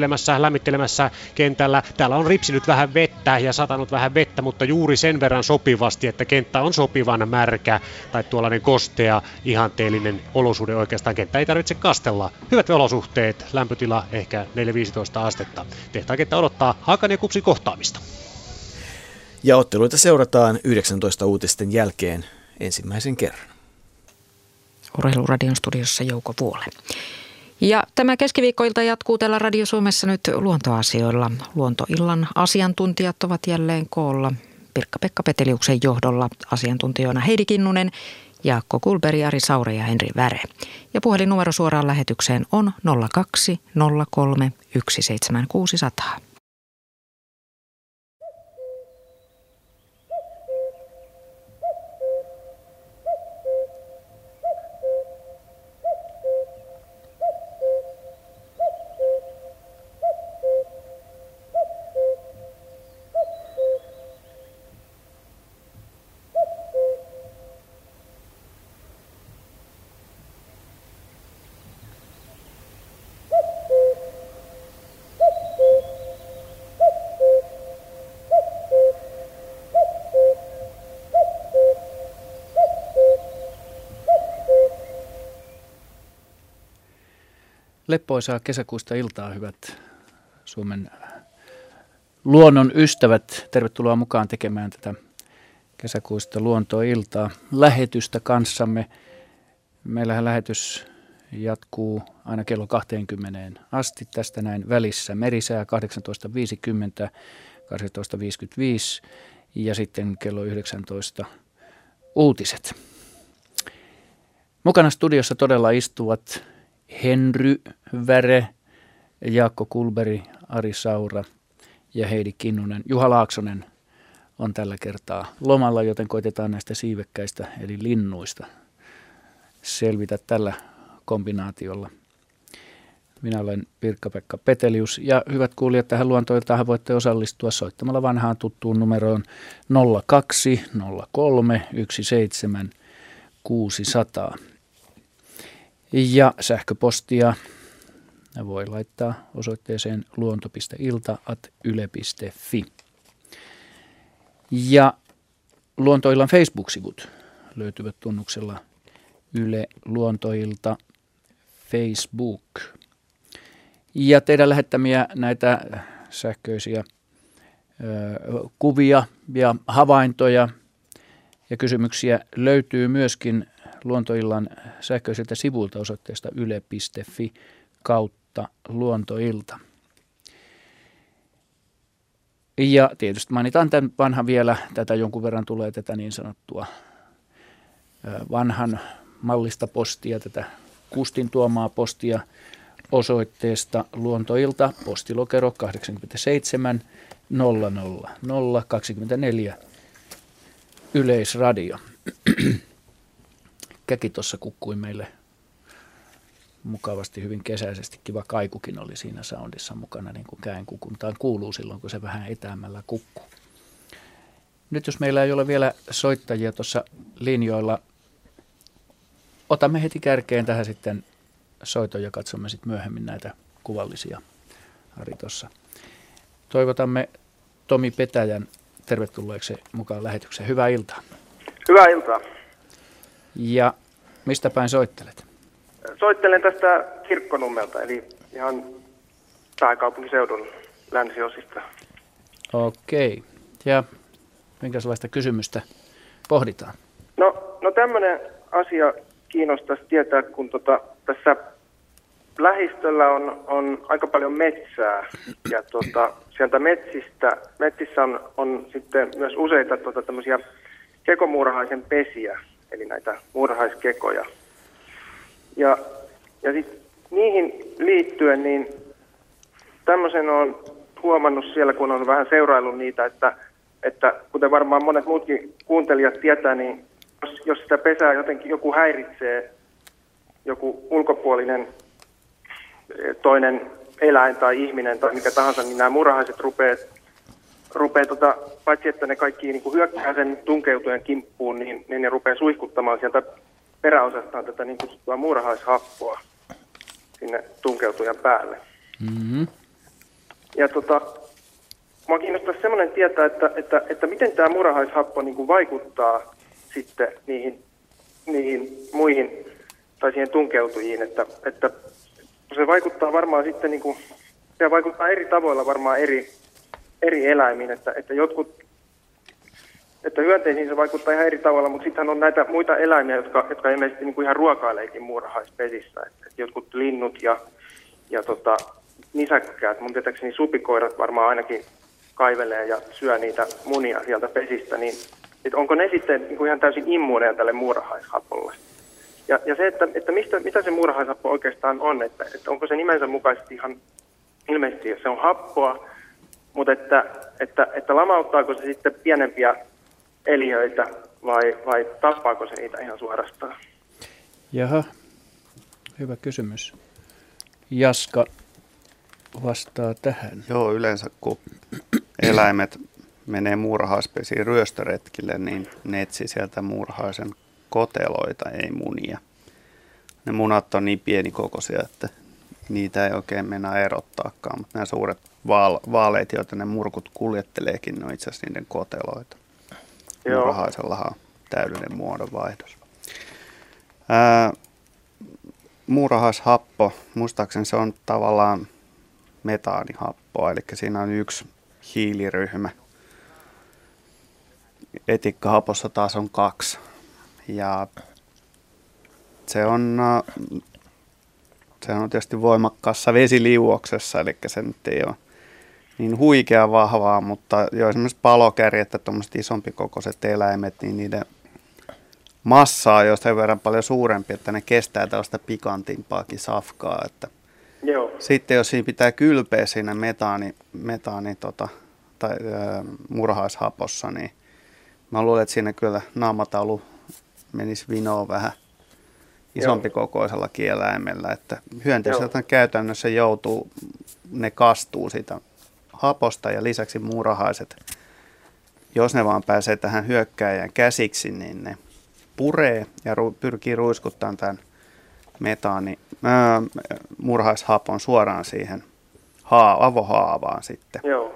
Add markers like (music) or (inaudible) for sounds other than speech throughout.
lämmittelemässä, lämmittelemässä kentällä. Täällä on ripsinyt vähän vettä ja satanut vähän vettä, mutta juuri sen verran sopivasti, että kenttä on sopivan märkä tai tuollainen kostea, ihanteellinen olosuhde oikeastaan. Kenttä ei tarvitse kastella. Hyvät olosuhteet, lämpötila ehkä 4-15 astetta. Tehtaan kenttä odottaa Hakan ja Kupsin kohtaamista. Ja otteluita seurataan 19 uutisten jälkeen ensimmäisen kerran. Urheiluradion studiossa Jouko Vuole. Ja tämä keskiviikkoilta jatkuu täällä Radio Suomessa nyt luontoasioilla. Luontoillan asiantuntijat ovat jälleen koolla. Pirkka-Pekka Peteliuksen johdolla asiantuntijoina Heidi Kinnunen, Jaakko Kulberi, Ari Saure ja Henri Väre. Ja puhelinnumero suoraan lähetykseen on 02 03 17600. Leppoisaa kesäkuista iltaa, hyvät Suomen luonnon ystävät. Tervetuloa mukaan tekemään tätä kesäkuista luontoiltaa lähetystä kanssamme. Meillähän lähetys jatkuu aina kello 20 asti. Tästä näin välissä merisää 18.50, 18.55 ja sitten kello 19 uutiset. Mukana studiossa todella istuvat Henry Väre, Jaakko Kulberi, Ari Saura ja Heidi Kinnunen. Juha Laaksonen on tällä kertaa lomalla, joten koitetaan näistä siivekkäistä eli linnuista selvitä tällä kombinaatiolla. Minä olen Pirkka-Pekka Petelius ja hyvät kuulijat tähän luontoiltaan voitte osallistua soittamalla vanhaan tuttuun numeroon 02 03 17 600. Ja sähköpostia voi laittaa osoitteeseen luonto.ilta.yle.fi. Ja Luontoillan Facebook-sivut löytyvät tunnuksella Yle Luontoilta Facebook. Ja teidän lähettämiä näitä sähköisiä ö, kuvia ja havaintoja ja kysymyksiä löytyy myöskin Luontoillan sähköisiltä sivuilta osoitteesta yle.fi kautta luontoilta. Ja tietysti mainitaan tämän vanhan vielä, tätä jonkun verran tulee tätä niin sanottua vanhan mallista postia, tätä Kustin tuomaa postia osoitteesta luontoilta postilokero 87 000 024 Yleisradio. Käki tuossa kukkui meille mukavasti, hyvin kesäisesti. Kiva kaikukin oli siinä soundissa mukana, niin kuin käenkukuntaan kuuluu silloin, kun se vähän etäämällä kukkuu. Nyt jos meillä ei ole vielä soittajia tuossa linjoilla, otamme heti kärkeen tähän sitten soiton ja katsomme sitten myöhemmin näitä kuvallisia Ari tuossa. Toivotamme Tomi Petäjän tervetulleeksi mukaan lähetykseen. Hyvää iltaa. Hyvää iltaa. Ja mistä päin soittelet? Soittelen tästä Kirkkonummelta, eli ihan pääkaupunkiseudun länsiosista. Okei. Ja minkälaista kysymystä pohditaan? No, no tämmöinen asia kiinnostaisi tietää, kun tota, tässä lähistöllä on, on aika paljon metsää ja tota, sieltä metsistä, metsissä on, on sitten myös useita tota, tämmöisiä kekomuurahaisen pesiä, eli näitä muurahaiskekoja. Ja, ja sitten niihin liittyen, niin tämmöisen on huomannut siellä, kun on vähän seuraillut niitä, että, että kuten varmaan monet muutkin kuuntelijat tietää, niin jos, jos sitä pesää jotenkin joku häiritsee, joku ulkopuolinen eh, toinen eläin tai ihminen tai mikä tahansa, niin nämä murahaiset rupeaa rupeaa tota, paitsi että ne kaikki niin kuin hyökkää sen tunkeutujan kimppuun, niin, niin ne rupeaa suihkuttamaan sieltä peräosastaan tätä niin kutsuttua muurahaishappoa sinne tunkeutujan päälle. Mm-hmm. ja tota, mua kiinnostaa semmoinen tietää, että, että, että miten tämä murahaishappo niin kuin vaikuttaa sitten niihin, niihin muihin tai siihen tunkeutujiin, että, että se vaikuttaa varmaan sitten niin kuin, se vaikuttaa eri tavoilla varmaan eri, eri eläimiin, että, että jotkut että hyönteisiin se vaikuttaa ihan eri tavalla, mutta sitten on näitä muita eläimiä, jotka, jotka ilmeisesti niin kuin ihan ruokaileekin muurahaispesissä. Että, että jotkut linnut ja, ja tota, nisäkkäät, mun tietääkseni supikoirat varmaan ainakin kaivelee ja syö niitä munia sieltä pesistä, niin että onko ne sitten niin kuin ihan täysin immuuneja tälle muurahaishapolle? Ja, ja se, että, että mistä, mitä se muurahaishappo oikeastaan on, että, että onko se nimensä mukaisesti ihan ilmeisesti, se on happoa, mutta että, että, että lamauttaako se sitten pienempiä eliöitä vai, vai tappaako se niitä ihan suorastaan? Jaha, hyvä kysymys. Jaska vastaa tähän. Joo, yleensä kun eläimet menee muurahaispesiin ryöstöretkille, niin ne etsii sieltä muurahaisen koteloita, ei munia. Ne munat on niin pienikokoisia, että niitä ei oikein mennä erottaakaan, mutta nämä suuret vaal- vaaleet, joita ne murkut kuljetteleekin, ne on itse asiassa niiden koteloita. Joo. Muurahaisellahan on täydellinen muodonvaihdos. Ää, muurahaishappo, muistaakseni se on tavallaan metaanihappoa, eli siinä on yksi hiiliryhmä. Etikkahapossa taas on kaksi. Ja se on, se on tietysti voimakkaassa vesiliuoksessa, eli se nyt ei ole niin huikea vahvaa, mutta jo esimerkiksi palokärjet ja tuommoiset isompi kokoiset eläimet, niin niiden massaa on jo sen verran paljon suurempi, että ne kestää tällaista pikantimpaakin safkaa. Että Joo. Sitten jos siinä pitää kylpeä siinä metaani, metaani tota, tai äh, murhaishapossa, niin mä luulen, että siinä kyllä naamataulu menisi vinoon vähän isompi kokoisella kieläimellä, että hyönteiseltä käytännössä joutuu, ne kastuu siitä haposta ja lisäksi muurahaiset, jos ne vaan pääsee tähän hyökkääjän käsiksi, niin ne puree ja ru- pyrkii ruiskuttamaan tämän metaani, ää, murhaishapon suoraan siihen haa, avohaavaan sitten. Joo.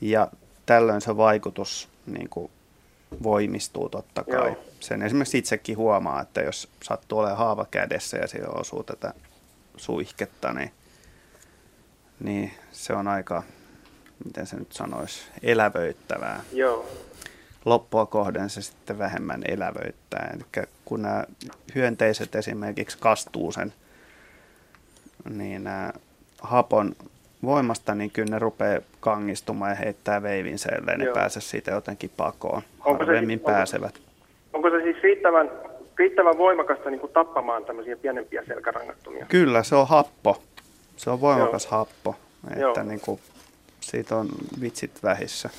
Ja tällöin se vaikutus niin kuin, voimistuu totta kai. Joo. Sen esimerkiksi itsekin huomaa, että jos sattuu olemaan haava kädessä ja siellä osuu tätä suihketta, niin, niin se on aika, miten se nyt sanoisi, elävöittävää. Joo. Loppua kohden se sitten vähemmän elävöittää. Eli kun nämä hyönteiset esimerkiksi kastuu sen niin nämä hapon voimasta, niin kyllä ne rupeaa kangistumaan ja heittää veivinsä, ellei ne Joo. pääse siitä jotenkin pakoon. Onko se- Harvemmin onko- pääsevät. Onko se siis riittävän, riittävän voimakasta niin kuin tappamaan tämmöisiä pienempiä selkärangattomia? Kyllä, se on happo. Se on voimakas Joo. happo. Joo. Että niin kuin, siitä on vitsit vähissä.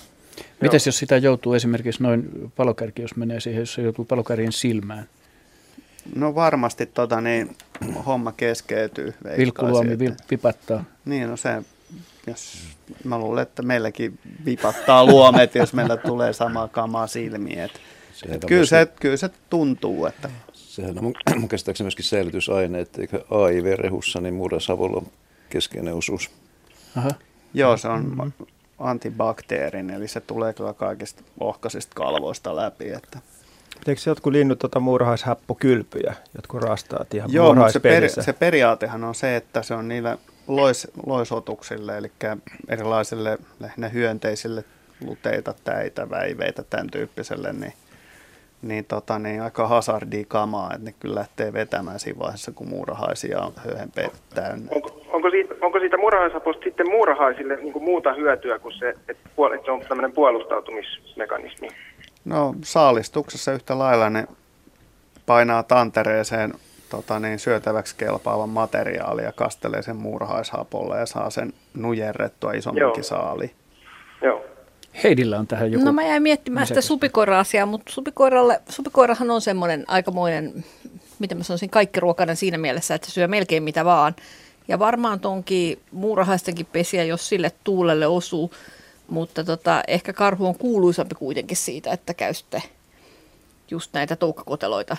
Mitäs jos sitä joutuu esimerkiksi noin palokärki, jos menee siihen, jos se joutuu palokärjen silmään? No varmasti tota, niin, homma keskeytyy. Vilkkuluomi vipattaa. Niin, no se, jos, mä luulen, että meilläkin vipattaa luomet, jos meillä tulee sama kama silmiin. Et, et kyllä, se, kyllä se tuntuu, että Sehän on mun, (clears throat) mun käsittääkseni myöskin säilytysaine, että eikö AIV-rehussa niin murasavolla on keskeinen osuus. Aha. Joo, se on mm-hmm. antibakteerinen, eli se tulee kyllä kaikista ohkaisista kalvoista läpi. Että. Eikö jotkut linnut tota muurahaishäppokylpyjä, jotkut rastaat ihan Joo, mutta se, peri, se periaatehan on se, että se on niille lois, loisotuksille, eli erilaisille lähinnä hyönteisille luteita, täitä, väiveitä, tämän tyyppiselle, niin, niin, tota, niin aika hazardia kamaa, että ne kyllä lähtee vetämään siinä vaiheessa, kun muurahaisia on höyhenpeet täynnä. Onko, onko, siitä, onko siitä muurahaishaposta sitten muurahaisille niin kuin muuta hyötyä kuin se, että, puol- että se on tämmöinen puolustautumismekanismi? No saalistuksessa yhtä lailla ne painaa tantereeseen tota niin, syötäväksi kelpaavan materiaalia ja kastelee sen muurahaishapolle ja saa sen nujerrettua isommankin Joo. saali. Joo. Heidillä on tähän joku... No mä jäin miettimään sitä supikoira-asiaa, mutta supikoiralle, supikoirahan on semmoinen aikamoinen, mitä mä sanoisin, kaikkiruokainen siinä mielessä, että se syö melkein mitä vaan. Ja varmaan tonkin muurahaistenkin pesiä, jos sille tuulelle osuu, mutta tota, ehkä karhu on kuuluisampi kuitenkin siitä, että käy sitten just näitä toukkakoteloita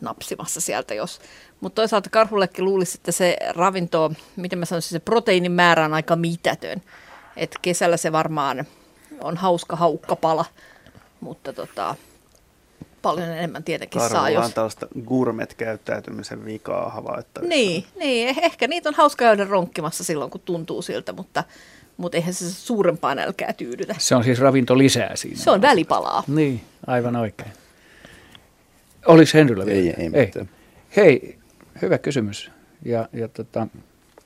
napsimassa sieltä, jos. Mutta toisaalta karhullekin luulisi, että se ravinto, miten mä sanoisin, se proteiinin määrä on aika mitätön. Että kesällä se varmaan on hauska haukkapala, mutta tota, paljon enemmän tietenkin Karhulla saa. Jos... tällaista gourmet-käyttäytymisen vikaa havaittavissa. Niin, niin, eh- ehkä niitä on hauska käydä ronkkimassa silloin, kun tuntuu siltä, mutta, mutta eihän se suurempaa nälkää tyydytä. Se on siis ravinto lisää siinä. Se on välipalaa. Niin, aivan oikein. Oliko Henryllä vielä? Ei, ei mitään. Hei, hyvä kysymys. Ja, ja tota,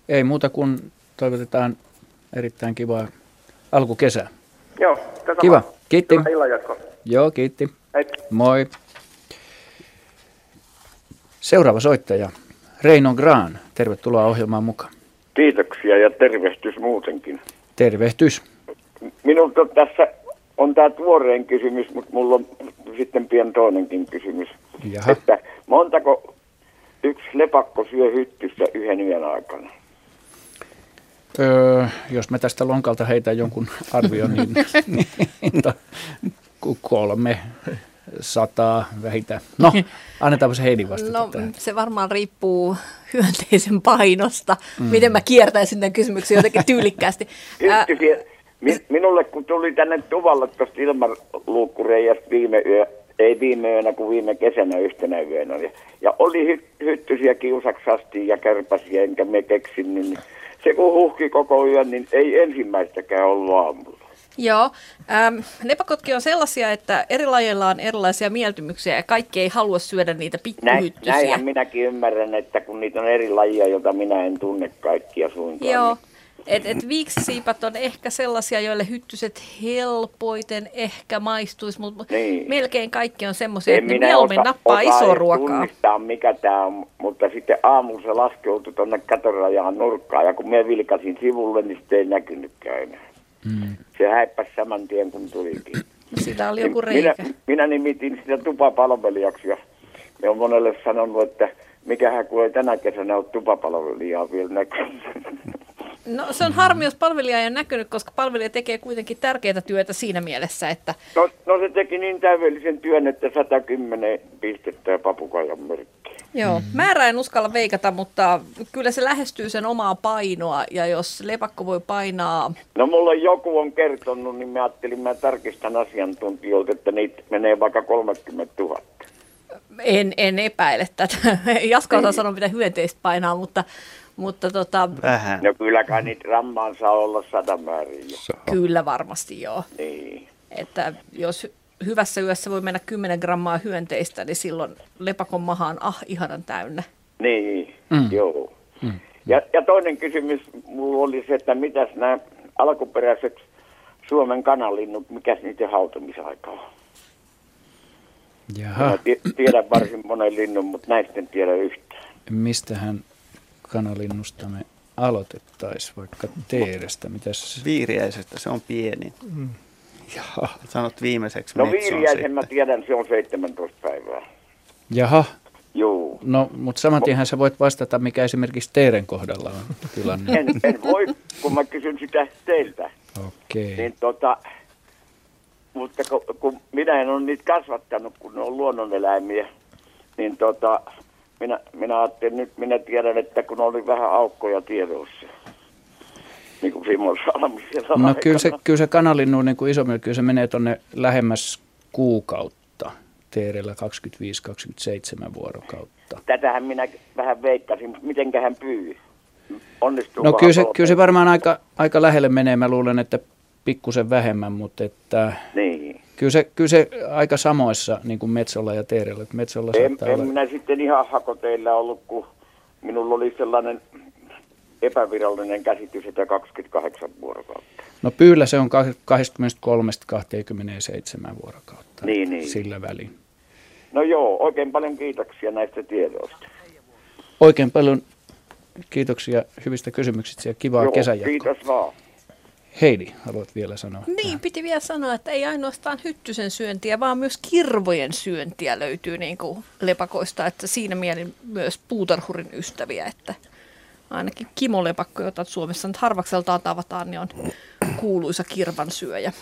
ei muuta kuin toivotetaan erittäin kivaa alkukesää. Joo, tässä Kiva, vaan. kiitti. Hyvää. Joo, kiitti. Hei. Moi. Seuraava soittaja, Reino Graan. Tervetuloa ohjelmaan mukaan. Kiitoksia ja tervehdys muutenkin. Tervehtys. Minulta tässä on tämä tuoreen kysymys, mutta mulla on sitten pian toinenkin kysymys. Jaha. Että montako yksi lepakko syö hyttyssä yhden yön aikana? Öö, jos mä tästä lonkalta heitän jonkun arvion, niin, niin to, kolme sataa vähintään. No, annetaanpa se Heidi vastata No tähän. se varmaan riippuu hyönteisen painosta. Mm. Miten mä kiertäisin tämän kysymyksen jotenkin tyylikkäästi. Ää, minulle kun tuli tänne tuvalle tuosta ilmaluukkureijasta viime yö, ei viime yönä kuin viime kesänä yhtenä yönä. Ja, ja oli hy, hyttysiä kiusaksi asti ja kärpäsiä, enkä me keksin, niin se kun huhki koko yön, niin ei ensimmäistäkään ollut aamulla. Joo. Ähm, lepakotkin on sellaisia, että eri lajeilla on erilaisia mieltymyksiä ja kaikki ei halua syödä niitä Näin, pikkuhyttysiä. näinhän minäkin ymmärrän, että kun niitä on eri lajia, joita minä en tunne kaikkia suinkaan. Joo. niin- Et, et viiksisiipat on ehkä sellaisia, joille hyttyset helpoiten ehkä maistuisi, mutta Niin. melkein kaikki on semmoisia, että ne minä mieluummin nappaa isoa ruokaa. tunnistaa, mikä tämä on, mutta sitten aamulla se laskeutui tuonne katorajaan nurkkaan, ja kun me vilkasin sivulle, niin sitten ei näkynytkään enää. Mm. Se häippäsi saman tien, kun tulikin. Sitä oli joku minä, reikä. minä nimitin sitä tupapalvelijaksi, ja me on monelle sanonut, että mikähän kun ei tänä kesänä ole tupapalvelijaa vielä näkynyt. (laughs) No se on harmi, jos palvelija ei ole näkynyt, koska palvelija tekee kuitenkin tärkeää työtä siinä mielessä, että No, no se teki niin täydellisen työn, että 110 pistettä ja papukajan merkki. Joo, määrä en uskalla veikata, mutta kyllä se lähestyy sen omaa painoa ja jos lepakko voi painaa, No mulla joku on kertonut, niin mä ajattelin, mä tarkistan asiantuntijoilta, että niitä menee vaikka 30 000. en, en epäile tätä. (laughs) Jaska osaa sanoa, mitä hyönteistä painaa, mutta, mutta tota, Vähän. No kyllä kai niitä rammaan saa olla sata määrin jo. kyllä varmasti joo. Niin. Että jos hy- hyvässä yössä voi mennä 10 grammaa hyönteistä, niin silloin lepakon maha on ah ihanan täynnä. Niin, Mm. joo. Mm. Ja, ja toinen kysymys mulla oli se, että mitäs nämä alkuperäiset Suomen kanalinnut, mikäs niiden hautumisaika on? Jaha, Mä tie- tiedän varsin monen linnun, mutta näistä en tiedä yhtään. mistähän kanalinnusta me aloitettaisiin, vaikka teerestä, mitäs? Viiriäisestä se on pieni. Jaha, Sanot viimeiseksi No viiriäisen mä tiedän, se on 17 päivää. Jaha. Joo. no mutta saman tienhän sä voit vastata, mikä esimerkiksi teeren kohdalla on tilanne. En, en voi, kun mä kysyn sitä teiltä. Okei. Niin tota, mutta kun, kun minä en ole niitä kasvattanut, kun ne on luonnoneläimiä, niin tota, minä, minä ajattelin nyt, minä tiedän, että kun oli vähän aukkoja tiedossa, niin kuin Simon Salmi siellä No kyllä se, kyllä se kanalinnun niin kuin isommin, kyllä se menee tuonne lähemmäs kuukautta. Teerellä 25-27 vuorokautta. Tätähän minä vähän veikkasin, mutta mitenköhän pyy? Onnistuu No kyllä se, kyllä se varmaan aika, aika lähelle menee. Mä luulen, että pikkusen vähemmän, mutta että Niin. Kyllä se, kyllä se aika samoissa niin kuin Metsolla ja Teerellä. Että Metsolla En, en olla... minä sitten ihan hakoteilla ollut, kun minulla oli sellainen epävirallinen käsitys, että 28 vuorokautta. No pyyllä se on 23-27 vuorokautta. Niin, niin. Sillä välin. No joo, oikein paljon kiitoksia näistä tiedoista. Oikein paljon kiitoksia hyvistä kysymyksistä ja kivaa joo, kesänjatkoa. kiitos vaan. Heidi, haluat vielä sanoa? Niin, piti vielä sanoa, että ei ainoastaan hyttysen syöntiä, vaan myös kirvojen syöntiä löytyy niin kuin lepakoista, että siinä mielin myös puutarhurin ystäviä, että ainakin kimolepakko, jota Suomessa nyt harvakseltaan tavataan, niin on kuuluisa kirvan syöjä.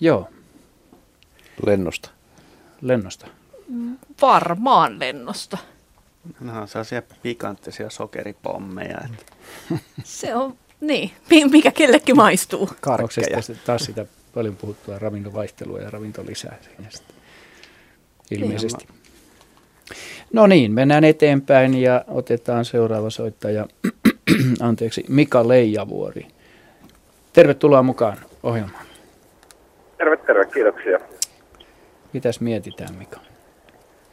Joo, Lennosta. lennosta. Varmaan lennosta. No on sellaisia pikanttisia sokeripommeja. Että. Se on, niin, mikä kellekin maistuu. Onko se taas sitä paljon puhuttua ravintovaihtelua ja ravintolisää siinä ilmeisesti. No niin, mennään eteenpäin ja otetaan seuraava soittaja, (clears throat) anteeksi, Mika Leijavuori. Tervetuloa mukaan ohjelmaan. Terve, terve, kiitoksia. Mitäs mietitään, Mika?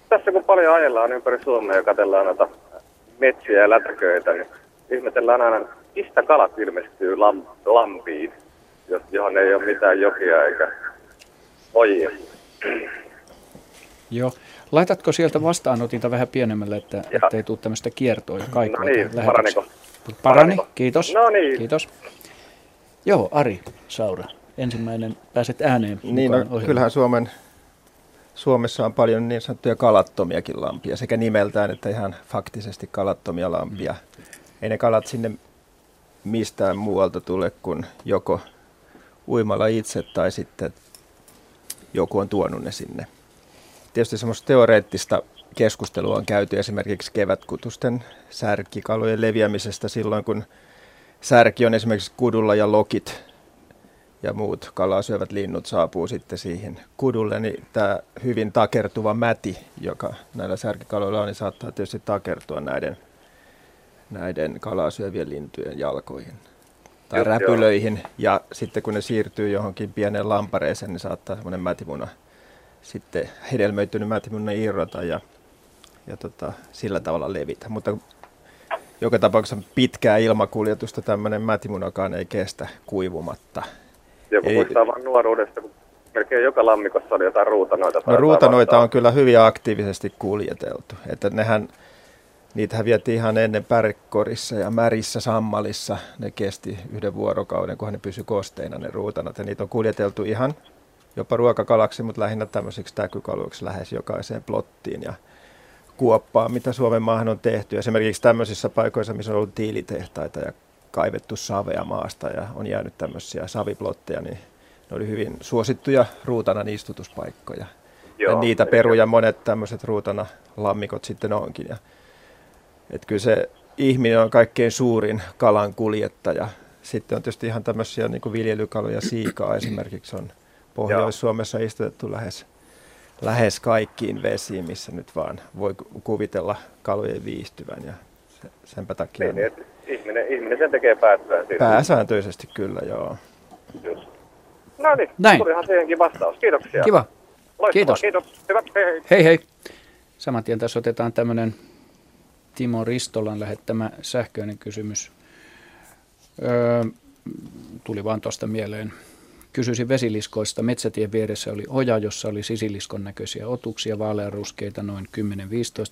Tässä kun paljon ajellaan ympäri Suomea ja katsellaan noita metsiä ja lätäköitä, niin ihmetellään aina, mistä kalat ilmestyy lam, lampiin, johon ei ole mitään jokia eikä ojia. Joo. Laitatko sieltä vastaanotinta vähän pienemmälle, että ei tule tämmöistä kiertoa ja kaikua? No niin, paraniko? Parani, kiitos. No niin. Kiitos. Joo, Ari Saura, ensimmäinen pääset ääneen. Niin, no, kyllähän Suomen, Suomessa on paljon niin sanottuja kalattomiakin lampia, sekä nimeltään että ihan faktisesti kalattomia lampia. Mm. Ei ne kalat sinne mistään muualta tule kuin joko uimalla itse tai sitten joku on tuonut ne sinne. Tietysti semmoista teoreettista keskustelua on käyty esimerkiksi kevätkutusten särkikalojen leviämisestä silloin, kun särki on esimerkiksi kudulla ja lokit ja muut kalaa syövät linnut saapuu sitten siihen kudulle, niin tämä hyvin takertuva mäti, joka näillä särkikaloilla on, niin saattaa tietysti takertua näiden, näiden kalaa syövien lintujen jalkoihin tai räpylöihin. Ja sitten kun ne siirtyy johonkin pieneen lampareeseen, niin saattaa semmoinen mätimuna sitten hedelmöitynyt mätimuna irrota ja, ja tota, sillä tavalla levitä. Mutta joka tapauksessa pitkää ilmakuljetusta tämmöinen mätimunakaan ei kestä kuivumatta. Joku Eli, muistaa vaan nuoruudesta, kun melkein joka lammikossa oli jotain ruutanoita. No ruutanoita on kyllä hyvin aktiivisesti kuljeteltu. Että nehän, niitähän vietiin ihan ennen pärkkorissa ja märissä sammalissa. Ne kesti yhden vuorokauden, kunhan ne pysyi kosteina ne ruutanat. Ja niitä on kuljeteltu ihan jopa ruokakalaksi, mutta lähinnä tämmöisiksi täkykaluiksi lähes jokaiseen plottiin. Ja kuoppaa, mitä Suomen maahan on tehty. Esimerkiksi tämmöisissä paikoissa, missä on ollut tiilitehtaita ja kaivettu savea maasta ja on jäänyt tämmöisiä saviplotteja, niin ne oli hyvin suosittuja ruutana istutuspaikkoja. Joo, ja niitä peruja monet tämmöiset ruutana lammikot sitten onkin. Ja, et kyllä se ihminen on kaikkein suurin kalan kuljettaja. Sitten on tietysti ihan tämmöisiä niin kuin viljelykaloja, siikaa esimerkiksi on Pohjois-Suomessa istutettu lähes lähes kaikkiin vesiin, missä nyt vaan voi kuvitella kalojen viihtyvän. Ja senpä takia... Niin, niin ihminen, ihminen sen tekee pääsääntöisesti. Pääsääntöisesti kyllä, joo. Just. No niin, Näin. tulihan siihenkin vastaus. Kiitoksia. Kiva. Loistavaa. Kiitos. Kiitos. Hyvä. Hei hei. Hei hei. Saman tien tässä otetaan tämmöinen Timo Ristolan lähettämä sähköinen kysymys. Öö, tuli vaan tuosta mieleen kysyisin vesiliskoista. Metsätien vieressä oli oja, jossa oli sisiliskon näköisiä otuksia, vaaleanruskeita noin 10-15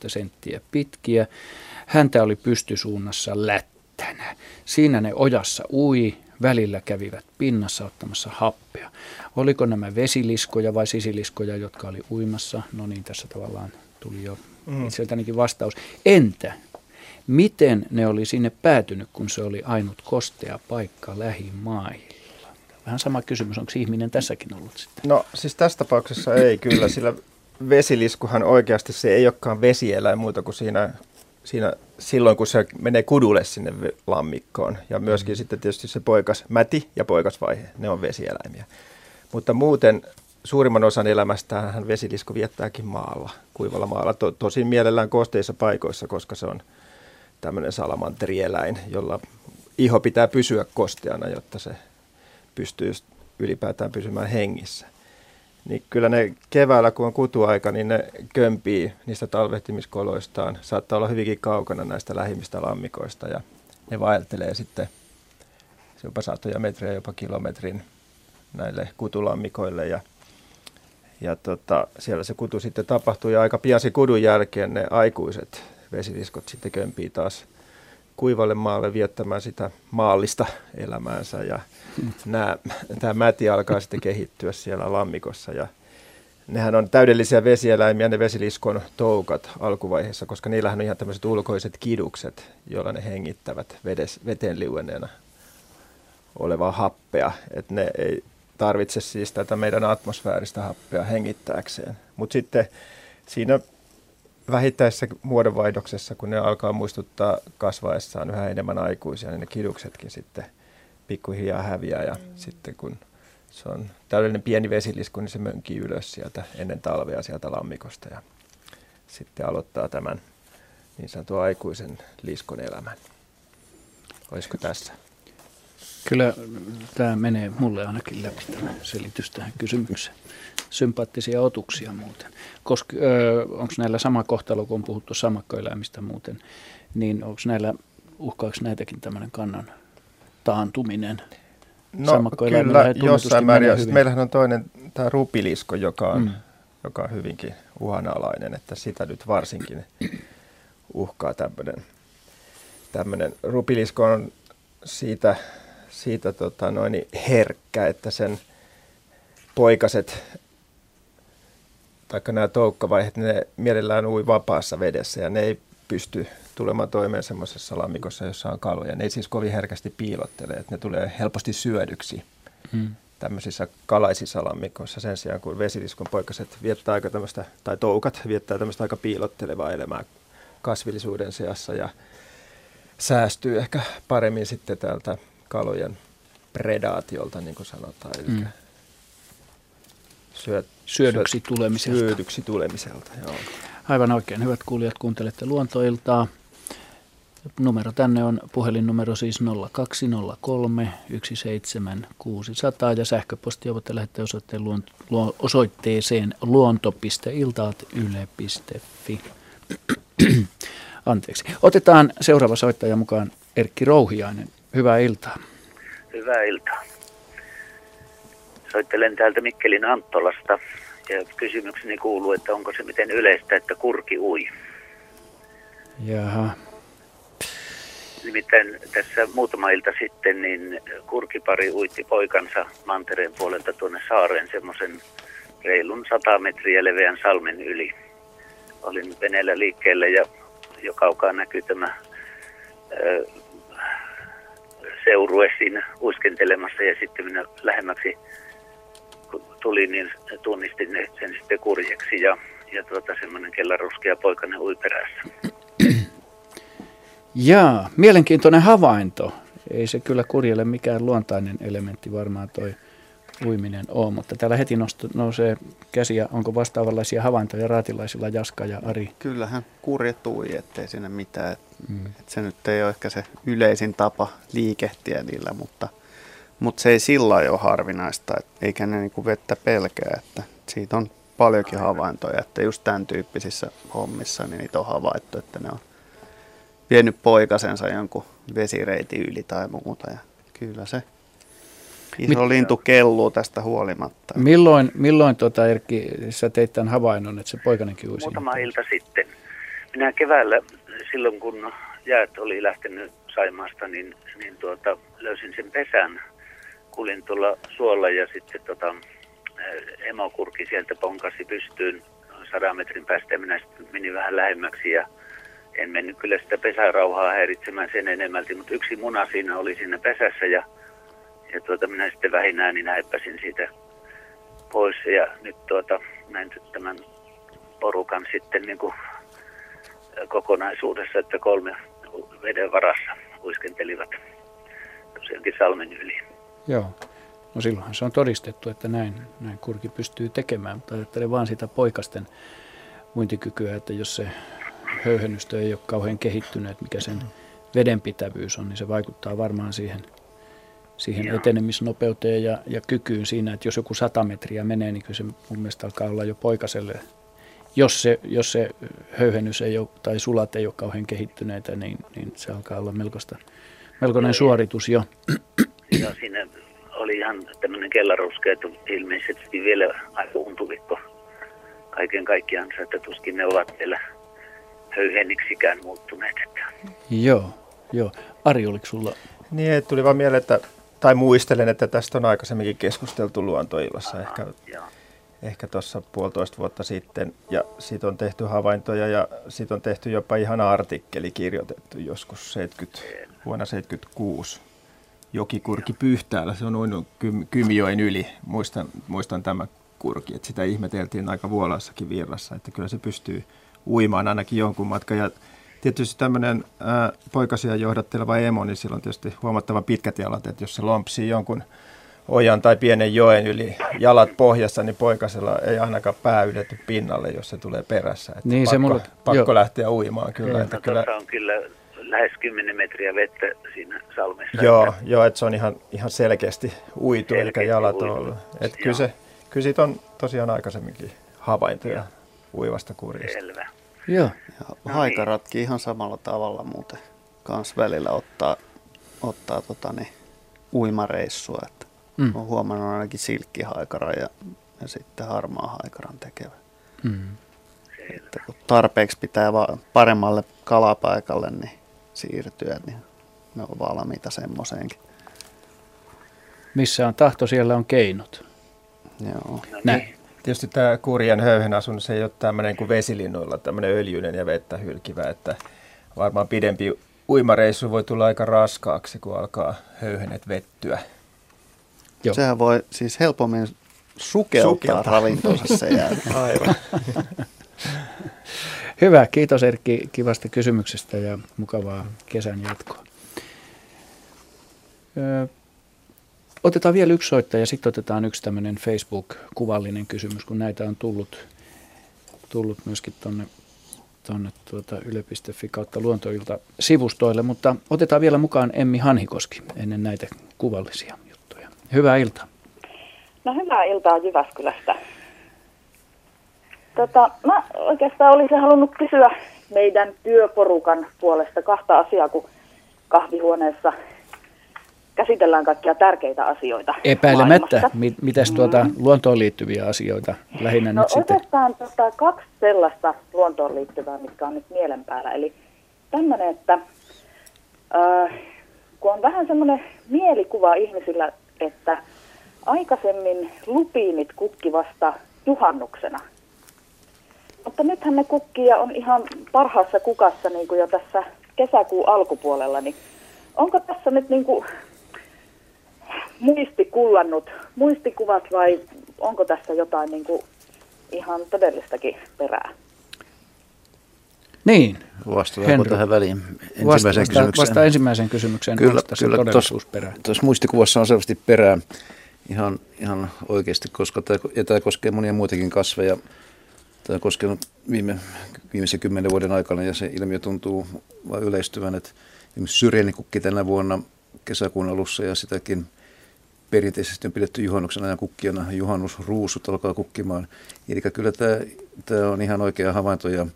senttiä pitkiä. Häntä oli pystysuunnassa lättänä. Siinä ne ojassa ui, välillä kävivät pinnassa ottamassa happea. Oliko nämä vesiliskoja vai sisiliskoja, jotka oli uimassa? No niin, tässä tavallaan tuli jo mm. itseltänikin vastaus. Entä miten ne oli sinne päätynyt, kun se oli ainut kostea paikka lähimaihin? Vähän sama kysymys, onko ihminen tässäkin ollut sitten? No siis tässä tapauksessa ei kyllä, sillä vesiliskuhan oikeasti se ei olekaan vesieläin muuta kuin siinä, siinä silloin, kun se menee kudulle sinne lammikkoon. Ja myöskin mm. sitten tietysti se poikas, mäti ja poikasvaihe, ne on vesieläimiä. Mutta muuten suurimman osan elämästään hän vesilisku viettääkin maalla, kuivalla maalla. To, tosin mielellään kosteissa paikoissa, koska se on tämmöinen salamanterieläin, jolla iho pitää pysyä kosteana, jotta se pystyy ylipäätään pysymään hengissä. Niin kyllä ne keväällä, kun on kutuaika, niin ne kömpii niistä talvehtimiskoloistaan. Saattaa olla hyvinkin kaukana näistä lähimmistä lammikoista ja ne vaeltelee sitten jopa satoja metriä, jopa kilometrin näille kutulammikoille ja, ja tota, siellä se kutu sitten tapahtuu ja aika pian se kudun jälkeen ne aikuiset vesiliskot sitten kömpii taas kuivalle maalle viettämään sitä maallista elämäänsä. Ja nämä, tämä mäti alkaa sitten kehittyä siellä lammikossa. Ja nehän on täydellisiä vesieläimiä, ne vesiliskon toukat alkuvaiheessa, koska niillähän on ihan tämmöiset ulkoiset kidukset, joilla ne hengittävät vedes, veteen liuenneena olevaa happea, että ne ei tarvitse siis tätä meidän atmosfääristä happea hengittääkseen. Mutta sitten siinä vähittäisessä muodonvaihdoksessa, kun ne alkaa muistuttaa kasvaessaan yhä enemmän aikuisia, niin ne kiduksetkin sitten pikkuhiljaa häviää ja mm. sitten kun se on täydellinen pieni vesilisku, niin se mönkii ylös sieltä ennen talvea sieltä lammikosta ja sitten aloittaa tämän niin sanotun aikuisen liskon elämän. Olisiko tässä? Kyllä tämä menee mulle ainakin läpi tämä selitys tähän kysymykseen. Sympaattisia otuksia muuten. Koska onko näillä sama kohtalo, kun on puhuttu samakkoeläimistä muuten, niin onko näillä, uhkaako näitäkin tämmöinen kannan taantuminen? No kyllä, jossain määrin. Meillähän on toinen, tämä rupilisko, joka on, mm. joka on hyvinkin uhanalainen, että sitä nyt varsinkin uhkaa tämmöinen. Tämmöinen rupilisko on siitä, siitä tota noin herkkä, että sen poikaset, taikka nämä toukkavaiheet, ne mielellään ui vapaassa vedessä ja ne ei pysty tulemaan toimeen semmoisessa lammikossa, jossa on kaloja. Ne ei siis kovin herkästi piilottele, että ne tulee helposti syödyksi hmm. tämmöisissä kalaisissa lammikoissa sen sijaan, kun vesiliskon poikaset viettää aika tämmöistä, tai toukat viettää tämmöistä aika piilottelevaa elämää kasvillisuuden seassa ja säästyy ehkä paremmin sitten täältä kalojen predaatiolta, niin kuin sanotaan. Eli mm. syöt, syödyksi tulemiselta. Syödyksi tulemiselta, joo. Aivan oikein. Hyvät kuulijat, kuuntelette Luontoiltaa. Numero tänne on puhelinnumero siis 0203 17600 ja sähköpostia voitte lähettää osoitteen luonto, osoitteeseen luonto.iltaat.yle.fi. Anteeksi. Otetaan seuraava soittaja mukaan Erkki Rouhiainen. Hyvää iltaa. Hyvää iltaa. Soittelen täältä Mikkelin Anttolasta ja kysymykseni kuuluu, että onko se miten yleistä, että kurki ui? Jaha. Nimittäin tässä muutama ilta sitten niin kurkipari uitti poikansa mantereen puolelta tuonne saareen semmoisen reilun 100 metriä leveän salmen yli. Olin veneellä liikkeellä ja jo kaukaa näkyy tämä ö, seurue siinä uiskentelemassa ja sitten minä lähemmäksi kun tuli, niin tunnistin sen sitten kurjeksi ja, ja tuota, semmoinen kellaruskea poikainen ui perässä. (clears throat) Jaa, mielenkiintoinen havainto. Ei se kyllä kurjelle mikään luontainen elementti varmaan toi uiminen ole, mutta täällä heti nosto, nousee käsiä. Onko vastaavanlaisia havaintoja raatilaisilla Jaska ja Ari? Kyllähän kurjetui, ettei sinne mitään. Et, mm. et se nyt ei ole ehkä se yleisin tapa liikehtiä niillä, mutta, mutta se ei sillä ole harvinaista, et, eikä ne niinku vettä pelkää. Että siitä on paljonkin havaintoja, että just tämän tyyppisissä hommissa niin niitä on havaittu, että ne on vienyt poikasensa jonkun vesireitin yli tai muuta. Ja kyllä se Iso Mit, lintu kelluu tästä huolimatta. Milloin, milloin tota, Erkki, sä teit tämän havainnon, että se poikanenkin uisi? Muutama ilta sitten. Minä keväällä, silloin kun jäät oli lähtenyt Saimaasta, niin, niin tuota, löysin sen pesän. Kulin tuolla suolla ja sitten tota, eh, emokurki sieltä ponkasi pystyyn sadan metrin päästä ja minä sitten menin vähän lähemmäksi ja en mennyt kyllä sitä pesärauhaa häiritsemään sen enemmälti, mutta yksi muna siinä oli siinä pesässä ja ja tuota, minä sitten vähinään niin häippäsin siitä pois ja nyt tuota, näin tämän porukan sitten niin kuin kokonaisuudessa, että kolme veden varassa uiskentelivat tosiaankin salmen yli. Joo. No silloinhan se on todistettu, että näin, näin kurki pystyy tekemään, mutta ajattelen vaan sitä poikasten muintikykyä, että jos se höyhennystö ei ole kauhean kehittynyt, mikä sen vedenpitävyys on, niin se vaikuttaa varmaan siihen – siihen Joo. etenemisnopeuteen ja, ja kykyyn siinä, että jos joku 100 metriä menee, niin kyllä se mun mielestä alkaa olla jo poikaselle. Jos se, jos se höyhennys ei ole, tai sulat ei ole kauhean kehittyneitä, niin, niin se alkaa olla melkoista, melkoinen Joo, suoritus jo. (clears throat) Joo, siinä oli ihan tämmöinen kellaruske, että ilmeisesti vielä aika untuvikko kaiken kaikkiaan, että tuskin ne ovat vielä höyhenniksikään muuttuneet. Joo, joo. Ari, oliko sulla? Niin, tuli vaan mieleen, että tai muistelen, että tästä on aikaisemminkin keskusteltu luontoilassa ehkä, ehkä tuossa puolitoista vuotta sitten. Ja siitä on tehty havaintoja ja siitä on tehty jopa ihan artikkeli kirjoitettu joskus 70, vuonna 1976. Jokikurki Pyhtäällä, se on noin Kymijoen yli. Muistan, muistan tämän kurki. Että sitä ihmeteltiin aika vuolaissakin virrassa, että kyllä se pystyy uimaan ainakin jonkun matkan. Ja tietysti tämmöinen poikasia johdatteleva emo, niin sillä on tietysti huomattavan pitkät jalat, että jos se lompsii jonkun ojan tai pienen joen yli jalat pohjassa, niin poikasella ei ainakaan pää ylety pinnalle, jos se tulee perässä. Että niin, pakko, se mulle, pakko lähteä uimaan kyllä. Että no, kyllä... on kyllä lähes 10 metriä vettä siinä salmessa. Joo, että... joo että se on ihan, ihan selkeästi uitu, selkeästi eikä jalat uitu. ollut. Että kyllä, se, kyllä siitä on tosiaan aikaisemminkin havaintoja joo. uivasta kurjasta. Selvä. Joo. Ja no haikaratkin niin. ihan samalla tavalla muuten kans välillä ottaa, ottaa tota niin, uimareissua. Että mm. Olen huomannut ainakin silkkihaikara ja, ja sitten harmaa haikaran tekevä. Mm. Että kun tarpeeksi pitää vaan paremmalle kalapaikalle niin siirtyä, niin ne on valmiita semmoiseenkin. Missä on tahto, siellä on keinot. Joo. Näin. Tietysti tämä kurjan höyhen asunnon, ei ole tämmöinen kuin vesilinnoilla, tämmöinen öljyinen ja vettä hylkivä, että varmaan pidempi uimareissu voi tulla aika raskaaksi, kun alkaa höyhenet vettyä. Joo. Sehän voi siis helpommin sukeltaa, sukeltaa. ravintonsa sen jälkeen. (laughs) Aivan. (laughs) Hyvä, kiitos Erkki kivasta kysymyksestä ja mukavaa kesän jatkoa. Otetaan vielä yksi soittaja ja sitten otetaan yksi tämmöinen Facebook-kuvallinen kysymys, kun näitä on tullut, tullut myöskin tuonne tonne tuota yle.fi kautta luontoilta sivustoille, mutta otetaan vielä mukaan Emmi Hanhikoski ennen näitä kuvallisia juttuja. Hyvää iltaa. No hyvää iltaa Jyväskylästä. Tota, mä oikeastaan olisin halunnut kysyä meidän työporukan puolesta kahta asiaa, kun kahvihuoneessa käsitellään kaikkia tärkeitä asioita Epäilemättä. M- mitäs tuota mm. luontoon liittyviä asioita lähinnä no, nyt sitten? Oikeastaan tota, kaksi sellaista luontoon liittyvää, mitkä on nyt mielen päällä. Eli tämmöinen, että äh, kun on vähän semmoinen mielikuva ihmisillä, että aikaisemmin lupiinit kukki vasta juhannuksena. Mutta nythän ne kukkia on ihan parhaassa kukassa niin kuin jo tässä kesäkuun alkupuolella, niin onko tässä nyt niin kuin muisti kullannut muistikuvat vai onko tässä jotain niin kuin ihan todellistakin perää? Niin. Vastataanko Henry. tähän väliin ensimmäiseen vasta, kysymykseen? Vasta ensimmäiseen kysymykseen. Kyllä, kyllä tuossa muistikuvassa on selvästi perää ihan, ihan oikeasti, koska tämä, ja tämä koskee monia muitakin kasveja. Tämä on koskenut viime, viimeisen kymmenen vuoden aikana ja se ilmiö tuntuu vain yleistyvän, että esimerkiksi syrjänikukki tänä vuonna kesäkuun alussa ja sitäkin – perinteisesti on pidetty juhannuksen ajan kukkijana, juhannusruusut alkaa kukkimaan. Eli kyllä tämä, tämä on ihan oikea havainto ja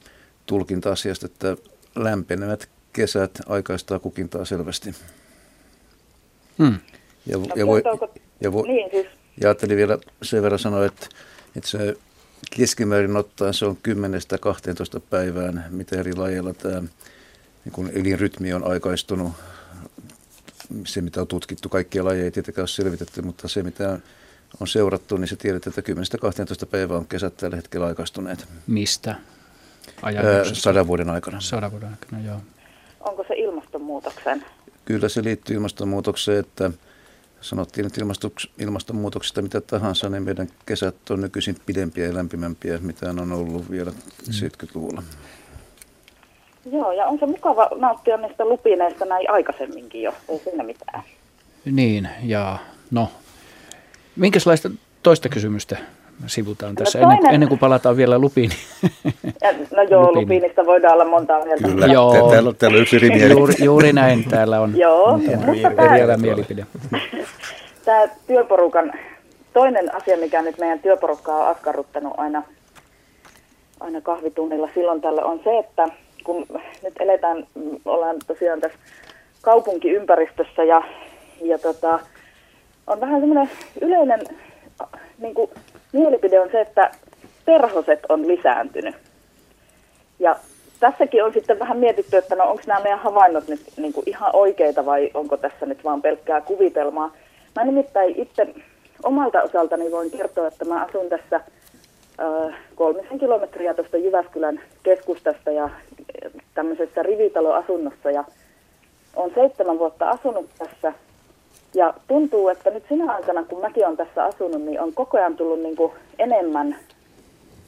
tulkinta asiasta, että lämpenevät kesät aikaistaa kukintaa selvästi. Hmm. Ja, no, ja, voi, ja, voi, niin, siis. ja ajattelin vielä sen verran sanoa, että, että se keskimäärin ottaen se on 10-12 päivään, mitä eri lajeilla tämä niin kun elinrytmi on aikaistunut se, mitä on tutkittu, kaikkia lajeja ei tietenkään ole selvitetty, mutta se, mitä on seurattu, niin se tiedetään, että 10-12 päivää on kesät tällä hetkellä aikaistuneet. Mistä? sadan vuoden aikana. Sadan vuoden aikana, joo. Onko se ilmastonmuutoksen? Kyllä se liittyy ilmastonmuutokseen, että sanottiin, että ilmastonmuutoksesta mitä tahansa, niin meidän kesät on nykyisin pidempiä ja lämpimämpiä, mitä on ollut vielä mm. 70-luvulla. Joo, ja on se mukava nauttia niistä lupineista näin aikaisemminkin jo, ei siinä mitään. Niin, ja no, minkälaista toista kysymystä sivutaan tässä, no toinen... ennen, ennen kuin palataan vielä lupiin. Ja, no joo, Lupiini. lupiinista voidaan olla monta mieltä. Kyllä, joo. Te, täällä, täällä on yksi eri juuri, juuri näin, täällä on joo, eriävä mielipide. (laughs) Tämä työporukan toinen asia, mikä nyt meidän työporukkaa on askarruttanut aina, aina kahvitunnilla silloin tällä on se, että kun nyt eletään, ollaan tosiaan tässä kaupunkiympäristössä ja, ja tota, on vähän semmoinen yleinen niin kuin, mielipide on se, että perhoset on lisääntynyt. Ja tässäkin on sitten vähän mietitty, että no onko nämä meidän havainnot nyt niin kuin ihan oikeita vai onko tässä nyt vaan pelkkää kuvitelmaa. Mä nimittäin itse omalta osaltani voin kertoa, että mä asun tässä kolmisen kilometriä tuosta Jyväskylän keskustasta ja tämmöisessä rivitaloasunnossa ja on seitsemän vuotta asunut tässä Ja tuntuu, että nyt sinä aikana, kun mäkin olen tässä asunut, niin on koko ajan tullut niin kuin enemmän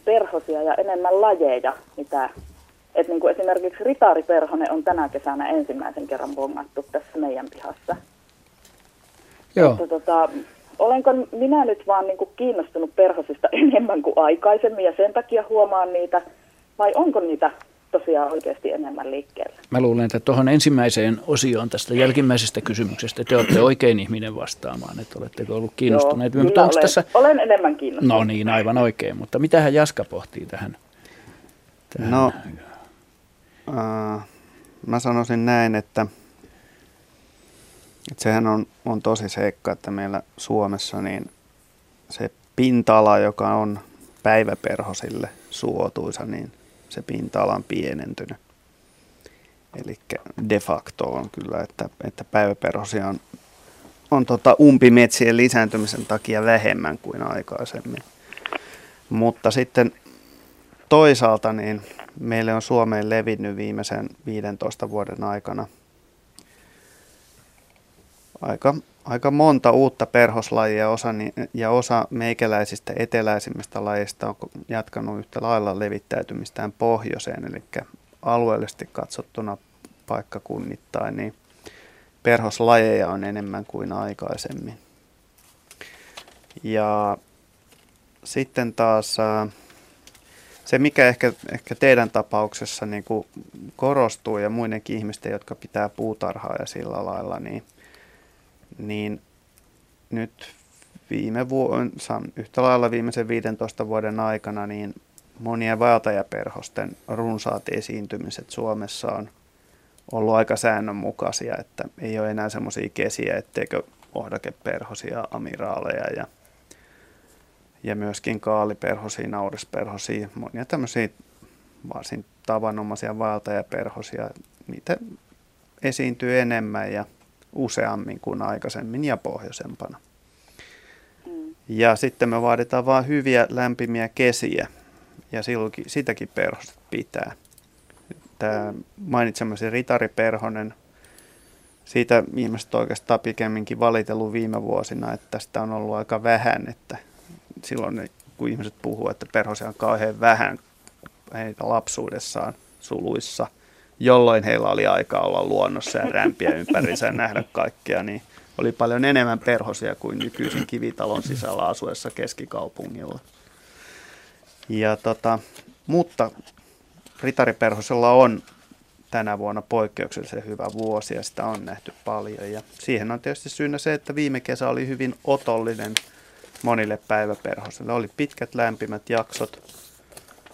perhosia ja enemmän lajeja, mitä et niin kuin esimerkiksi ritaariperhonen on tänä kesänä ensimmäisen kerran bongattu tässä meidän pihassa. Joo. Että, tota, olenko minä nyt vaan niin kuin kiinnostunut perhosista (laughs) enemmän kuin aikaisemmin ja sen takia huomaan niitä, vai onko niitä tosiaan oikeasti enemmän liikkeellä? Mä luulen, että tuohon ensimmäiseen osioon tästä jälkimmäisestä kysymyksestä te olette oikein ihminen vastaamaan, että oletteko ollut kiinnostuneet. Joo, Mutta olen, tässä... olen enemmän kiinnostunut. No niin, aivan oikein, mutta mitähän Jaska pohtii tähän? tähän? No, äh, mä sanoisin näin, että, että sehän on, on tosi seikka, että meillä Suomessa niin se pinta-ala, joka on päiväperhosille suotuisa, niin se pinta-ala on pienentynyt. Eli de facto on kyllä, että, että päiväperhosia on, on tota umpimetsien lisääntymisen takia vähemmän kuin aikaisemmin. Mutta sitten toisaalta niin meille on Suomeen levinnyt viimeisen 15 vuoden aikana aika, aika monta uutta perhoslajia osa, ja osa meikäläisistä eteläisimmistä lajeista on jatkanut yhtä lailla levittäytymistään pohjoiseen, eli alueellisesti katsottuna paikkakunnittain, niin perhoslajeja on enemmän kuin aikaisemmin. Ja sitten taas se, mikä ehkä, ehkä teidän tapauksessa niin kuin korostuu ja muidenkin ihmisten, jotka pitää puutarhaa ja sillä lailla, niin, niin nyt viime vuonna, yhtä lailla viimeisen 15 vuoden aikana, niin monien vaeltajaperhosten runsaat esiintymiset Suomessa on ollut aika säännönmukaisia, että ei ole enää semmoisia kesiä, etteikö ohdakeperhosia, amiraaleja ja ja myöskin kaaliperhosia, naurisperhosia, monia tämmöisiä varsin tavanomaisia vaeltajaperhosia. Niitä esiintyy enemmän ja useammin kuin aikaisemmin ja pohjoisempana. Mm. Ja sitten me vaaditaan vain hyviä lämpimiä kesiä ja silloinkin, sitäkin perhoset pitää. Tämä mainitsemasi ritariperhonen, siitä ihmiset oikeastaan pikemminkin valitellut viime vuosina, että tästä on ollut aika vähän, että silloin kun ihmiset puhuu, että perhosia on kauhean vähän heitä lapsuudessaan suluissa, jolloin heillä oli aikaa olla luonnossa ja rämpiä ympärinsä ja nähdä kaikkea, niin oli paljon enemmän perhosia kuin nykyisin kivitalon sisällä asuessa keskikaupungilla. Ja tota, mutta ritariperhosella on tänä vuonna poikkeuksellisen hyvä vuosi ja sitä on nähty paljon. Ja siihen on tietysti syynä se, että viime kesä oli hyvin otollinen – monille päiväperhosille. Oli pitkät lämpimät jaksot.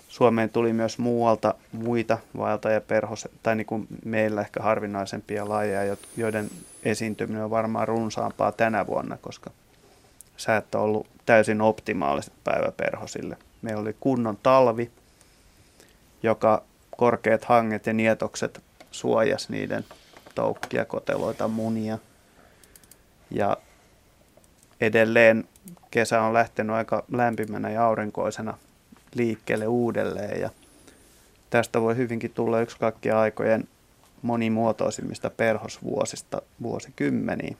Suomeen tuli myös muualta muita vaeltajaperhos, tai niin kuin meillä ehkä harvinaisempia lajeja, joiden esiintyminen on varmaan runsaampaa tänä vuonna, koska säät on ollut täysin optimaaliset päiväperhosille. Meillä oli kunnon talvi, joka korkeat hanget ja nietokset suojas niiden toukkia, koteloita, munia. Ja edelleen kesä on lähtenyt aika lämpimänä ja aurinkoisena liikkeelle uudelleen ja tästä voi hyvinkin tulla yksi kaikkien aikojen monimuotoisimmista perhosvuosista vuosikymmeniä.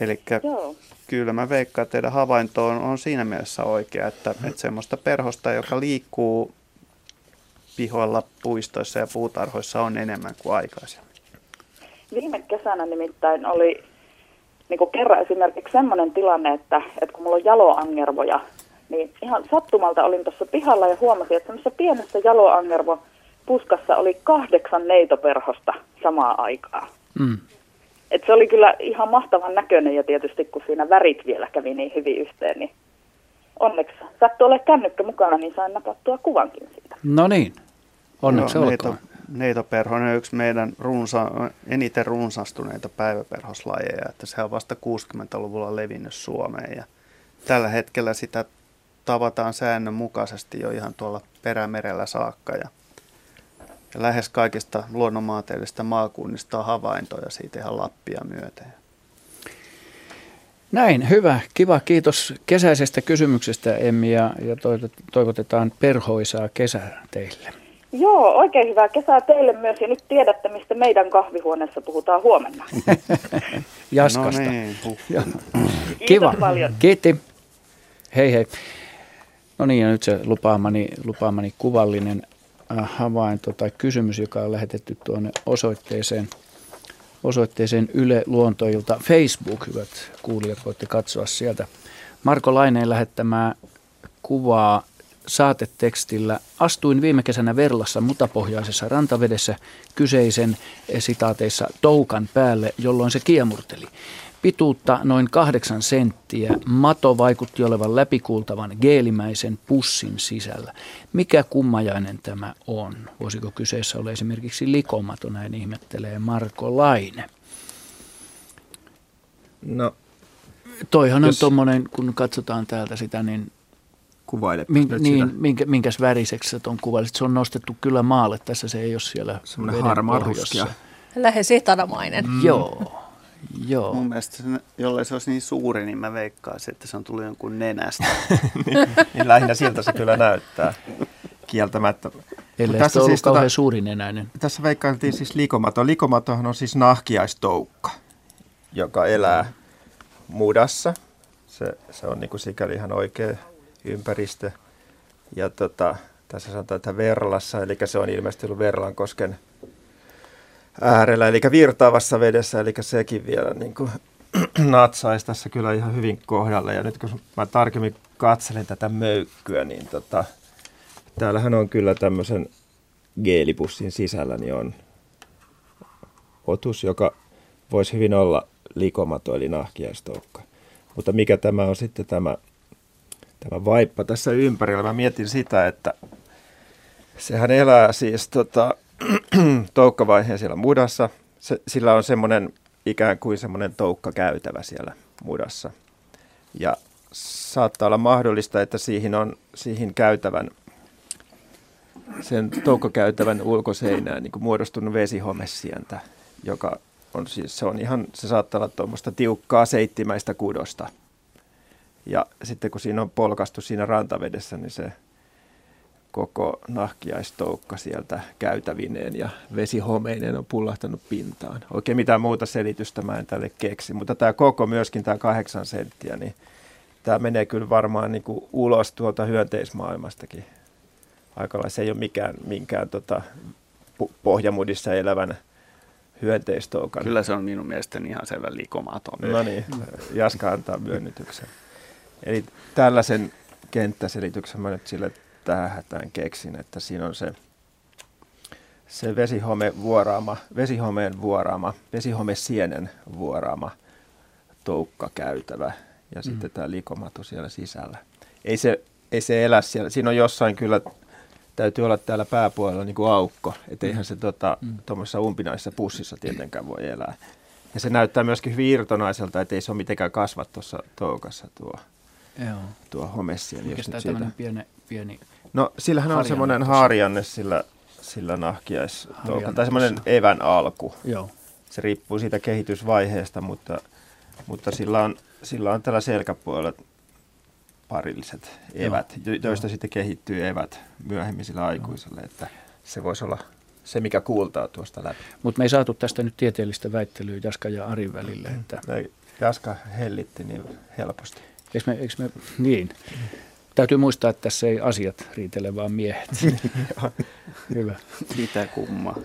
Eli kyllä mä veikkaan, että teidän havainto on, on siinä mielessä oikea, että, että semmoista perhosta, joka liikkuu pihoilla, puistoissa ja puutarhoissa on enemmän kuin aikaisemmin. Viime kesänä nimittäin oli niin kuin kerran esimerkiksi sellainen tilanne, että, että kun mulla on jaloangervoja, niin ihan sattumalta olin tuossa pihalla ja huomasin, että semmoisessa pienessä jaloangervo puskassa oli kahdeksan neitoperhosta samaa aikaa. Mm. Et se oli kyllä ihan mahtavan näköinen ja tietysti kun siinä värit vielä kävi niin hyvin yhteen, niin onneksi sattui ole kännykkä mukana, niin sain napattua kuvankin siitä. No niin, onneksi Joo, olkoon. Neitoperhonen on yksi meidän runsa, eniten runsastuneita päiväperhoslajeja, että se on vasta 60-luvulla levinnyt Suomeen ja tällä hetkellä sitä tavataan säännönmukaisesti jo ihan tuolla perämerellä saakka ja, ja lähes kaikista luonnonmaantieteellisistä maakunnista on havaintoja siitä ihan Lappia myöten. Näin, hyvä. Kiva. Kiitos kesäisestä kysymyksestä, Emmi, ja, ja toivotetaan perhoisaa kesää teille. Joo, oikein hyvää kesää teille myös ja nyt tiedätte, mistä meidän kahvihuoneessa puhutaan huomenna. (laughs) Jaskasta. No niin. (clears throat) Kiva. paljon. Kiitti. Hei hei. No niin, ja nyt se lupaamani, lupaamani kuvallinen äh, havainto tai kysymys, joka on lähetetty tuonne osoitteeseen, osoitteeseen Yle Luontoilta Facebook. Hyvät kuulijat, voitte katsoa sieltä. Marko Laineen lähettämää kuvaa saatetekstillä. Astuin viime kesänä Verlassa mutapohjaisessa rantavedessä kyseisen eh, sitaateissa toukan päälle, jolloin se kiemurteli. Pituutta noin kahdeksan senttiä. Mato vaikutti olevan läpikuultavan geelimäisen pussin sisällä. Mikä kummajainen tämä on? Voisiko kyseessä olla esimerkiksi likomato, näin ihmettelee Marko Laine. No, Toihan on tuommoinen, kun katsotaan täältä sitä, niin Min, niin, sitä. minkä, minkäs väriseksi sä tuon kuvailit? Se on nostettu kyllä maalle. Tässä se ei ole siellä Semmoinen veden harmaa pohjassa. ruskea. Lähes etanamainen. Mm. Joo, joo. Mun mielestä se, jollei se olisi niin suuri, niin mä veikkaisin, että se on tullut jonkun nenästä. (laughs) niin lähinnä siltä se kyllä näyttää kieltämättä. Ellei Tässä sitä ollut siis tota- kauhean suurinenäinen. Tässä veikkailtiin siis likomato. Likomatohan on siis nahkiaistoukka, joka elää mudassa. Se, se on niin kuin sikäli ihan oikea ympäristö. Ja tota, tässä sanotaan, että Verlassa, eli se on ilmeisesti ollut Verlankosken äärellä, eli virtaavassa vedessä, eli sekin vielä niin kuin (clears throat) natsaisi tässä kyllä ihan hyvin kohdalla. Ja nyt kun mä tarkemmin katselen tätä möykkyä, niin tota, täällähän on kyllä tämmöisen geelipussin sisällä niin on otus, joka voisi hyvin olla likomato eli nahkiaistoukka. Mutta mikä tämä on sitten tämä, tämä vaippa tässä ympärillä? Mä mietin sitä, että sehän elää siis tota, (clears throat) toukkavaiheen siellä mudassa. Se, sillä on semmoinen ikään kuin semmoinen toukka käytävä siellä mudassa. Ja saattaa olla mahdollista, että siihen on siihen käytävän sen toukkokäytävän ulkoseinään niin kuin muodostunut vesihomesientä, joka on siis, se on ihan, se saattaa olla tuommoista tiukkaa seittimäistä kudosta. Ja sitten kun siinä on polkastu siinä rantavedessä, niin se koko nahkiaistoukka sieltä käytävineen ja vesihomeineen on pullahtanut pintaan. Oikein mitään muuta selitystä mä en tälle keksi, mutta tämä koko myöskin tämä kahdeksan senttiä, niin tämä menee kyllä varmaan niin kuin ulos tuolta hyönteismaailmastakin aika lailla. Se ei ole mikään, minkään tota, pohjamudissa elävän hyönteistoukan. Kyllä se on minun mielestäni ihan selvä likomaton. No niin, Jaska antaa myönnytyksen. Eli tällaisen kenttäselityksen mä nyt sille tähän keksin, että siinä on se, se vesihome vuoraama, vesihomeen vuoraama, vesihomesienen vuoraama toukka käytävä ja mm. sitten tämä likomato siellä sisällä. Ei se, ei se elä siellä, siinä on jossain kyllä, täytyy olla täällä pääpuolella niin kuin aukko, että eihän se tota, tuommoisessa umpinaisessa pussissa tietenkään voi elää. Ja se näyttää myöskin hyvin irtonaiselta, että ei se ole mitenkään kasva tuossa toukassa tuo, Joo. tuo homessien. Siitä... tämmöinen pieni, pieni No sillähän on semmoinen harjanne sillä, sillä nahkiais, tai semmoinen evän alku. Joo. Se riippuu siitä kehitysvaiheesta, mutta, mutta sillä, on, sillä on tällä selkäpuolella parilliset evät, jo, joista sitten kehittyy evät myöhemmin sillä aikuiselle, että se voisi olla se, mikä kuultaa tuosta läpi. Mutta me ei saatu tästä nyt tieteellistä väittelyä Jaska ja Arin välille. Että, Jaska hellitti niin helposti. eikö me, eikö me, niin. Täytyy muistaa, että tässä ei asiat riitele, vaan miehet. (laughs) Hyvä. Mitä kummaa.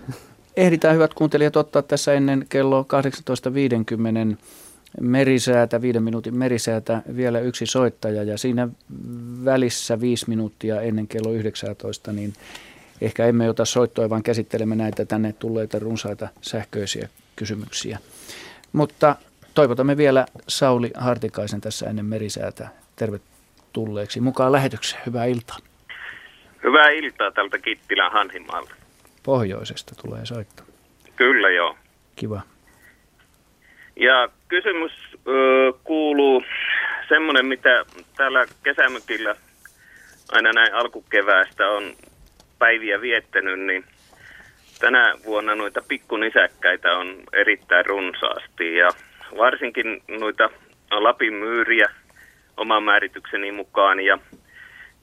Ehditään hyvät kuuntelijat ottaa tässä ennen kello 18.50 merisäätä, viiden minuutin merisäätä, vielä yksi soittaja ja siinä välissä viisi minuuttia ennen kello 19, niin ehkä emme ota soittoa, vaan käsittelemme näitä tänne tulleita runsaita sähköisiä kysymyksiä. Mutta toivotamme vielä Sauli Hartikaisen tässä ennen merisäätä tervetulleeksi mukaan lähetykseen. Hyvää iltaa. Hyvää iltaa tältä Kittilän Hanhimaalta. Pohjoisesta tulee soitto. Kyllä joo. Kiva. Ja kysymys ö, kuuluu semmoinen, mitä täällä kesämökillä aina näin alkukeväästä on päiviä viettänyt, niin tänä vuonna noita pikkunisäkkäitä on erittäin runsaasti ja varsinkin noita Lapin myyriä oman määritykseni mukaan ja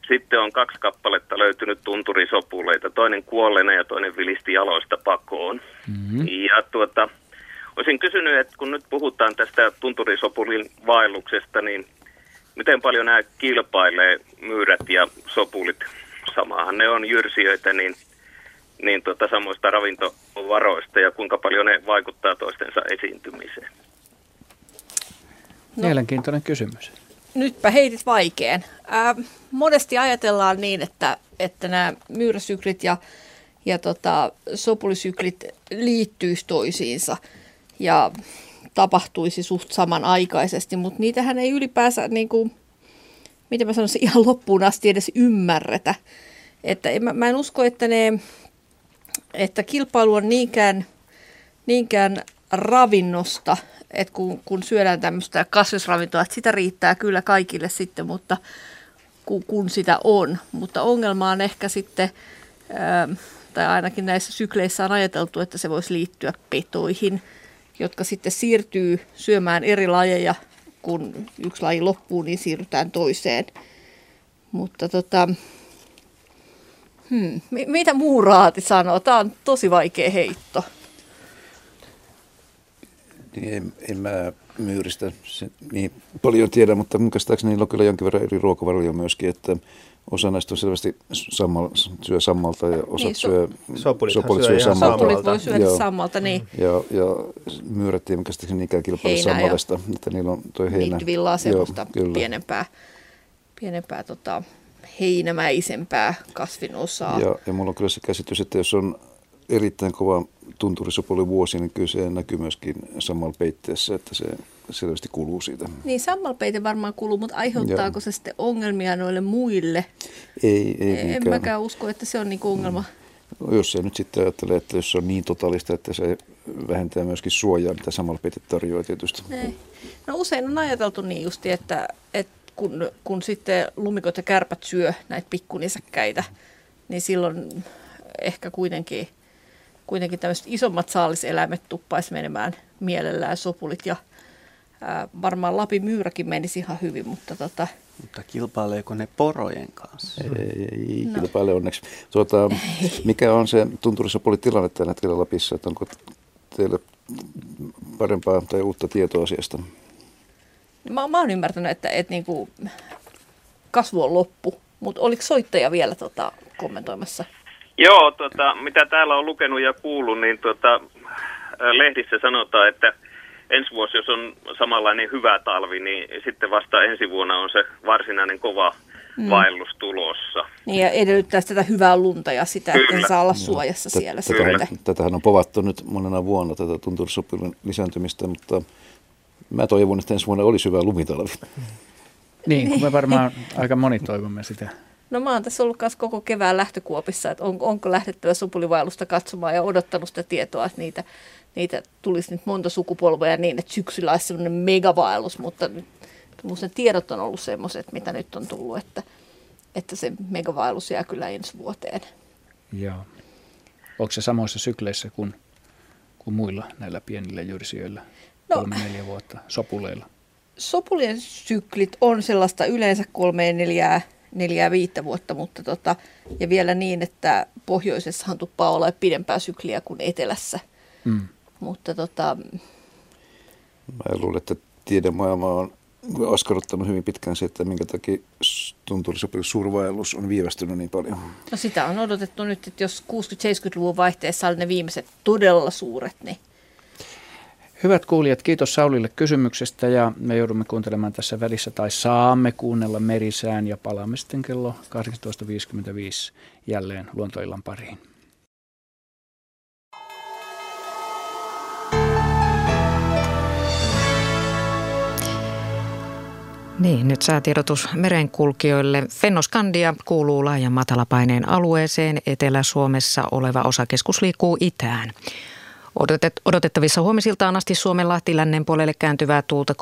sitten on kaksi kappaletta löytynyt tunturisopuleita, toinen kuolleena ja toinen vilisti jaloista pakoon. Mm-hmm. Ja tuota, olisin kysynyt, että kun nyt puhutaan tästä tunturisopulin vaelluksesta, niin miten paljon nämä kilpailee myyrät ja sopulit? Samahan ne on jyrsijöitä, niin, niin tuota, samoista ravintovaroista ja kuinka paljon ne vaikuttaa toistensa esiintymiseen? No. Mielenkiintoinen kysymys. Nytpä heitit vaikeen. Ää, monesti ajatellaan niin, että, että nämä myyräsyklit ja, ja tota, sopulisyklit liittyisi toisiinsa ja tapahtuisi suht samanaikaisesti, mutta niitähän ei ylipäänsä, niin kuin, miten mä sanoisin, ihan loppuun asti edes ymmärretä. Että en, mä, mä en usko, että, ne, että kilpailu on niinkään, niinkään ravinnosta, että kun, kun syödään tämmöistä kasvisravintoa, että sitä riittää kyllä kaikille sitten, mutta kun, kun sitä on. Mutta ongelma on ehkä sitten, tai ainakin näissä sykleissä on ajateltu, että se voisi liittyä petoihin, jotka sitten siirtyy syömään eri lajeja, kun yksi laji loppuu, niin siirrytään toiseen. Mutta tota, hmm, mitä muu raati sanoo? Tämä on tosi vaikea heitto. Niin en, en mä myyristä niin paljon tiedä, mutta mun käsittääkseni niillä on kyllä jonkin verran eri ruokavaroja myöskin, että osa näistä on selvästi sammal, syö sammalta ja osa niin, so, syö, sopulit, syö, syö sammalta. Sopulit voi syödä ja, sammalta, niin. Ja, ja myyrät ei käsittääkseni niinkään kilpailu sammalesta, että niillä on toi heinä. Niityvillaa semmoista Joo, pienempää, pienempää tota, heinämäisempää kasvinosaa. Ja, ja mulla on kyllä se käsitys, että jos on erittäin kova tunturisopoli vuosi, niin kyllä se näkyy myöskin samalla peitteessä, että se selvästi kuluu siitä. Niin sammalpeite varmaan kuluu, mutta aiheuttaako ja. se sitten ongelmia noille muille? Ei, ei En niinkään. mäkään usko, että se on niinku ongelma. No, jos se nyt sitten ajattelee, että jos se on niin totaalista, että se vähentää myöskin suojaa, mitä sammalpeite tarjoaa tietysti. Ei. No usein on ajateltu niin justi, että, että kun, kun sitten lumikot ja kärpät syö näitä pikkunisäkkäitä, niin silloin ehkä kuitenkin – kuitenkin tämmöiset isommat saaliseläimet tuppaisi menemään mielellään sopulit ja ää, varmaan Lapin myyräkin menisi ihan hyvin, mutta tota... Mutta kilpaileeko ne porojen kanssa? Ei, ei no. kilpaile onneksi. Tuota, (laughs) mikä on se tilanne tällä hetkellä Lapissa? Että onko teillä parempaa tai uutta tietoa asiasta? Mä, mä oon ymmärtänyt, että, että niin kuin kasvu on loppu, mutta oliko soittaja vielä tota, kommentoimassa? Joo, tota, mitä täällä on lukenut ja kuullut, niin tota, lehdissä sanotaan, että ensi vuosi, jos on samanlainen hyvä talvi, niin sitten vasta ensi vuonna on se varsinainen kova mm. vaellus tulossa. Niin ja edellyttää tätä hyvää lunta ja sitä, Kyllä. että saa olla suojassa no, siellä tätähän, tätähän on povattu nyt monena vuonna, tätä tunturisopilun lisääntymistä, mutta mä toivon, että ensi vuonna olisi hyvä lumitalvi. Niin, kun me varmaan aika moni toivomme sitä. No mä oon tässä ollut myös koko kevään lähtökuopissa, että on, onko lähdettävä supulivailusta katsomaan ja odottanut sitä tietoa, että niitä, niitä tulisi nyt monta sukupolvea niin, että syksyllä olisi sellainen megavaellus, mutta nyt minusta ne tiedot on ollut semmoiset, mitä nyt on tullut, että, että se megavaellus jää kyllä ensi vuoteen. Joo. Onko se samoissa sykleissä kuin, kuin muilla näillä pienillä jyrsijöillä, no, kolme neljä vuotta, sopuleilla? Sopulien syklit on sellaista yleensä kolme neljää neljää viittä vuotta, mutta tota, ja vielä niin, että pohjoisessahan tuppaa olla pidempää sykliä kuin etelässä. Mm. Mutta tota... Mä luulen, että tiedemaailma on askarruttanut hyvin pitkään se, että minkä takia tunturisopimuksen suurvaellus on viivästynyt niin paljon. No sitä on odotettu nyt, että jos 60-70-luvun vaihteessa oli ne viimeiset todella suuret, niin Hyvät kuulijat, kiitos Saulille kysymyksestä ja me joudumme kuuntelemaan tässä välissä tai saamme kuunnella merisään ja palaamme sitten kello 18.55 jälleen luontoillan pariin. Niin, nyt säätiedotus merenkulkijoille. Fennoskandia kuuluu laajan matalapaineen alueeseen. Etelä-Suomessa oleva osakeskus liikkuu itään. Odotet, odotettavissa huomisiltaan asti Suomen Lahti lännen puolelle kääntyvää tuulta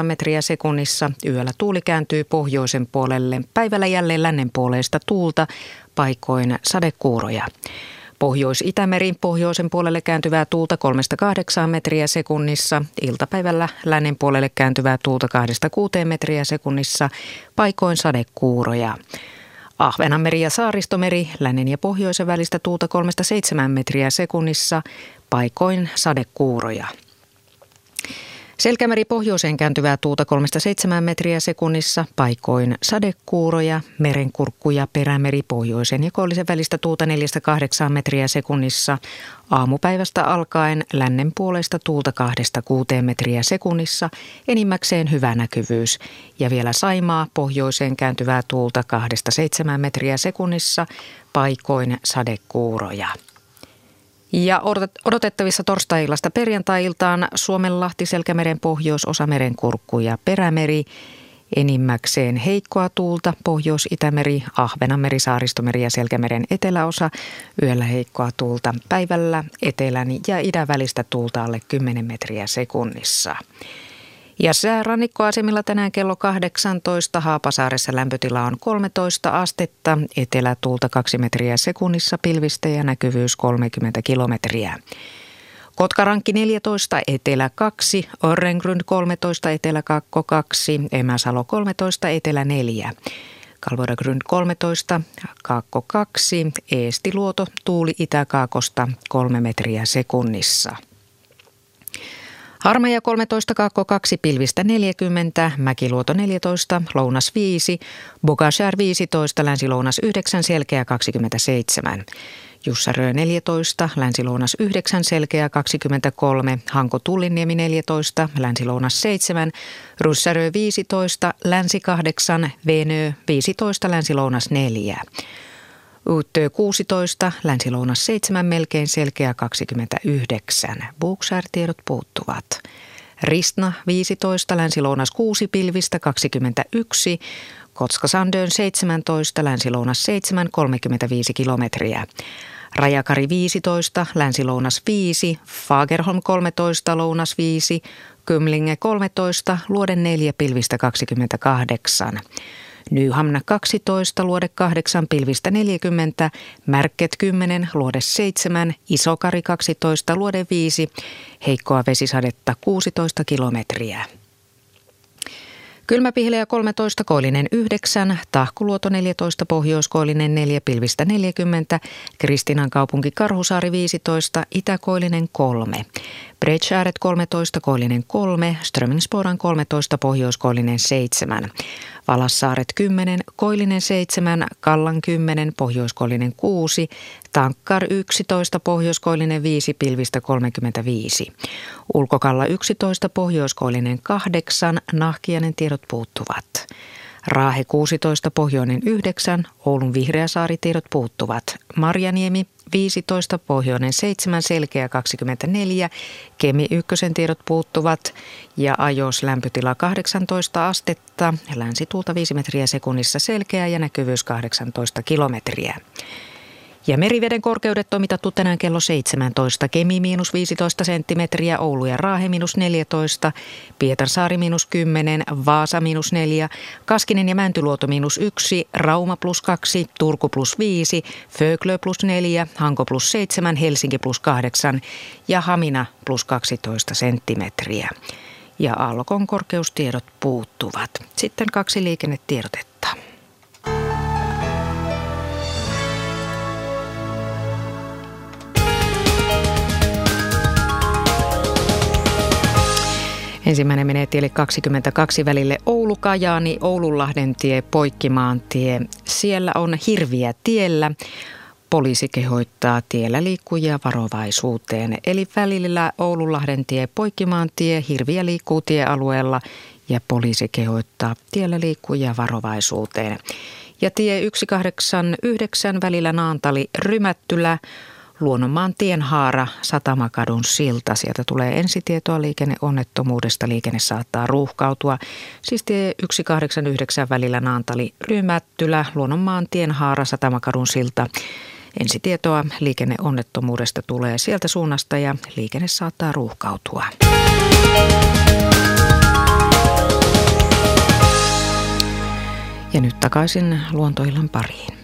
3-8 metriä sekunnissa. Yöllä tuuli kääntyy pohjoisen puolelle. Päivällä jälleen lännen puoleista tuulta, paikoin sadekuuroja. Pohjois-Itämeri pohjoisen puolelle kääntyvää tuulta 3-8 metriä sekunnissa. Iltapäivällä lännen puolelle kääntyvää tuulta 2-6 metriä sekunnissa, paikoin sadekuuroja. Ahvenanmeri ja Saaristomeri, lännen ja pohjoisen välistä tuulta 3-7 metriä sekunnissa, paikoin sadekuuroja. Selkämeri pohjoiseen kääntyvää tuuta 3-7 metriä sekunnissa, paikoin sadekuuroja, merenkurkkuja, perämeri pohjoisen ja koillisen välistä tuuta 4-8 metriä sekunnissa, aamupäivästä alkaen lännen puolesta tuulta 2-6 metriä sekunnissa, enimmäkseen hyvä näkyvyys, ja vielä Saimaa pohjoiseen kääntyvää tuulta 2-7 metriä sekunnissa, paikoin sadekuuroja. Ja odotettavissa torstai-illasta perjantai-iltaan Suomenlahti, Selkämeren pohjoisosa, merenkurkku ja perämeri. Enimmäkseen heikkoa tuulta, Pohjois-Itämeri, Ahvenanmeri, Saaristomeri ja Selkämeren eteläosa. Yöllä heikkoa tuulta, päivällä etelän ja idän välistä tuulta alle 10 metriä sekunnissa. Ja rannikkoasemilla tänään kello 18. Haapasaaressa lämpötila on 13 astetta, etelätuulta 2 metriä sekunnissa pilvistä ja näkyvyys 30 kilometriä. Kotkaranki 14, Etelä 2, Orrengrund 13, Etelä 2, Emäsalo 13, Etelä 4. Kalvodagrund 13, Kaakko 2, Eestiluoto, tuuli Itä-Kaakosta 3 metriä sekunnissa. Harmaja 13, Kaakko 2, Pilvistä 40, Mäkiluoto 14, Lounas 5, Bogashar 15, Länsi-Lounas 9, Selkeä 27. Jussarö 14, Länsi-Lounas 9, Selkeä 23, Hanko Tullinniemi 14, Länsi-Lounas 7, Russarö 15, Länsi 8, Venö 15, Länsi-Lounas 4. Uuttö 16, Länsi-Lounas 7, melkein selkeä 29. Buuksär-tiedot puuttuvat. Ristna 15, Länsi-Lounas 6, pilvistä 21. Kotskasandön 17, Länsi-Lounas 7, 35 kilometriä. Rajakari 15, Länsi-Lounas 5, Fagerholm 13, Lounas 5, Kymlinge 13, Luoden 4, pilvistä 28. Nyhamna 12, luode 8, pilvistä 40, Märket 10, luode 7, Isokari 12, luode 5, heikkoa vesisadetta 16 kilometriä. Kylmäpihleä 13, koillinen 9, Tahkuluoto 14, Pohjoiskoillinen 4, pilvistä 40, Kristinan kaupunki Karhusaari 15, Itäkoillinen 3. Bredshäret 13, Koillinen 3, Strömingsporan 13, Pohjoiskoillinen 7. Valassaaret 10, Koillinen 7, Kallan 10, Pohjoiskoillinen 6, Tankkar 11, Pohjoiskoillinen 5, Pilvistä 35. Ulkokalla 11, Pohjoiskoillinen 8, Nahkianen tiedot puuttuvat. Raahe 16, Pohjoinen 9, Oulun Vihreäsaari-tiedot puuttuvat. Marjaniemi 15, Pohjoinen 7, Selkeä 24, Kemi 1 tiedot puuttuvat ja Ajos lämpötila 18 astetta, länsituulta 5 metriä sekunnissa selkeä ja näkyvyys 18 kilometriä. Ja meriveden korkeudet on mitattu tänään kello 17. Kemi miinus 15 senttimetriä, Oulu ja Raahe miinus 14, Pietarsaari miinus 10, Vaasa miinus 4, Kaskinen ja Mäntyluoto miinus 1, Rauma plus 2, Turku plus 5, Föglö plus 4, Hanko plus 7, Helsinki plus 8 ja Hamina plus 12 senttimetriä. Ja Aallokon korkeustiedot puuttuvat. Sitten kaksi liikennetiedotetta. Ensimmäinen menee tielle 22 välille Oulu-Kajaani, Oulunlahden tie, Poikkimaantie. Siellä on hirviä tiellä. Poliisi kehoittaa tiellä liikkujia varovaisuuteen. Eli välillä Oulunlahden tie, Poikkimaantie, hirviä liikkuu tiealueella ja poliisi kehoittaa tiellä liikkujia varovaisuuteen. Ja tie 189 välillä Naantali, Rymättylä, Luonnonmaantien haara, Satamakadun silta. Sieltä tulee ensitietoa liikenneonnettomuudesta. Liikenne saattaa ruuhkautua. Siis tie 189 välillä Naantali Rymättylä, Luonnonmaantien haara, Satamakadun silta. Ensitietoa liikenneonnettomuudesta tulee sieltä suunnasta ja liikenne saattaa ruuhkautua. Ja nyt takaisin luontoillan pariin.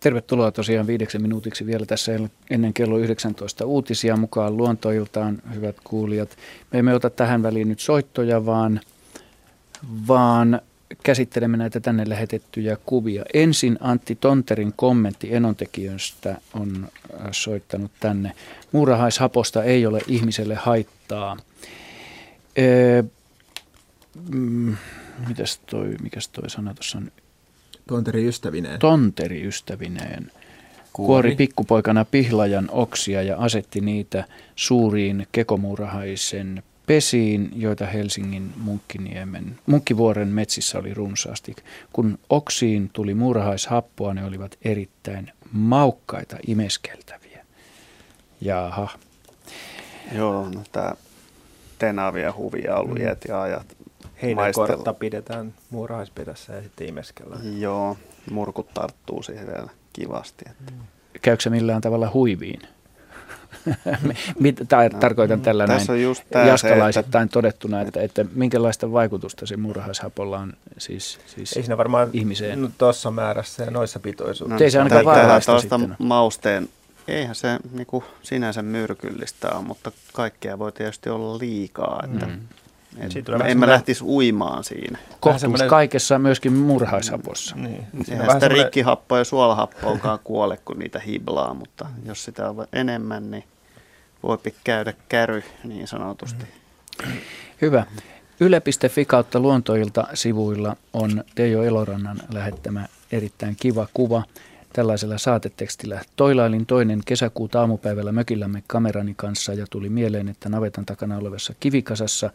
Tervetuloa tosiaan viideksi minuutiksi vielä tässä ennen kello 19 uutisia mukaan luontoiltaan, hyvät kuulijat. Me emme ota tähän väliin nyt soittoja, vaan, vaan käsittelemme näitä tänne lähetettyjä kuvia. Ensin Antti Tonterin kommentti enontekijöistä on äh, soittanut tänne. Muurahaishaposta ei ole ihmiselle haittaa. Öö, mm, mitäs toi, mikäs toi sana tuossa on? Tonteri ystävineen. Tonteri ystävineen. Kuori pikkupoikana pihlajan oksia ja asetti niitä suuriin kekomuurahaisen pesiin, joita Helsingin Munkkiniemen, Munkkivuoren metsissä oli runsaasti. Kun oksiin tuli muurahaishappoa, ne olivat erittäin maukkaita imeskeltäviä. Jaha. Joo, no tämä tenavia huvia ollut mm. iät ja ajat. Heinäkortta pidetään muurahaisperässä ja sitten imeskellään. Joo, murkut tarttuu siihen vielä kivasti. Että. Käykö millään tavalla huiviin? (laughs) tai no, tarkoitan tällä näin jaskalaisittain että... todettuna, että, että minkälaista vaikutusta se murhaishapolla on siis, siis Ei siinä varmaan ihmiseen? No, tuossa määrässä ja noissa pitoisuuksissa. No, ei se ainakaan vaarallista sitten. mausteen, eihän se niin kuin, sinänsä myrkyllistä ole, mutta kaikkea voi tietysti olla liikaa. Että mm. En, en mä lähtisi uimaan siinä. Kohtuus semmoinen... kaikessa myöskin murhaishapossa. Niin. Eihän sitä semmoinen... rikkihappoa ja suolahappoakaan (laughs) kuole, kun niitä hiblaa, mutta jos sitä on enemmän, niin voi käydä käry niin sanotusti. Hyvä. Yle.fi kautta luontoilta sivuilla on Teijo Elorannan lähettämä erittäin kiva kuva tällaisella saatetekstillä. Toilailin toinen kesäkuuta aamupäivällä mökillämme kamerani kanssa ja tuli mieleen, että navetan takana olevassa kivikasassa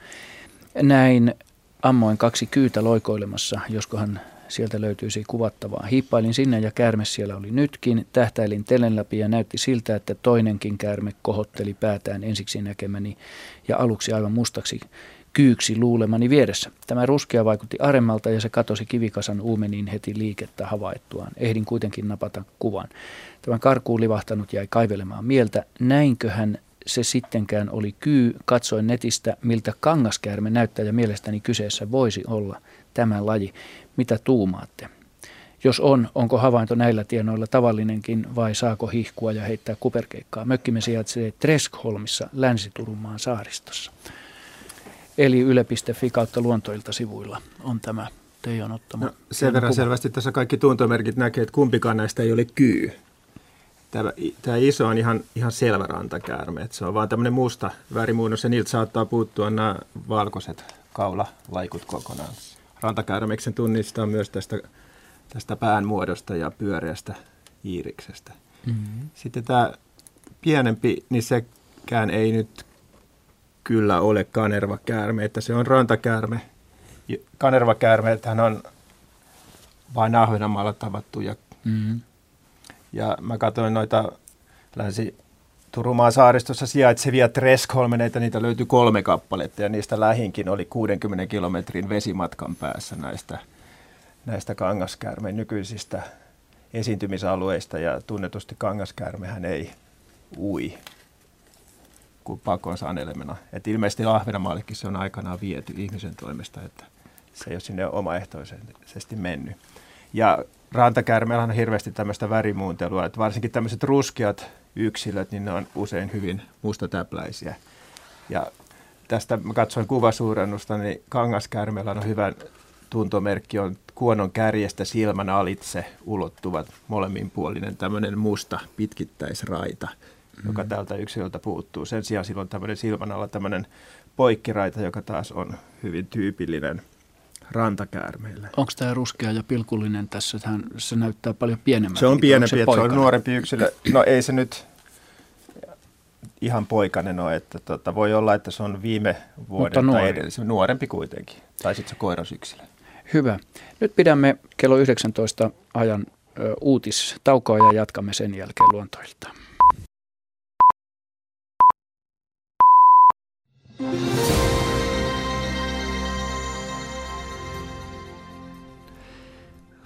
näin ammoin kaksi kyytä loikoilemassa, joskohan sieltä löytyisi kuvattavaa. Hiippailin sinne ja käärme siellä oli nytkin. Tähtäilin telen läpi ja näytti siltä, että toinenkin käärme kohotteli päätään ensiksi näkemäni ja aluksi aivan mustaksi kyyksi luulemani vieressä. Tämä ruskea vaikutti aremmalta ja se katosi kivikasan uumeniin heti liikettä havaittuaan. Ehdin kuitenkin napata kuvan. Tämän karkuun livahtanut jäi kaivelemaan mieltä. Näinköhän se sittenkään oli kyy. Katsoin netistä, miltä kangaskäärme näyttää ja mielestäni kyseessä voisi olla tämä laji. Mitä tuumaatte? Jos on, onko havainto näillä tienoilla tavallinenkin vai saako hihkua ja heittää kuperkeikkaa? Mökkimme sijaitsee Treskholmissa Länsi-Turunmaan saaristossa. Eli yle.fi kautta luontoilta sivuilla on tämä Teijon ottama. No, sen verran kuva. selvästi tässä kaikki tuntomerkit näkee, että kumpikaan näistä ei ole kyy. Tämä, tämä iso on ihan, ihan selvä rantakäärme. Että se on vaan tämmöinen musta värimuunnos ja niiltä saattaa puuttua nämä valkoiset kaulalaikut kokonaan. Rantakäärmeksen tunnistaa myös tästä, tästä pään muodosta ja pyöreästä iiriksestä. Mm-hmm. Sitten tämä pienempi, niin sekään ei nyt kyllä ole kanervakäärme, että se on rantakäärme. Kanervakäärme, että hän on vain Ahvenanmaalla tavattuja. Mm-hmm. Ja mä katsoin noita länsi Turumaan saaristossa sijaitsevia Treskholmeneita, niitä löytyi kolme kappaletta ja niistä lähinkin oli 60 kilometrin vesimatkan päässä näistä, näistä kangaskäärmeen nykyisistä esiintymisalueista ja tunnetusti kangaskäärmehän ei ui kuin pakon sanelemena. Et ilmeisesti Ahvenanmaallekin se on aikanaan viety ihmisen toimesta, että se ei ole sinne omaehtoisesti mennyt. Ja rantakärmeellä on hirveästi tämmöistä värimuuntelua, että varsinkin tämmöiset ruskeat yksilöt, niin ne on usein hyvin mustatäpläisiä. Ja tästä mä katsoin kuvasuurennusta, niin kangaskärmeellä on hyvä tuntomerkki, on kuonon kärjestä silmän alitse ulottuvat molemminpuolinen tämmöinen musta pitkittäisraita, mm. joka tältä yksilöltä puuttuu. Sen sijaan silloin tämmöinen silmän alla tämmöinen poikkiraita, joka taas on hyvin tyypillinen – rantakäärmeille. Onko tämä ruskea ja pilkullinen tässä? Hän, se näyttää paljon pienemmältä. Se on pienempi, se, se on nuorempi yksilö. No ei se nyt ihan poikainen ole, että tota, voi olla, että se on viime vuoden tai edellisen, nuorempi kuitenkin. Tai sitten se koirasyksilö. Hyvä. Nyt pidämme kello 19 ajan ö, uutistaukoa ja jatkamme sen jälkeen luontoilta.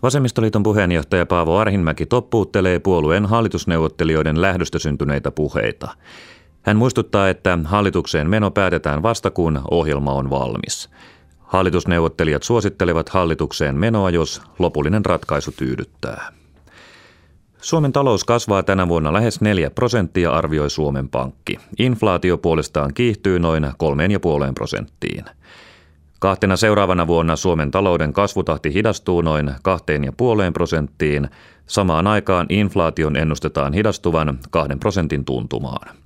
Vasemmistoliiton puheenjohtaja Paavo Arhinmäki toppuuttelee puolueen hallitusneuvottelijoiden lähdöstä syntyneitä puheita. Hän muistuttaa, että hallitukseen meno päätetään vasta kun ohjelma on valmis. Hallitusneuvottelijat suosittelevat hallitukseen menoa, jos lopullinen ratkaisu tyydyttää. Suomen talous kasvaa tänä vuonna lähes 4 prosenttia, arvioi Suomen Pankki. Inflaatio puolestaan kiihtyy noin 3,5 prosenttiin. Kahtena seuraavana vuonna Suomen talouden kasvutahti hidastuu noin 2,5 prosenttiin. Samaan aikaan inflaation ennustetaan hidastuvan 2 prosentin tuntumaan.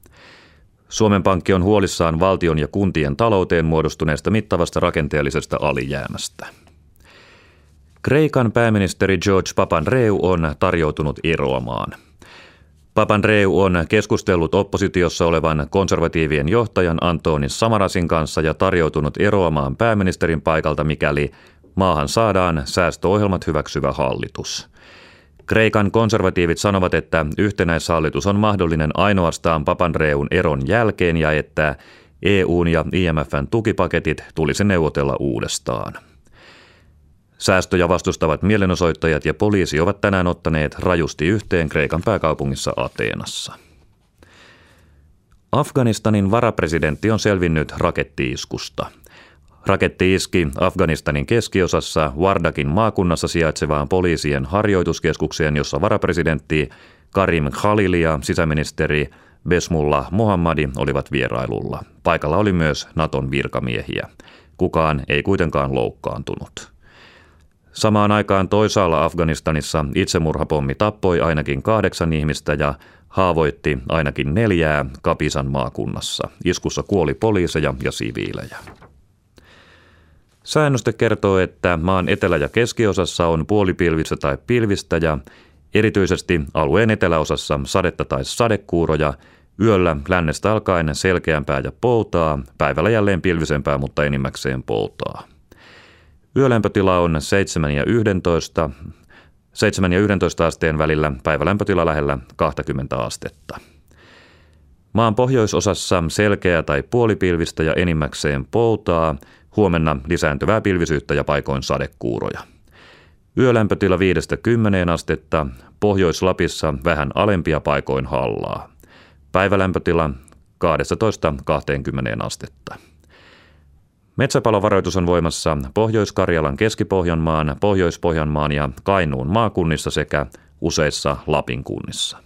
Suomen Pankki on huolissaan valtion ja kuntien talouteen muodostuneesta mittavasta rakenteellisesta alijäämästä. Kreikan pääministeri George Papandreou on tarjoutunut eroamaan. Papandreou on keskustellut oppositiossa olevan konservatiivien johtajan Antonis Samarasin kanssa ja tarjoutunut eroamaan pääministerin paikalta, mikäli maahan saadaan säästöohjelmat hyväksyvä hallitus. Kreikan konservatiivit sanovat, että yhtenäishallitus on mahdollinen ainoastaan Papandreun eron jälkeen ja että EUn ja IMFn tukipaketit tulisi neuvotella uudestaan. Säästöjä vastustavat mielenosoittajat ja poliisi ovat tänään ottaneet rajusti yhteen Kreikan pääkaupungissa Ateenassa. Afganistanin varapresidentti on selvinnyt rakettiiskusta. Raketti iski Afganistanin keskiosassa Wardakin maakunnassa sijaitsevaan poliisien harjoituskeskukseen, jossa varapresidentti Karim Khalil ja sisäministeri Besmulla Mohammadi olivat vierailulla. Paikalla oli myös Naton virkamiehiä. Kukaan ei kuitenkaan loukkaantunut. Samaan aikaan toisaalla Afganistanissa itsemurhapommi tappoi ainakin kahdeksan ihmistä ja haavoitti ainakin neljää Kapisan maakunnassa. Iskussa kuoli poliiseja ja siviilejä. Säännöste kertoo, että maan etelä- ja keskiosassa on puolipilvistä tai pilvistä ja erityisesti alueen eteläosassa sadetta tai sadekuuroja, yöllä lännestä alkaen selkeämpää ja poutaa, päivällä jälleen pilvisempää, mutta enimmäkseen poutaa. Yölämpötila on 7 ja 11, 7 ja 11 asteen välillä, päivälämpötila lähellä 20 astetta. Maan pohjoisosassa selkeä tai puolipilvistä ja enimmäkseen poutaa, huomenna lisääntyvää pilvisyyttä ja paikoin sadekuuroja. Yölämpötila 5-10 astetta, Pohjois-Lapissa vähän alempia paikoin hallaa. Päivälämpötila 12-20 astetta. Metsäpalovaroitus on voimassa Pohjois-Karjalan, Keski-Pohjanmaan, Pohjois-Pohjanmaan ja Kainuun maakunnissa sekä useissa Lapin kunnissa.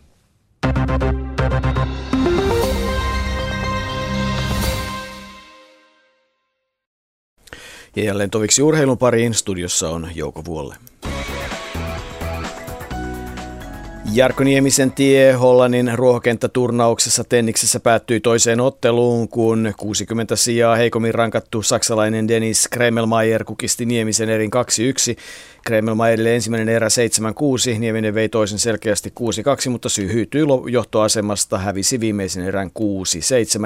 Ja jälleen toviksi urheilun pariin studiossa on Jouko Vuolle. Jarkko Niemisen tie Hollannin ruohokenttäturnauksessa Tenniksessä päättyi toiseen otteluun, kun 60 sijaa heikommin rankattu saksalainen Dennis Kremelmaier kukisti Niemisen erin 2-1. Kremelmaierille ensimmäinen erä 7-6, Nieminen vei toisen selkeästi 6-2, mutta syy hyytyi johtoasemasta, hävisi viimeisen erän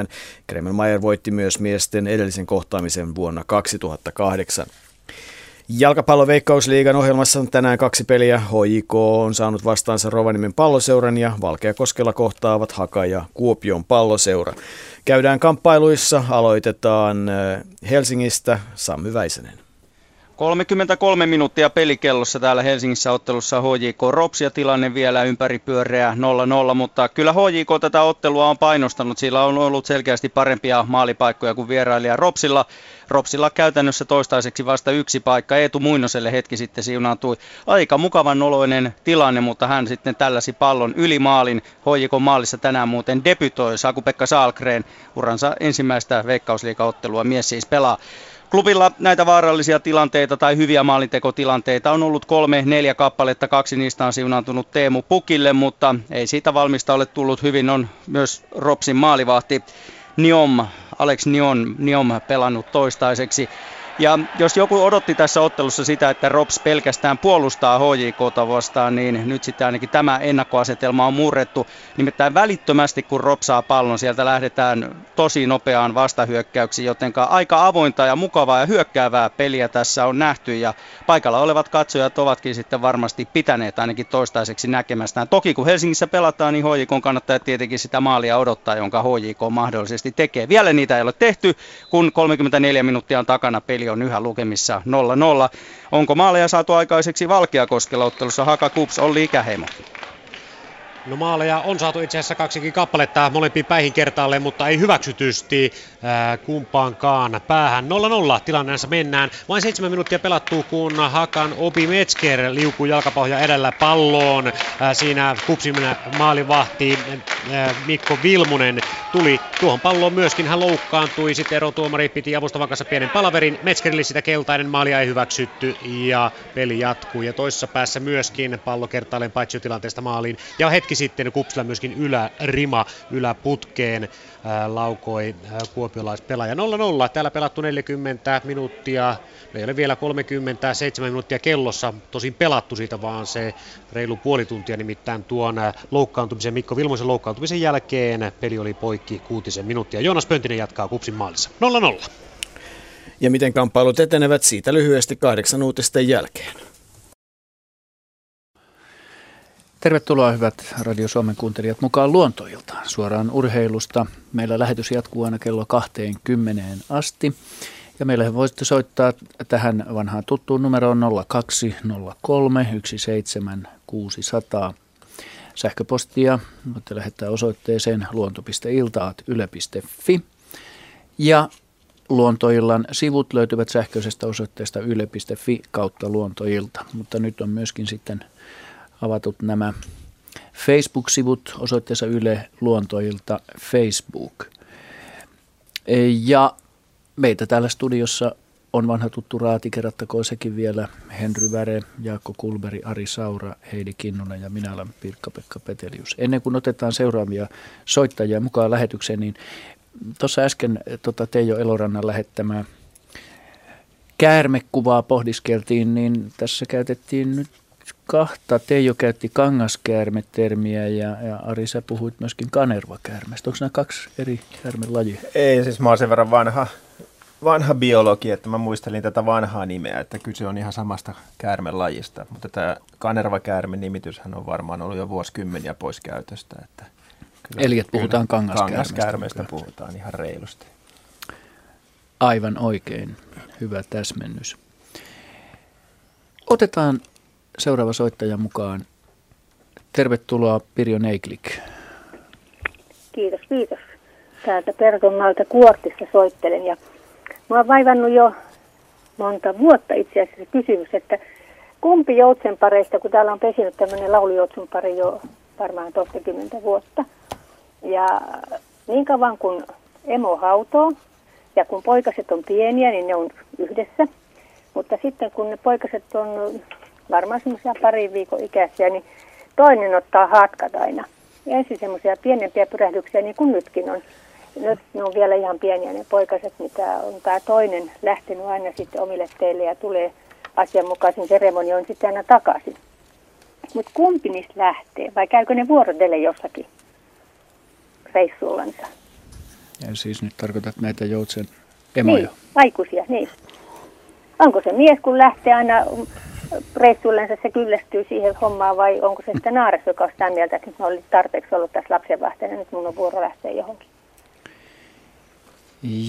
6-7. Kremelmaier voitti myös miesten edellisen kohtaamisen vuonna 2008. Jalkapalloveikkausliigan ohjelmassa on tänään kaksi peliä. HJK on saanut vastaansa Rovaniemen palloseuran ja Valkeakoskella kohtaavat Haka ja Kuopion palloseura. Käydään kamppailuissa, aloitetaan äh, Helsingistä Sammy Väisänen. 33 minuuttia pelikellossa täällä Helsingissä ottelussa HJK Rops ja tilanne vielä ympäri pyöreä 0-0, mutta kyllä HJK tätä ottelua on painostanut. Sillä on ollut selkeästi parempia maalipaikkoja kuin vierailija Ropsilla. Ropsilla käytännössä toistaiseksi vasta yksi paikka. Eetu Muinoselle hetki sitten siunaantui aika mukavan noloinen tilanne, mutta hän sitten tälläsi pallon yli maalin. HJK maalissa tänään muuten debytoi Saku-Pekka Saalgren uransa ensimmäistä veikkausliikaottelua. Mies siis pelaa. Klubilla näitä vaarallisia tilanteita tai hyviä maalintekotilanteita on ollut kolme, neljä kappaletta. Kaksi niistä on siunantunut Teemu Pukille, mutta ei siitä valmista ole tullut hyvin. On myös Ropsin maalivahti Niom, Alex Nion, Niom pelannut toistaiseksi. Ja jos joku odotti tässä ottelussa sitä, että Rops pelkästään puolustaa HJKta vastaan, niin nyt sitten ainakin tämä ennakkoasetelma on murrettu. Nimittäin välittömästi kun Rops saa pallon, sieltä lähdetään tosi nopeaan vastahyökkäyksiin, joten aika avointa ja mukavaa ja hyökkäävää peliä tässä on nähty. Ja paikalla olevat katsojat ovatkin sitten varmasti pitäneet ainakin toistaiseksi näkemästään. Toki kun Helsingissä pelataan, niin HJK kannattaa tietenkin sitä maalia odottaa, jonka HJK mahdollisesti tekee. Vielä niitä ei ole tehty, kun 34 minuuttia on takana peli on yhä lukemissa 0-0. Onko maaleja saatu aikaiseksi Valkeakoskella ottelussa Haka Kups Olli Ikäheimo? No maaleja on saatu itse asiassa kaksikin kappaletta molempiin päihin kertaalle, mutta ei hyväksytysti ää, kumpaankaan päähän. 0-0 tilanneessa mennään. Vain seitsemän minuuttia pelattuu, kun Hakan Obi Metzger liukuu jalkapohja edellä palloon. Ää, siinä kupsin maalivahti ää, Mikko Vilmunen tuli tuohon palloon myöskin. Hän loukkaantui, sitten erotuomari piti avustavan kanssa pienen palaverin. Metzgerille sitä keltainen maalia ei hyväksytty ja peli jatkuu. Ja toisessa päässä myöskin pallo kertaalleen paitsi tilanteesta maaliin. Ja hetki sitten Kupsilla myöskin ylärima yläputkeen ää, laukoi ää, kuopiolaispelaaja 0-0. Täällä pelattu 40 minuuttia. Ei ole vielä 37 minuuttia kellossa tosin pelattu siitä, vaan se reilu puoli tuntia nimittäin tuon loukkaantumisen, Mikko Vilmoisen loukkaantumisen jälkeen peli oli poikki kuutisen minuuttia. Joonas Pöntinen jatkaa Kupsin maalissa. 0-0. Ja miten kamppailut etenevät siitä lyhyesti kahdeksan uutisten jälkeen. Tervetuloa hyvät Radio Suomen kuuntelijat mukaan luontoiltaan suoraan urheilusta. Meillä lähetys jatkuu aina kello 20 asti. Ja meille voisitte soittaa tähän vanhaan tuttuun numeroon 0203 17600. Sähköpostia voitte lähettää osoitteeseen luonto.iltaat.yle.fi. Ja Luontoillan sivut löytyvät sähköisestä osoitteesta yle.fi kautta luontoilta, mutta nyt on myöskin sitten avatut nämä Facebook-sivut osoitteessa Yle Luontoilta Facebook. Ja meitä täällä studiossa on vanha tuttu raati, kerrattakoon sekin vielä, Henry Väre, Jaakko Kulberi, Ari Saura, Heidi Kinnunen ja minä olen Pirkka-Pekka Petelius. Ennen kuin otetaan seuraavia soittajia mukaan lähetykseen, niin tuossa äsken tota Teijo Elorannan lähettämää käärmekuvaa pohdiskeltiin, niin tässä käytettiin nyt kahta. Teijo käytti kangaskäärmetermiä ja, ja Ari, sä puhuit myöskin kanervakäärmestä. Onko nämä kaksi eri käärmelajia? Ei, siis mä oon sen verran vanha, vanha biologi, että mä muistelin tätä vanhaa nimeä, että kyse on ihan samasta käärmelajista. Mutta tämä kanervakäärmen nimityshän on varmaan ollut jo vuosikymmeniä pois käytöstä. Että kyllä, Eli että puhutaan kangaskäärmestä. Kangaskäärmestä puhutaan ihan reilusti. Aivan oikein. Hyvä täsmennys. Otetaan seuraava soittaja mukaan. Tervetuloa Pirjo Neiklik. Kiitos, kiitos. Täältä Pertonmalta Kuortissa soittelen ja mä oon vaivannut jo monta vuotta itse asiassa kysymys, että kumpi joutsenpareista, kun täällä on pesinyt tämmöinen laulujoutsenpari jo varmaan toistakymmentä vuotta. Ja niin kauan kun emo hautoo ja kun poikaset on pieniä, niin ne on yhdessä. Mutta sitten kun ne poikaset on varmaan semmoisia parin viikon ikäisiä, niin toinen ottaa hatkat aina. Ensin semmoisia pienempiä pyrähdyksiä, niin kuin nytkin on. Nyt ne on vielä ihan pieniä ne poikaset, mitä on tämä toinen lähtenyt aina sitten omille teille ja tulee asianmukaisen seremonion sitten aina takaisin. Mutta kumpi niistä lähtee vai käykö ne vuorotelle jossakin reissullansa? Ja siis nyt tarkoitat näitä joutsen emoja? Niin, aikuisia, niin. Onko se mies, kun lähtee aina reissuillensa se kyllästyy siihen hommaan vai onko se sitten naaras, joka on sitä mieltä, että nyt mä olin tarpeeksi ollut tässä lapsenvahteena, nyt mun on vuoro lähteä johonkin.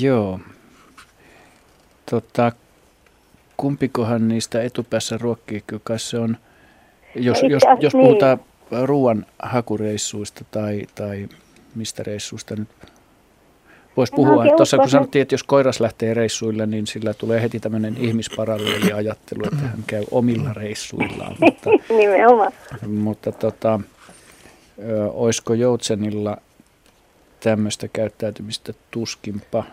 Joo. Tota, kumpikohan niistä etupäässä ruokkii, kai se on, jos, no jos, jos niin. puhutaan ruoan hakureissuista tai, tai mistä reissuista nyt Voisi puhua, että tuossa kun sanottiin, että jos koiras lähtee reissuille, niin sillä tulee heti tämmöinen ihmisparalleeli ajattelu, että hän käy omilla reissuillaan. (laughs) Mutta, Nimenomaan. Mutta tota, ö, olisiko Joutsenilla tämmöistä käyttäytymistä tuskinpa?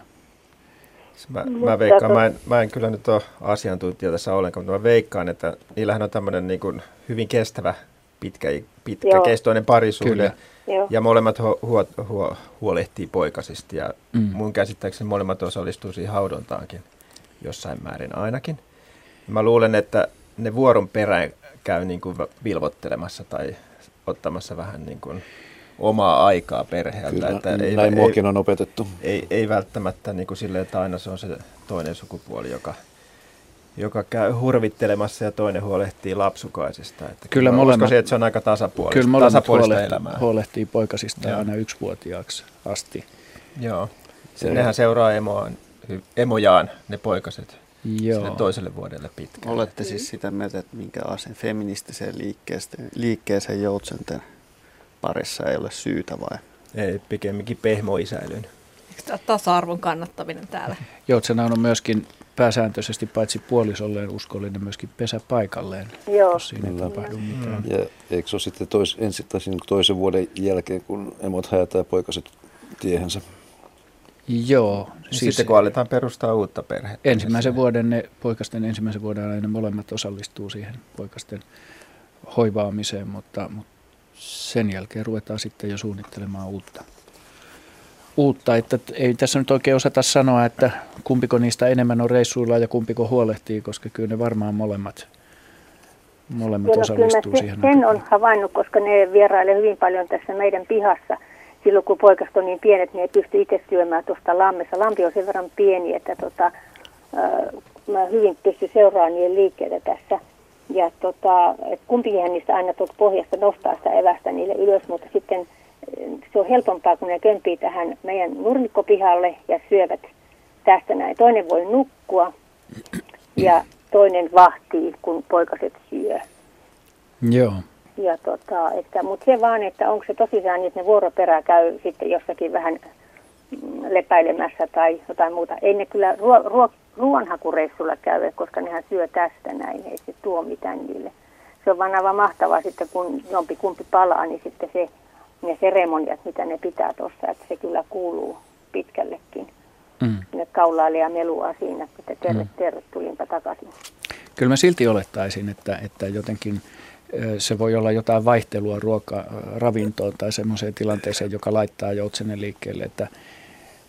Mä, mä, veikkaan, mä, en, mä en kyllä nyt ole asiantuntija tässä ollenkaan, mutta mä veikkaan, että niillähän on tämmöinen niin kuin hyvin kestävä, pitkä, pitkäkestoinen parisuhde. Kyllä Joo. Ja molemmat hu- hu- hu- huolehtii poikasista ja mm. mun käsittääkseni molemmat osallistuu siihen haudontaankin jossain määrin ainakin. Mä luulen, että ne vuoron perään käy niin kuin vilvottelemassa tai ottamassa vähän niin kuin omaa aikaa perheeltä. Kyllä, että ei, näin muokin on opetettu. Ei, ei, ei välttämättä niin kuin silleen, että aina se on se toinen sukupuoli, joka joka käy hurvittelemassa ja toinen huolehtii lapsukaisista. Että kyllä molemmat, että se on aika tasapuolista, kyllä tasapuolista huolehtii, elämää. huolehtii poikasista Joo. aina yksivuotiaaksi asti. Joo, se, nehän seuraa emoaan, emojaan ne poikaset Joo. sille toiselle vuodelle pitkään. Olette siis sitä mieltä, että minkä aseen feministiseen liikkeeseen, liikkeeseen joutsenten parissa ei ole syytä vai? Ei, pikemminkin pehmoisäilyn. Tasa-arvon kannattaminen täällä. Joutsena on myöskin pääsääntöisesti paitsi puolisolleen uskollinen myöskin pesä paikalleen, Joo. jos siinä ei tapahdu mitään. Ja eikö se ole sitten tois, ensi, tai toisen vuoden jälkeen, kun emot hajataan poikaset tiehensä? Joo. Siis sitten kun aletaan perustaa uutta perhettä. Ensimmäisen vuoden ne, poikasten ensimmäisen vuoden aina molemmat osallistuu siihen poikasten hoivaamiseen, mutta, mutta sen jälkeen ruvetaan sitten jo suunnittelemaan uutta. Uutta, että ei tässä nyt oikein osata sanoa, että kumpiko niistä enemmän on reissuilla ja kumpiko huolehtii, koska kyllä ne varmaan molemmat, molemmat Joo, no kyllä osallistuu se- siihen. sen on havainnut, koska ne vierailee hyvin paljon tässä meidän pihassa. Silloin kun poikaset on niin pienet, niin ei pysty itse syömään tuosta lammessa. Lampi on sen verran pieni, että tota, äh, mä hyvin pystyn seuraamaan niiden liikkeitä tässä. Ja tota, kumpikin niistä aina tuolta pohjasta nostaa sitä evästä niille ylös, mutta sitten se on helpompaa, kun ne kömpii tähän meidän nurmikkopihalle ja syövät tästä näin. Toinen voi nukkua ja toinen vahtii, kun poikaset syö. Joo. Ja tota, että, mutta se vaan, että onko se tosissaan niin, että ne vuoroperä käy sitten jossakin vähän lepäilemässä tai jotain muuta. Ei ne kyllä ruo, ruo, ruoanhakureissulla käy, koska nehän syö tästä näin, ei se tuo mitään niille. Se on vaan aivan mahtavaa sitten, kun jompi kumpi palaa, niin sitten se, ne seremoniat, mitä ne pitää tuossa, että se kyllä kuuluu pitkällekin. Mm. Ne kaulailee ja melua siinä, että terve, Mm. terve, tulinpa takaisin. Kyllä mä silti olettaisin, että, että jotenkin se voi olla jotain vaihtelua ruoka, ravintoon tai semmoiseen tilanteeseen, joka laittaa joutsenen liikkeelle, että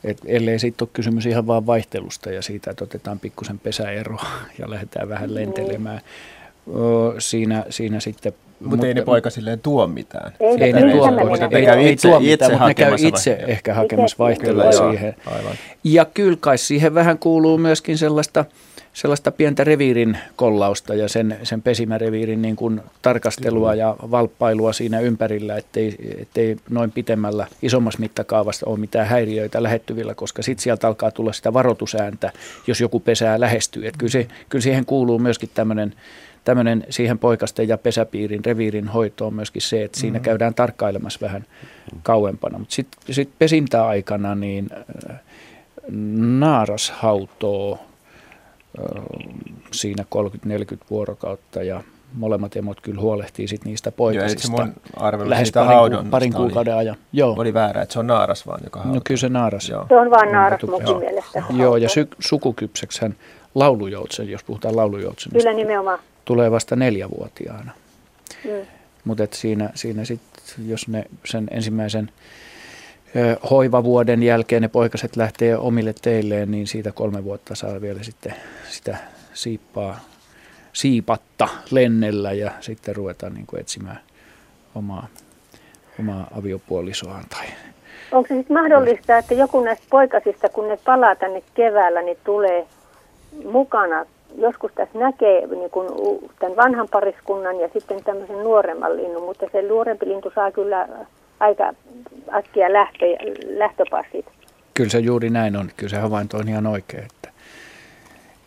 et ellei sitten ole kysymys ihan vaan vaihtelusta ja siitä, että otetaan pikkusen pesäeroa (laughs) ja lähdetään vähän lentelemään. Ö, siinä, siinä sitten... Mutta ei ne poika silleen tuo mitään. Ei, Ei ne tuo, mutta ei, ne ei, käy ei itse- tuo mitään, itse mutta ne käy itse vaihtelua. ehkä hakemassa vaihtelua Kyllä, joo, siihen. aivan. Ja kyllä kai siihen vähän kuuluu myöskin sellaista, sellaista pientä reviirin kollausta ja sen, sen pesimäreviirin niin kuin tarkastelua ja valppailua siinä ympärillä, ettei, ettei noin pitemmällä isommassa mittakaavassa ole mitään häiriöitä lähettyvillä, koska sitten sieltä alkaa tulla sitä varoitusääntä, jos joku pesää lähestyy. Et kyllä, se, kyllä siihen kuuluu myöskin tämmöinen tämmöinen siihen poikasten ja pesäpiirin, reviirin hoitoon myöskin se, että siinä Mhm. käydään tarkkailemassa vähän kauempana. Mutta sitten sit pesintäaikana niin äh, naaras hautoo äh, siinä 30-40 vuorokautta ja molemmat emot kyllä huolehtii sit niistä Joo, poikasista arvelu lähes parin, ku, parin oli- kuukauden ajan. Joo. Oli väärä, että se on naaras vaan, joka No kyllä se naaras. Joo. Se on vaan naaras Joo. munkin mielestä. Joo, ja sy- sukukypseksähän laulujoutsen, jos puhutaan laulujoutsenista, Kyllä nimenomaan. Tulee vasta neljävuotiaana. Mm. Mutta siinä, siinä sitten, jos ne sen ensimmäisen ö, hoivavuoden jälkeen ne poikaset lähtee omille teilleen, niin siitä kolme vuotta saa vielä sitten sitä siippaa, siipatta lennellä ja sitten ruvetaan niin kuin etsimään omaa, omaa aviopuolisoaan tai Onko se sitten mahdollista, että joku näistä poikasista, kun ne palaa tänne keväällä, niin tulee mukana, joskus tässä näkee niin kun, u- tämän vanhan pariskunnan ja sitten tämmöisen nuoremman linnun, mutta se nuorempi lintu saa kyllä aika äkkiä lähtö, lähtöpassit. Kyllä se juuri näin on. Kyllä se havainto on ihan oikein, että,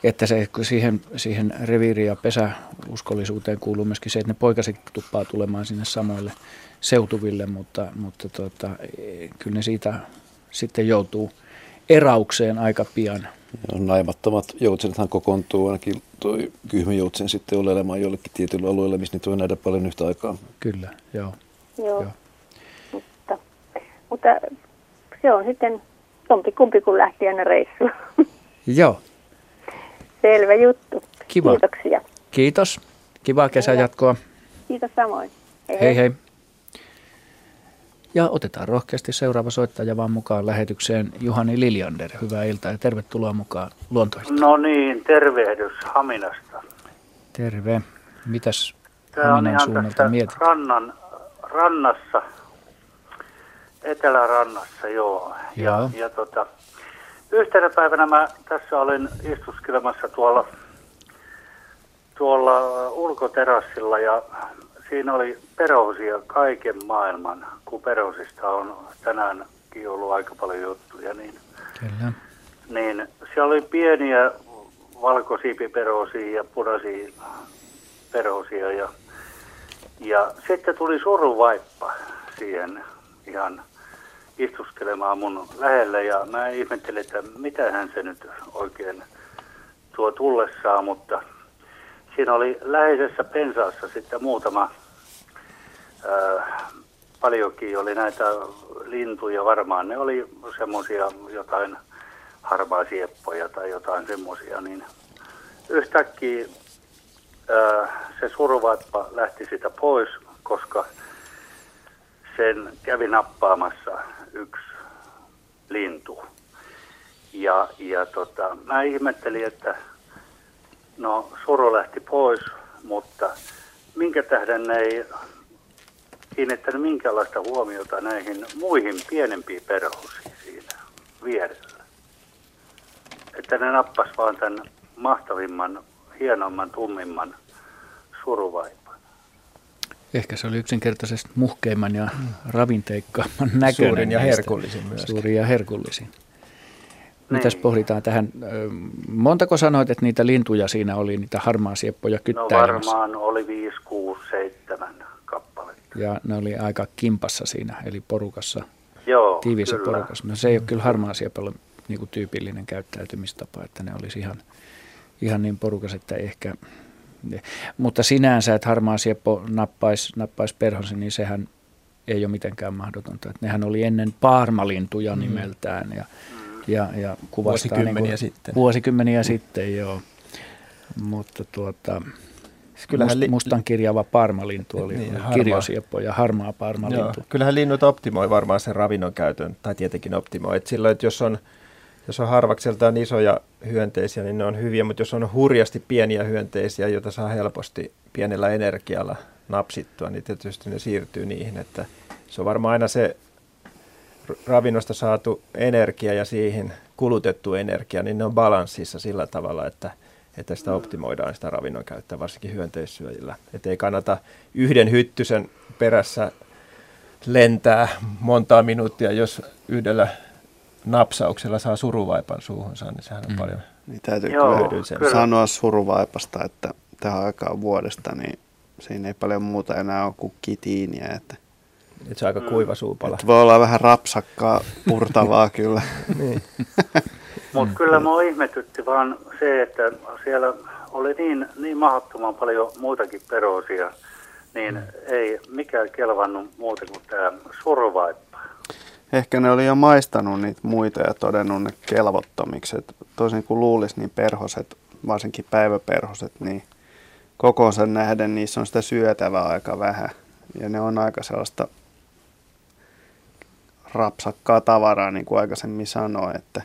että se, siihen, siihen reviiri- ja pesäuskollisuuteen kuuluu myöskin se, että ne poikaset tuppaa tulemaan sinne samoille seutuville, mutta, mutta tota, kyllä ne siitä sitten joutuu eraukseen aika pian. Naimattomat joutsenethan kokoontuu ainakin toi kyhmäjoutsen sitten olelemaan jollekin tietyllä alueella, missä niitä voi nähdä paljon yhtä aikaa. Kyllä, joo. Joo. Joo. Mutta, mutta se on sitten jompi kumpi kun lähti aina reissuun. (laughs) Joo, Selvä juttu. Kiva. Kiitoksia. kiitos. Kivaa kesän jatkoa. Kiitos samoin. Hei hei. Ja otetaan rohkeasti seuraava soittaja vaan mukaan lähetykseen Juhani Liljander. Hyvää iltaa ja tervetuloa mukaan Luontoilta. No niin, tervehdys Haminasta. Terve. Mitäs Tämä Haminan suunnalta mietit? rannan, rannassa, etelärannassa, joo. Joo. Ja tota, yhtenä päivänä mä tässä olin istuskelemassa tuolla, tuolla ulkoterassilla ja siinä oli perosia kaiken maailman, kun perosista on tänäänkin ollut aika paljon juttuja, niin Kyllä. niin siellä oli pieniä valkosiipiperosia ja punaisia perosia ja, ja sitten tuli suruvaippa siihen ihan istuskelemaan mun lähelle ja mä ihmettelin, että mitä hän se nyt oikein tuo tullessaan, mutta siinä oli läheisessä pensaassa sitten muutama, ää, paljonkin oli näitä lintuja varmaan, ne oli semmoisia jotain harmaasieppoja tai jotain semmoisia, niin yhtäkkiä ää, se survaippa lähti sitä pois, koska sen kävi nappaamassa yksi lintu. Ja, ja tota, mä ihmettelin, että no suru lähti pois, mutta minkä tähden ei kiinnittänyt minkäänlaista huomiota näihin muihin pienempiin perhosiin siinä vierellä. Että ne nappas vaan tämän mahtavimman, hienomman, tummimman suruvaipan. Ehkä se oli yksinkertaisesti muhkeimman ja ravinteikkaamman näköinen. Suurin ja herkullisin myös. Suurin ja herkullisin. Mitäs niin. pohditaan tähän? Montako sanoit, että niitä lintuja siinä oli, niitä harmaasieppoja kyttäilemässä? No varmaan oli 5, 6, 7 kappaletta. Ja ne oli aika kimpassa siinä, eli porukassa, Joo, tiivissä kyllä. porukassa. No se ei ole kyllä harmaasiepolle niin kuin tyypillinen käyttäytymistapa, että ne olisi ihan, ihan niin porukas, että ehkä... Mutta sinänsä, että harmaasieppo nappaisi nappais perhonsa, niin sehän ei ole mitenkään mahdotonta. Että nehän oli ennen paarmalintuja Mm. nimeltään ja, ja, ja kuvastaa Vuosikymmeniä niin kuin, sitten. Vuosikymmeniä sitten, joo. Mutta tuota, kyllähän must, li- mustan kirjava parmalintu oli Niin, harmaa. kirjosieppo ja harmaa Joo, parmalintu. kyllähän linnut optimoi varmaan sen ravinnon käytön, tai tietenkin optimoi. Et silloin, että jos on, jos on harvakseltaan isoja hyönteisiä, niin ne on hyviä, mutta jos on hurjasti pieniä hyönteisiä, joita saa helposti pienellä energialla napsittua, niin tietysti ne siirtyy niihin, että se on varmaan aina se ravinnosta saatu energia ja siihen kulutettu energia, niin ne on balanssissa sillä tavalla, että, että sitä optimoidaan sitä ravinnon käyttöä, varsinkin hyönteissyöjillä. Että ei kannata yhden hyttysen perässä lentää montaa minuuttia, jos yhdellä napsauksella saa suruvaipan suuhunsa, niin sehän on mm. paljon Niin täytyy Joo, kyllä, sanoa suruvaipasta, että tähän aikaan vuodesta, niin siinä ei paljon muuta enää ole kuin kitiiniä. Että, että se on aika kuiva suupala. että voi olla vähän rapsakkaa purtavaa (laughs) kyllä. niin. (laughs) Mutta kyllä mua ihmetytti vaan se, että siellä oli niin, niin mahdottoman paljon muitakin perosia, niin ei mikään kelvannut muuta kuin tämä survaippa. Ehkä ne oli jo maistanut niitä muita ja todennut ne kelvottomiksi. Et toisin kuin luulisi, niin perhoset, varsinkin päiväperhoset, niin kokoonsa nähden niissä on sitä syötävää aika vähän. Ja ne on aika sellaista rapsakkaa tavaraa, niin kuin aikaisemmin sanoin. Että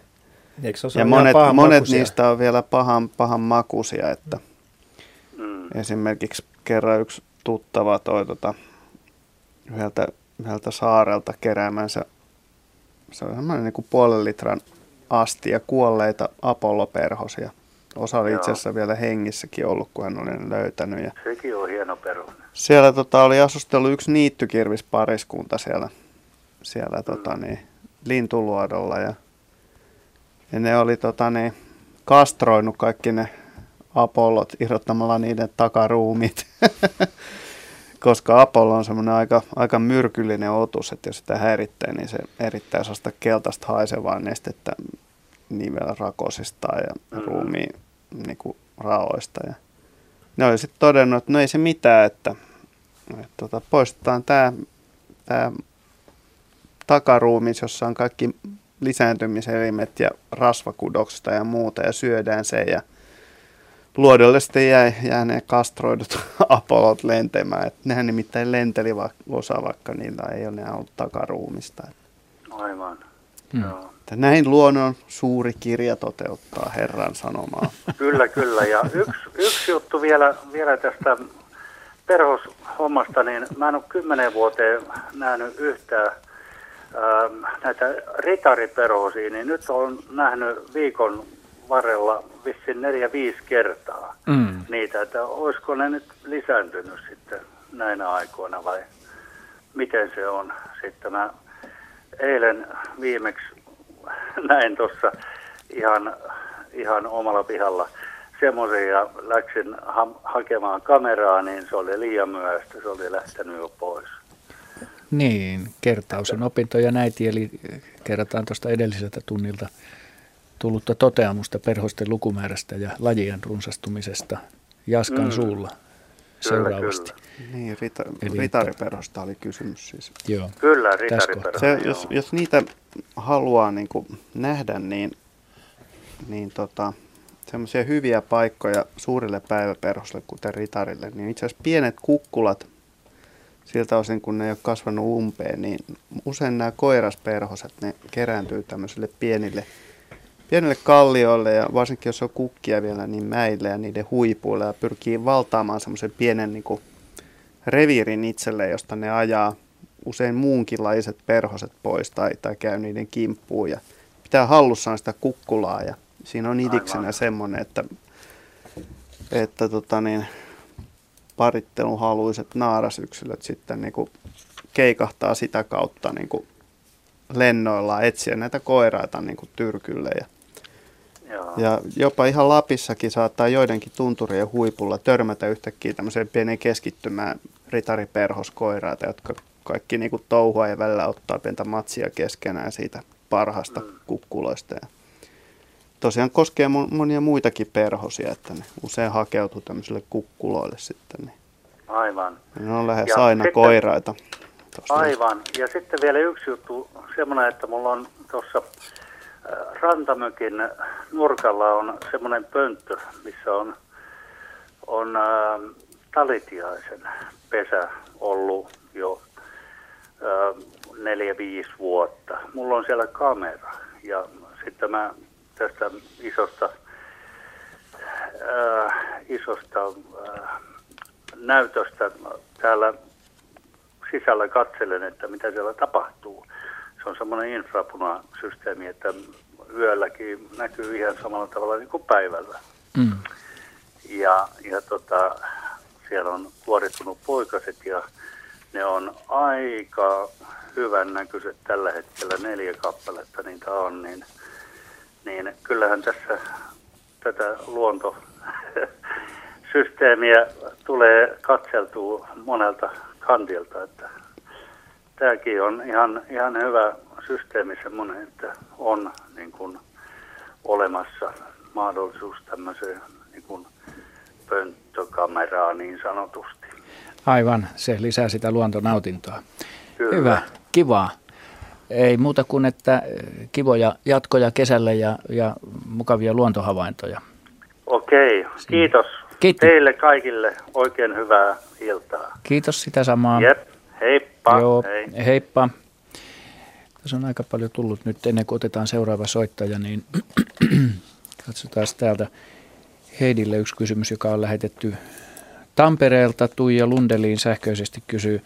Eikö se ole ja monet, monet makuisia? niistä on vielä pahan, pahan makuisia, että Mm. esimerkiksi kerran yksi tuttava toi tota, yhdeltä, yhdeltä saarelta keräämänsä, se on semmoinen niin kuin puolen litran astia kuolleita apolloperhosia. Osa oli Joo. itse asiassa vielä hengissäkin ollut, kun hän oli ne löytänyt. Ja Sekin on hieno perus. siellä tota, oli asustellut yksi niittykirvispariskunta siellä, siellä tota, niin, lintuluodolla ja, ja ne oli tota, niin, kastroinut kaikki ne apollot irrottamalla niiden takaruumit. (laughs) Koska apollo on semmoinen aika, aika myrkyllinen otus, että jos sitä häirittää, niin se erittää sellaista keltaista haisevaa nestettä nivelrakosista ja Mm. ruumiin niin kuin, raoista. Ja ne oli sitten todennut, että no ei se mitään, että, että tota, poistetaan tämä tää takaruumis, jossa on kaikki lisääntymiselimet ja rasvakudoksista ja muuta ja syödään se ja luodolle sitten jäi, jää ne kastroidut (laughs) apollot lentemään. Et nehän nimittäin lenteli va- osa, vaikka niillä ei ole enää ollut takaruumista. Aivan. Hmm. Joo. Että näin luonnon suuri kirja toteuttaa Herran sanomaa. (laughs) Kyllä, kyllä. Ja yksi, yksi juttu vielä, vielä tästä perhoshommasta, niin mä en ole kymmenen vuoteen nähnyt yhtään näitä ritariperhosia, niin nyt olen nähnyt viikon varrella vissiin neljä viisi kertaa Mm. niitä, että olisiko ne nyt lisääntynyt sitten näinä aikoina vai miten se on. Sitten mä eilen viimeksi (laughs) näin tuossa ihan, ihan omalla pihalla semmoisen ja läksin ha- hakemaan kameraa, niin se oli liian myöhäistä, se oli lähtenyt jo pois. Niin, kertaus on opintoja näiti, eli kerrataan tuosta edelliseltä tunnilta tullutta toteamusta perhosten lukumäärästä ja lajien runsastumisesta Jaskan mm. suulla seuraavasti. Kyllä. Niin, rita, Eli ritariperhosta oli kysymys siis. Joo. Kyllä, ritariperhosta. Se, jos, jos niitä haluaa niin kuin nähdä, niin, niin tota, semmoisia hyviä paikkoja suurille päiväperhosille, kuten ritarille, niin itse asiassa pienet kukkulat, siltä osin kun ne ei ole kasvanut umpeen, niin usein nämä koirasperhoset, ne kerääntyy tämmöisille pienille, pienille kallioille ja varsinkin jos on kukkia vielä, niin mäille ja niiden huipuille ja pyrkii valtaamaan semmoisen pienen niin kuin reviirin itselle, josta ne ajaa usein muunkinlaiset perhoset pois tai, tai käy niiden kimppuun ja pitää hallussaan sitä kukkulaa ja siinä on idiksenä semmoinen, että, että tota niin, parittelun haluiset naarasyksilöt sitten niin kuin keikahtaa sitä kautta niin kuin lennoilla etsiä näitä koiraita niin kuin tyrkylle. Ja, ja jopa ihan Lapissakin saattaa joidenkin tunturien huipulla törmätä yhtäkkiä tämmöiseen pienen keskittymään ritariperhoskoiraita, jotka kaikki niin kuin touhua ja välillä ottaa pientä matsia keskenään siitä parhaasta mm. kukkuloista. Ja tosiaan koskee monia muitakin perhosia, että ne usein hakeutuu tämmöisille kukkuloille sitten. Niin Aivan. Ne on lähes ja aina sitten, koiraita. Aivan. Ja sitten vielä yksi juttu, semmoinen, että mulla on tuossa äh, Rantamökin nurkalla on semmoinen pönttö, missä on, on äh, talitiaisen pesä ollut jo äh, neljä, viisi vuotta. Mulla on siellä kamera ja sitten mä tästä isosta, äh, isosta äh, näytöstä täällä sisällä katselen, että mitä siellä tapahtuu. Se on semmoinen infrapuna-systeemi, että yölläkin näkyy ihan samalla tavalla niin kuin päivällä. Mm. Ja, ja tota, siellä on kuoritunut poikaset ja ne on aika hyvän näköiset tällä hetkellä, neljä kappaletta niitä on, niin, niin kyllähän tässä tätä luonto systeemiä tulee katseltua monelta kantilta, että tämäkin on ihan, ihan hyvä systeemi semmoinen, että on niin kuin olemassa mahdollisuus tämmöiseen niin kuin pönttökameraa niin sanotusti. Aivan, se lisää sitä luontonautintoa. Kyllä. Hyvä, kivaa. Ei muuta kuin, että kivoja jatkoja kesälle ja, ja mukavia luontohavaintoja. Okei, kiitos. Kiitos. Teille kaikille oikein hyvää iltaa. Kiitos sitä samaa. Jep, heippa. Joo, hei. heippa. Tässä on aika paljon tullut nyt ennen kuin otetaan seuraava soittaja, niin (clears throat) katsotaan täältä Heidille yksi kysymys, joka on lähetetty Tampereelta. Tuija Lundeliin sähköisesti kysyy.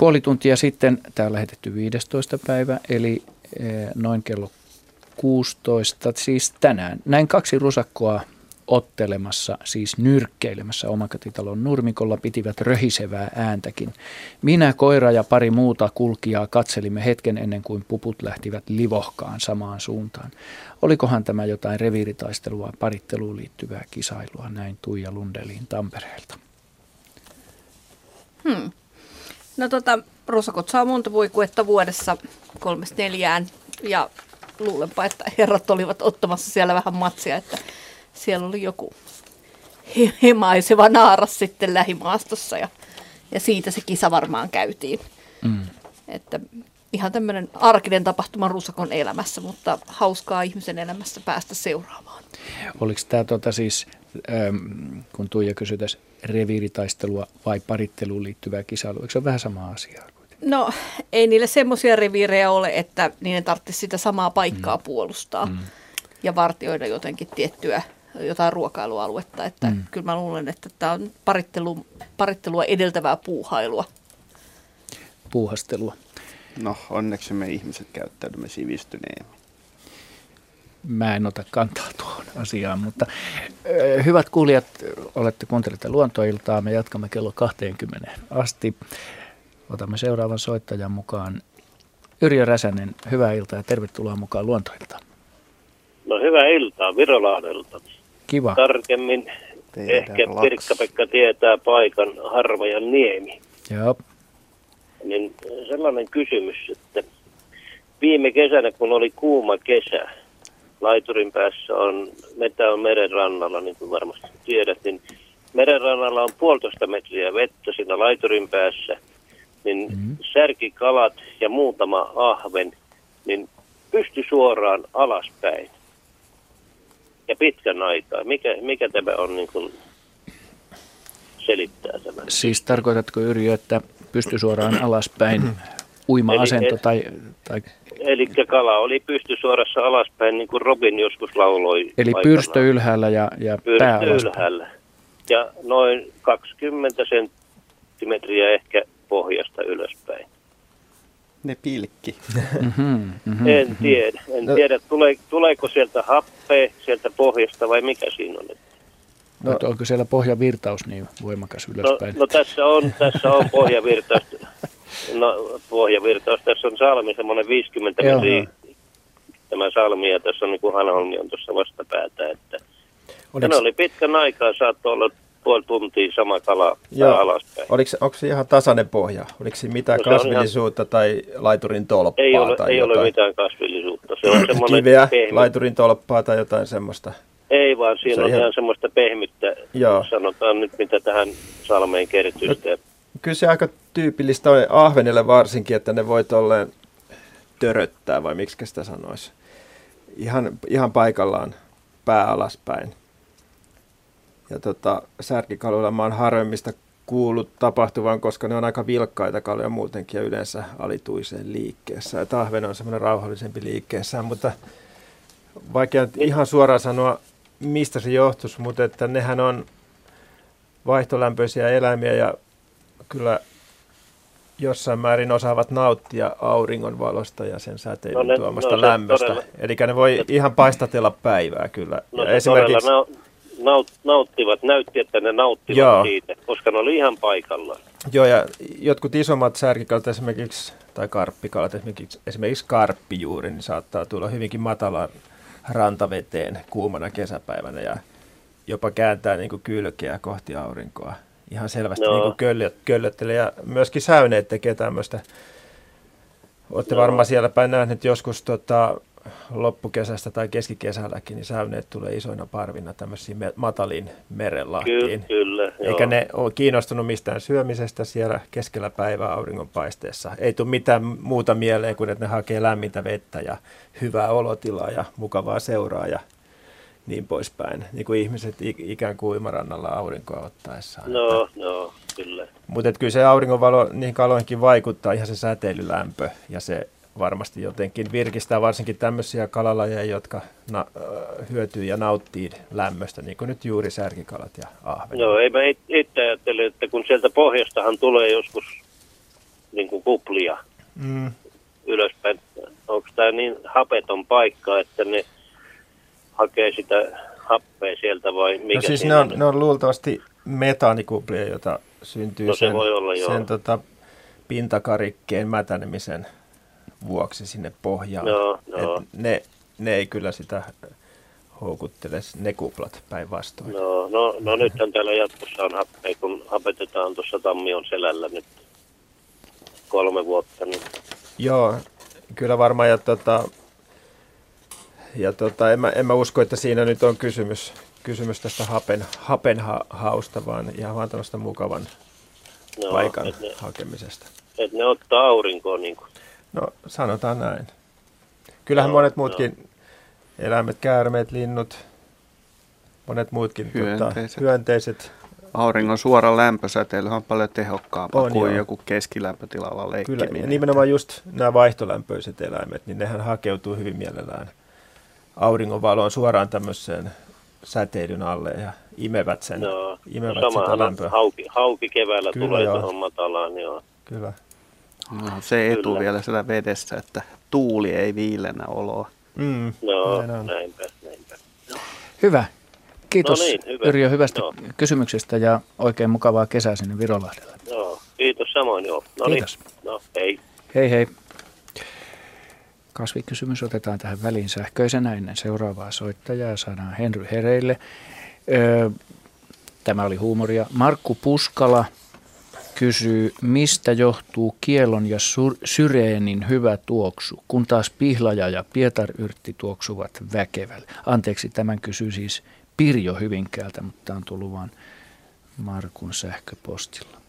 Puoli tuntia sitten, tämä on lähetetty 15. päivä, eli eh, noin kello 16, siis tänään. Näin kaksi rusakkoa ottelemassa, siis nyrkkeilemässä omakotitalon nurmikolla, pitivät röhisevää ääntäkin. Minä, koira ja pari muuta kulkijaa katselimme hetken ennen kuin puput lähtivät livohkaan samaan suuntaan. Olikohan tämä jotain reviiritaistelua paritteluun liittyvää kisailua, näin Tuija Lundeliin Tampereelta. Hmm. No tota, rusakot saa monta voikuetta vuodessa kolmesta neljään ja luulenpa, että herrat olivat ottamassa siellä vähän matsia, että siellä oli joku hemaiseva naaras sitten lähimaastossa ja, ja siitä se kisa varmaan käytiin. Mm. Että ihan tämmöinen arkinen tapahtuma rusakon elämässä, mutta hauskaa ihmisen elämässä päästä seuraamaan. Oliko tämä tota siis, ähm, kun Tuija kysyi tässä reviiritaistelua vai paritteluun liittyvää kisailua, eikö se ole vähän sama asia? No ei niille semmoisia reviirejä ole, että niiden tarvitsisi sitä samaa paikkaa mm. puolustaa mm. ja vartioida jotenkin tiettyä jotain ruokailualuetta. Että mm. Kyllä mä luulen, että tämä on parittelu, parittelua edeltävää puuhailua. Puuhastelua. No onneksi me ihmiset käyttäydymme sivistyneemmin. Mä en ota kantaa tuohon asiaan, mutta hyvät kuulijat, olette kuuntelemaan luontoiltaa. Me jatkamme kello 20 asti. Otamme seuraavan soittajan mukaan. Yrjö Räsänen, hyvää iltaa ja tervetuloa mukaan luontoiltaan. No hyvää iltaa Virolahdelta. Kiva. Tarkemmin Tehdään ehkä Pirkka-Pekka tietää paikan Harvajan niemi. Joo. niin sellainen kysymys, että viime kesänä, kun oli kuuma kesä, laiturin päässä on, metä on meren rannalla, niin kuin varmasti tiedät, niin meren rannalla on puolitoista metriä vettä siinä laiturin päässä, niin mm-hmm. särkikalat ja muutama ahven, niin pysty suoraan alaspäin. Ja pitkän aikaa. Mikä, mikä tämä on niin kuin selittää tämän? Siis tarkoitatko Yrjö, että pysty suoraan alaspäin (clears throat) uima-asento tai, tai Eli kala oli pystysuorassa alaspäin, niin kuin Robin joskus lauloi. Eli aikanaan. pyrstö ylhäällä ja, ja Pyrstö pää alaspäin. ylhäällä. Ja noin 20 senttimetriä ehkä pohjasta ylöspäin. Ne pilkki. Mm-hmm, mm-hmm, En tiedä. En No- tiedä, tule, tuleeko sieltä happea sieltä pohjasta vai mikä siinä on. No, onko siellä pohjavirtaus niin voimakas No, ylöspäin? no tässä on, tässä on pohjavirtaus. (laughs) No, pohjavirtaus. Tässä on salmi semmoinen 50 Joo. metriä. Tämä salmi ja tässä on niin kuin Hanholmi on tuossa vastapäätä. Että Oliko- ne oli pitkän aikaa, saattoi olla puoli tuntia sama kala Joo. alaspäin. Oliko, onko se ihan tasainen pohja? Oliko siinä mitään No kasvillisuutta tai laiturin tolppaa Ei ole, tai ei jotain? ole mitään kasvillisuutta. Se on semmoinen Kiveä, pehmy. laiturin tolppaa tai jotain semmoista. Ei vaan siinä Se on ihan- ihan semmoista pehmyttä, Joo. sanotaan nyt mitä tähän salmeen kertyy. No. Kyllä se aika tyypillistä on ahvenille varsinkin, että ne voi tolleen töröttää, vai miksi sitä sanoisi. Ihan, ihan paikallaan pää alaspäin. Ja tota, särkikaluilla mä oon harvemmista kuullut tapahtuvan, koska ne on aika vilkkaita kaloja muutenkin ja yleensä alituiseen liikkeessä. Ja tahven on semmoinen rauhallisempi liikkeessä, mutta vaikea ihan suoraan sanoa, mistä se johtuisi, mutta että nehän on vaihtolämpöisiä eläimiä ja kyllä jossain määrin osaavat nauttia auringonvalosta ja sen säteilyn No ne- tuomasta no lämmöstä. Eli ne voi ihan paistatella päivää kyllä. No ja nau, naut, nauttivat, näytti, että ne nauttivat Joo. siitä, koska ne oli ihan paikallaan. Joo, ja jotkut isommat särkikalat esimerkiksi, tai karppikalat, esimerkiksi, esimerkiksi karppijuuri, niin saattaa tulla hyvinkin matalaan rantaveteen kuumana kesäpäivänä ja jopa kääntää niin kuin kylkeä kohti aurinkoa. Ihan selvästi Joo. niin köllöt, köllöttelee ja myöskin säyneet tekee tämmöistä. Olette Joo. varmaan siellä päin nähneet joskus tota, loppukesästä tai keskikesälläkin, niin säyneet tulee isoina parvina tämmöisiin me- mataliin merenlahtiin. Kyllä, kyllä. Eikä joo. ne ole kiinnostunut mistään syömisestä siellä keskellä päivää auringonpaisteessa. Ei tule mitään muuta mieleen kuin, että ne hakee lämmintä vettä ja hyvää olotilaa ja mukavaa seuraa ja niin poispäin. Niin kuin ihmiset ikään kuin uimarannalla aurinkoa ottaessaan. No, no, kyllä. Mutta kyllä se auringonvalo niihin kaloihinkin vaikuttaa, ihan se säteilylämpö ja se varmasti jotenkin virkistää varsinkin tämmöisiä kalalajeja, jotka na- hyötyy ja nauttii lämmöstä, niin kuin nyt juuri särkikalat ja ahven. Joo, ei mä it- itse ajattele, että kun sieltä pohjastahan tulee joskus niin kuin kuplia Mm. ylöspäin, onko tämä niin hapeton paikka, että ne hakee sitä happea sieltä vai mikä No siis ne on, ne on luultavasti metaanikuplia, joita syntyy No se sen, voi olla, joo. sen tota, pintakarikkeen mätänemisen vuoksi sinne pohjaan. Joo, joo. Et ne, ne ei kyllä sitä houkuttele, ne kuplat päinvastoin. No, no, no nythän täällä jatkossa on happea, kun hapetetaan tuossa Tammion selällä nyt kolme vuotta, niin Joo, kyllä varmaan. Ja, tota, ja tota, en, mä, en mä usko, että siinä nyt on kysymys, kysymys tästä hapen, hapenhausta, vaan ihan vaan tämmöistä mukavan No, paikan et ne- hakemisesta. että ne ottaa aurinkoon niin kuin. No sanotaan näin. Kyllähän Joo, monet muutkin eläimet, käärmeet, linnut, monet muutkin Hyönteiset. Tota, hyönteiset. Auringon suora lämpösäteily on paljon tehokkaampaa On, kuin joo. joku keskilämpötilalla Kyllä, leikkiminen. ja nimenomaan just nämä vaihtolämpöiset eläimet, niin nehän hakeutuu hyvin mielellään auringonvaloon suoraan tämmöiseen säteilyn alle ja imevät sen, No, imevät no sitä lämpöä. hauki, hauki keväällä Kyllä, tulee joo. tuohon matalaan, joo. Kyllä. No, se etu Kyllä. vielä siellä vedessä, että tuuli ei viilenä oloa. Mm, No, näin on. näinpä, näinpä. Hyvä. Kiitos No niin, hyvä. Yrjö hyvästä Joo. kysymyksestä ja oikein mukavaa kesää sinne Virolahdelle. Joo, kiitos samoin, joo. No Kiitos. Niin. No, hei. Hei hei. Kasvikysymys otetaan tähän väliin sähköisenä ennen seuraavaa soittajaa. Saadaan Henry Hereille. Öö, tämä oli huumoria. Markku Puskala kysyy, mistä johtuu kielon ja sur- syreenin hyvä tuoksu, kun taas pihlaja ja pietaryrtti tuoksuvat väkevälle. Anteeksi, tämän kysyy siis Pirjo Hyvinkäältä, mutta tämä on tullut vain Markun sähköpostilla.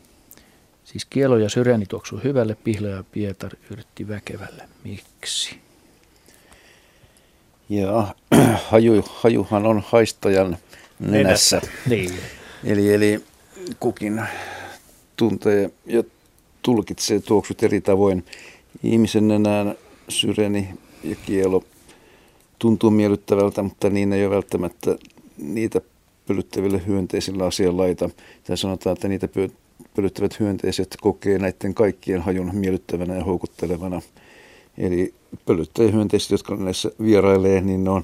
Siis kielo ja syreeni tuoksuu hyvälle, pihla ja pietar yrtti väkevälle. Miksi? Ja (clears throat) haju, hajuhan on haistajan nenässä. nenässä. Niin. Eli, eli kukin tuntee ja tulkitsee tuoksut eri tavoin. Ihmisen nenään syreni ja kielo tuntuu miellyttävältä, mutta niin ei ole välttämättä niitä pölyttäville hyönteisillä asianlaita. Tai sanotaan, että niitä pölyttävät hyönteiset kokee näiden kaikkien hajun miellyttävänä ja houkuttelevana. Eli pölyttäjähyönteiset, jotka näissä vierailee, niin ne on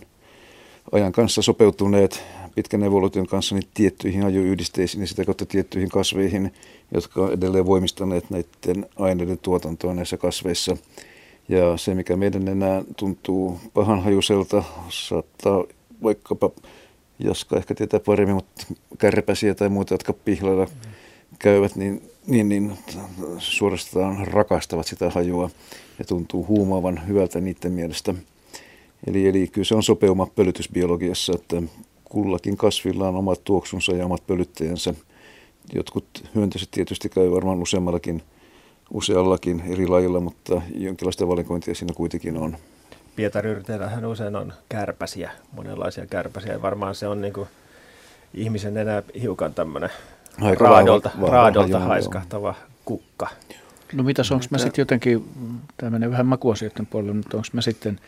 ajan kanssa sopeutuneet pitkän evoluution kanssa niin tiettyihin hajuyhdisteisiin ja sitä kautta tiettyihin kasveihin, jotka on edelleen voimistaneet näiden aineiden tuotantoa näissä kasveissa. Ja se, mikä meidän enää tuntuu pahanhajuselta, saattaa vaikkapa Jaska ehkä tietää paremmin, mutta kärpäsiä tai muita, jotka pihlailla käyvät, niin, niin, niin suorastaan rakastavat sitä hajua ja tuntuu huumaavan hyvältä niiden mielestä. Eli, eli kyllä se on sopeuma pölytysbiologiassa, että kullakin kasvilla on omat tuoksunsa ja omat pölyttäjänsä. Jotkut hyönteiset tietysti käy varmaan useammallakin, useallakin eri lajilla, mutta jonkinlaista valikointia siinä kuitenkin on. Pietaryyrteillähän usein on kärpäsiä, monenlaisia kärpäsiä. Ja varmaan se on niin kuin ihmisen enää hiukan tämmöinen raadolta, vahva, raadolta vahva, haiskahtava kukka. No mitäs, onko mä sitten jotenkin, tämä menee vähän makuasioiden puolelle, mutta onko mä sitten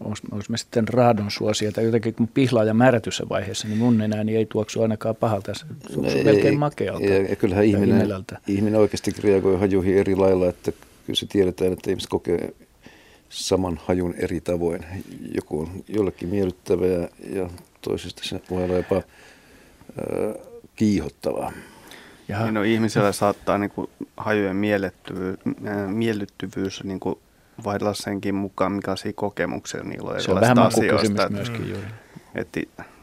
onko me sitten raadon suosia tai jotenkin kun pihlaa ja määrätyssä vaiheessa, niin mun nenäni ei tuoksu ainakaan pahalta. Se on no, melkein makealta. Ja, ja kyllähän ihminen, ihminen oikeasti reagoi hajuihin eri lailla, että kyllä se tiedetään, että ihmiset kokee saman hajun eri tavoin. Joku on jollekin miellyttävä ja, ja toisesta se voi olla jopa äh, kiihottavaa. Ja niin no, ihmisellä saattaa niin kuin, hajujen miellyttyvyys, miellyttyvyys niin kuin, vaihdella senkin mukaan, millaisia kokemuksia niillä on Se on vähän asioista. myöskin mm. juuri. Että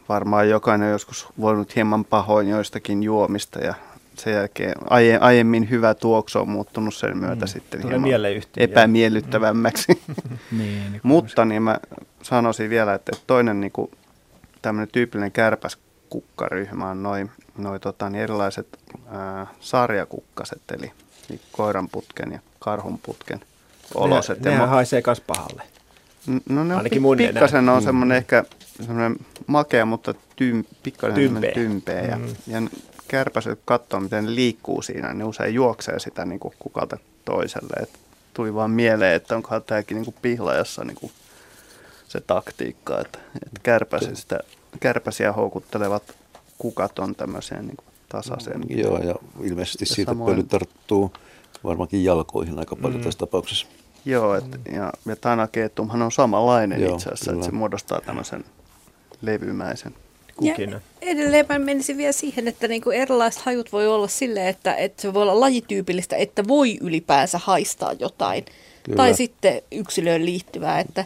varmaan jokainen on joskus voinut hieman pahoin joistakin juomista ja sen jälkeen aie, aiemmin hyvä tuoksu on muuttunut sen myötä mm. sitten Tulee hieman epämiellyttävämmäksi. Mm. niin, niin (laughs) Mutta niin mä sanoisin vielä, että toinen niin kuin, tämmöinen tyypillinen kärpäskukkaryhmä on noin noi, tota, niin erilaiset ää, sarjakukkaset, eli niin koiranputken ja karhunputken oloset. Ne, nehän haisee kas pahalle. No ne on Ainakin mun pikkasen on mm. semmoinen ehkä semmoinen makea, mutta tyym, pikkasen tympeä, tympeä ja, mm. ja kärpäset katsoo, miten ne liikkuu siinä, ne usein juoksee sitä niin kuin kukalta toiselle. Et tuli vaan mieleen, että onkohan tämäkin niin kuin pihlajassa niin kuin se taktiikka, että, että kärpäsistä, kärpäsiä houkuttelevat kukat on tämmöiseen niin kuin tasaiseen. Mm, joo, ja ilmeisesti ja siitä samoin... pöly tarttuu varmaankin jalkoihin aika paljon mm. tässä tapauksessa. Joo, et, ja, ja tanakeettumhan on samanlainen Joo, itse asiassa, että se muodostaa tämmöisen levymäisen kukin. Ja edelleen mä menisin vielä siihen, että niinku erilaiset hajut voi olla silleen, että, että se voi olla lajityypillistä, että voi ylipäänsä haistaa jotain. Kyllä. Tai sitten yksilöön liittyvää. Että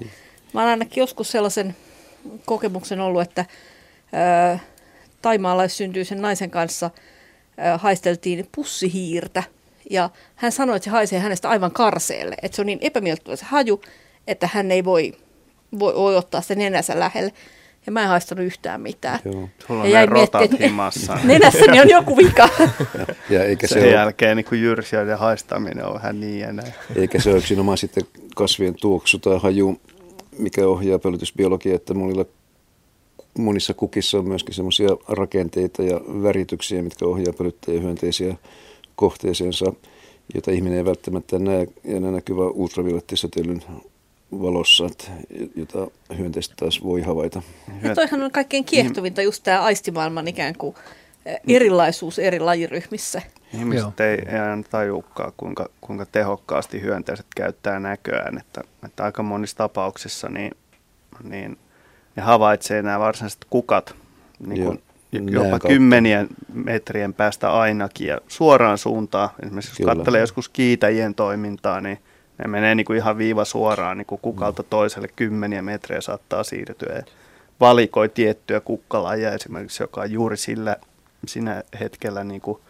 mä oon ainakin joskus sellaisen kokemuksen ollut, että ö, taimaalaissyntyisen naisen kanssa haisteltiin pussihiirtä. Ja hän sanoi, että se haisee hänestä aivan karseelle. Että se on niin epämiellyttävä se haju, että hän ei voi, voi, voi ottaa sen nenänsä lähelle. Ja mä en haistanut yhtään mitään. Joo. Sulla on ja rotat himassa. (laughs) Nenässäni on joku vika. ja eikä Sen se ole... jälkeen niin jyrsijöiden haistaminen on vähän niin ja näin. Eikä se ole yksinomaan sitten kasvien tuoksu tai haju, mikä ohjaa pölytysbiologiaa, että monilla, monissa kukissa on myöskin semmoisia rakenteita ja värityksiä, mitkä ohjaa pölyttäjähyönteisiä kohteeseensa, jota ihminen ei välttämättä näe, ja ne näkyvät ultraviolettisäteilyn valossa, että, jota hyönteiset taas voi havaita. Ja toihan on kaikkein kiehtovinta just tämä aistimaailman ikään kuin erilaisuus eri lajiryhmissä. Ihmiset ei, ei aina tajukaan, kuinka, kuinka tehokkaasti hyönteiset käyttää näköään. Että, että aika monissa tapauksissa niin, niin ne havaitsee nämä varsinaiset kukat niin kuin jopa kautta. kymmenien metrien päästä ainakin ja suoraan suuntaan. Esimerkiksi jos Kyllä. katselee joskus kiitäjien toimintaa, niin ne menee niin kuin ihan viiva suoraan niin kuin kukalta toiselle kymmeniä metrejä saattaa siirtyä. Ja valikoi tiettyä kukkalajia esimerkiksi, joka on juuri sillä, siinä hetkellä niin kuin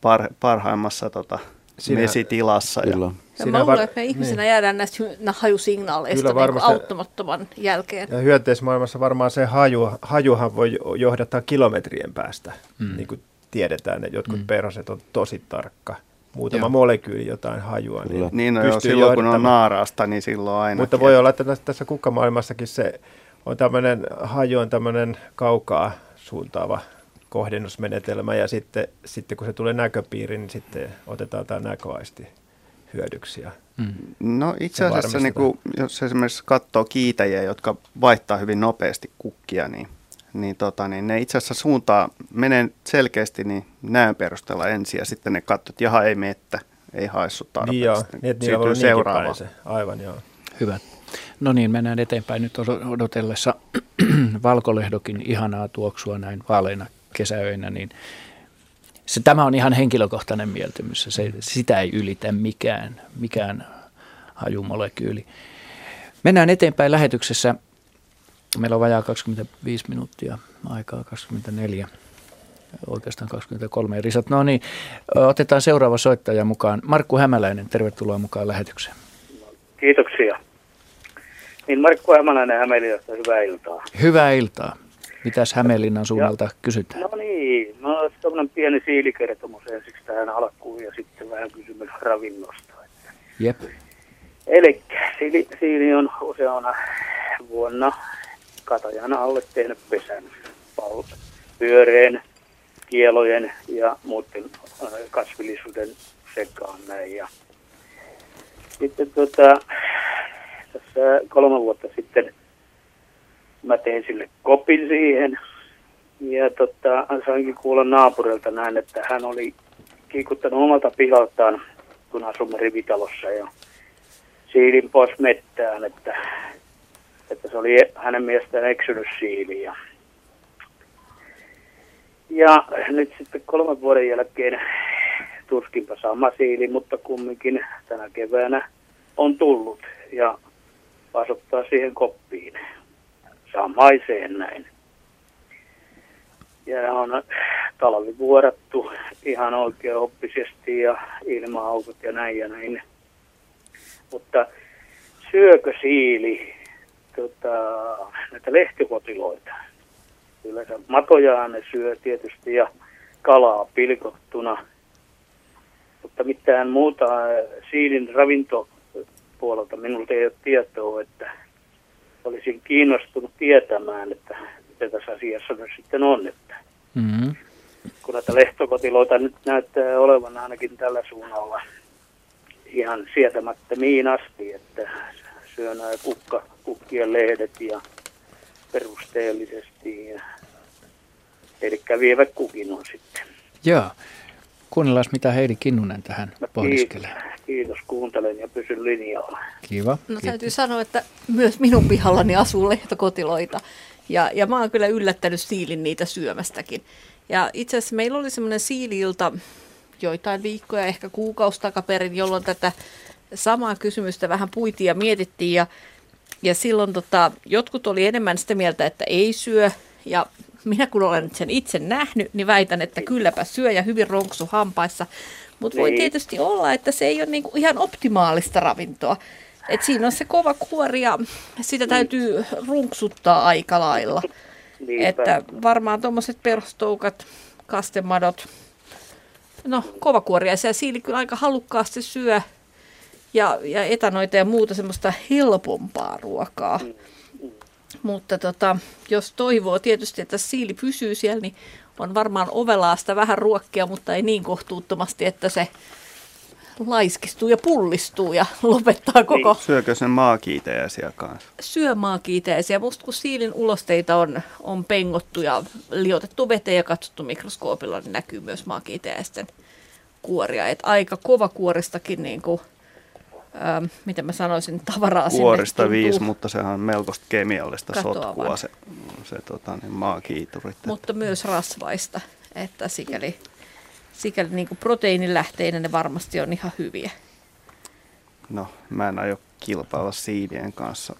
par, parhaimmassa tota, Siinä- vesitilassa. Kyllä. Ja Siinä mä var- luulen, että me ihmisenä jäädään näistä hy- hajusignaaleista Kyllä niin varmasti- auttamattoman jälkeen. Ja hyönteismaailmassa varmaan se haju, hajuhan voi johdattaa kilometrien päästä, mm. niin kuin tiedetään, että jotkut mm. perhoset on tosi tarkka. Muutama Joo. molekyyli jotain hajua. Niin, niin no joo, silloin kun on naaraasta, niin silloin aina. Mutta voi olla, että tässä- tässä kukkamaailmassakin se on tämmöinen, haju on tämmöinen kaukaa suuntaava kohdennusmenetelmä ja sitten, sitten kun se tulee näköpiiriin, niin sitten otetaan tämä näköaisti hyödyksi. Ja No itse se asiassa, niin kuin, jos esimerkiksi katsoo kiitäjiä, jotka vaihtaa hyvin nopeasti kukkia, niin, niin, tota, niin ne itse asiassa suuntaa, menee selkeästi niin näön perusteella ensin ja sitten ne katsoo, että jaha ei mettä, ei haissu tarpeeksi. Niin joo, niin, niinkin seuraavaan. päin se. Aivan joo. Hyvä. No niin, mennään eteenpäin nyt odo- odotellessa (clears throat) valkolehdokin ihanaa tuoksua näin vaaleina kesäöinä, niin se, tämä on ihan henkilökohtainen mieltymys. Se, sitä ei ylitä mikään, mikään hajumolekyyli. Mennään eteenpäin lähetyksessä. Meillä on vajaa 25 minuuttia aikaa, 24, oikeastaan 23 risat. No niin, otetaan seuraava soittaja mukaan. Markku Hämäläinen, tervetuloa mukaan lähetykseen. Kiitoksia. Niin Markku Hämäläinen Hämeenlinnasta, hyvää iltaa. Hyvää iltaa. Mitäs Hämeenlinnan suunnalta kysytään? No niin, no tämmöinen pieni siilikertomus ensiksi tähän alkuun ja sitten vähän kysymys ravinnosta. Jep. Eli siili, siili on useana vuonna katajana alle tehnyt pesän pal- pyöreen, kielojen ja muiden äh, kasvillisuuden sekaan näin. Ja sitten tota, tässä kolme vuotta sitten mä tein sille kopin siihen. Ja tota, sainkin kuulla naapurilta näin, että hän oli kiikuttanut omalta pihaltaan, kun asumme rivitalossa ja siilin pois mettään, että, että se oli hänen mielestään eksynyt siili. Ja, ja nyt sitten kolmen vuoden jälkeen tuskinpa sama siili, mutta kumminkin tänä keväänä on tullut ja asuttaa siihen koppiin samaiseen näin. Ja on talvivuorattu ihan oikein oppisesti ja ilmaaukot ja näin ja näin. Mutta syökö siili tota, näitä lehtikotiloita? Kyllä se matojaan ne syö tietysti ja kalaa pilkottuna. Mutta mitään muuta siilin ravintopuolelta minulta ei ole tietoa, että olisin kiinnostunut tietämään, että mitä tässä asiassa nyt sitten on. Että Mm-hmm. kun näitä lehtokotiloita nyt näyttää olevan ainakin tällä suunnalla ihan sietämättömiin asti, että syö nämä kukka, kukkien lehdet ja perusteellisesti. Ja, eli vievät kukin on sitten. Joo. Kuunnellaan, mitä Heidi Kinnunen tähän Kiitos, pohdiskelee. kiitos, kuuntelen ja pysyn linjalla. Kiva. No täytyy sanoa, että myös minun pihallani asuu lehtokotiloita. Ja, ja mä oon kyllä yllättänyt siilin niitä syömästäkin. Ja itse asiassa meillä oli semmoinen siiliilta joitain viikkoja, ehkä kuukausi takaperin, jolloin tätä samaa kysymystä vähän puitiin ja mietittiin. Ja, ja silloin tota, jotkut oli enemmän sitä mieltä, että ei syö. Ja minä kun olen sen itse nähnyt, niin väitän, että kylläpä syö ja hyvin ronksu hampaissa. Mutta voi Niin. tietysti olla, että se ei ole niinku ihan optimaalista ravintoa. Et siinä on se kova kuori ja sitä täytyy runksuttaa aika lailla. Niinpä. Että varmaan tuommoiset perustoukat, kastemadot, no kovakuoriaisia ja siili kyllä aika halukkaasti syö ja, ja etanoita ja muuta semmoista helpompaa ruokaa. Mutta tota, jos toivoo tietysti, että siili pysyy siellä, niin on varmaan ovelaasta vähän ruokkia, mutta ei niin kohtuuttomasti, että se laiskistuu ja pullistuu ja (laughs) lopettaa koko Syökö sen maakiiteäisiä kanssa? syömaakiiteisiä. Musta kun siilin ulosteita on, on pengottu ja liotettu veteen ja katsottu mikroskoopilla, niin näkyy myös maakiiteisten kuoria. Et aika kova kuoristakin, niin kuin, ähm, miten mä sanoisin, tavaraa Kuorista sinne viisi, mutta sehän on melkoista kemiallista Katoavan. sotkua se, se tota, niin maakiiturit. Mutta myös rasvaista, että sikäli, sikäli niin proteiinilähteinä ne varmasti on ihan hyviä. No, mä en aio kilpailla siidien kanssa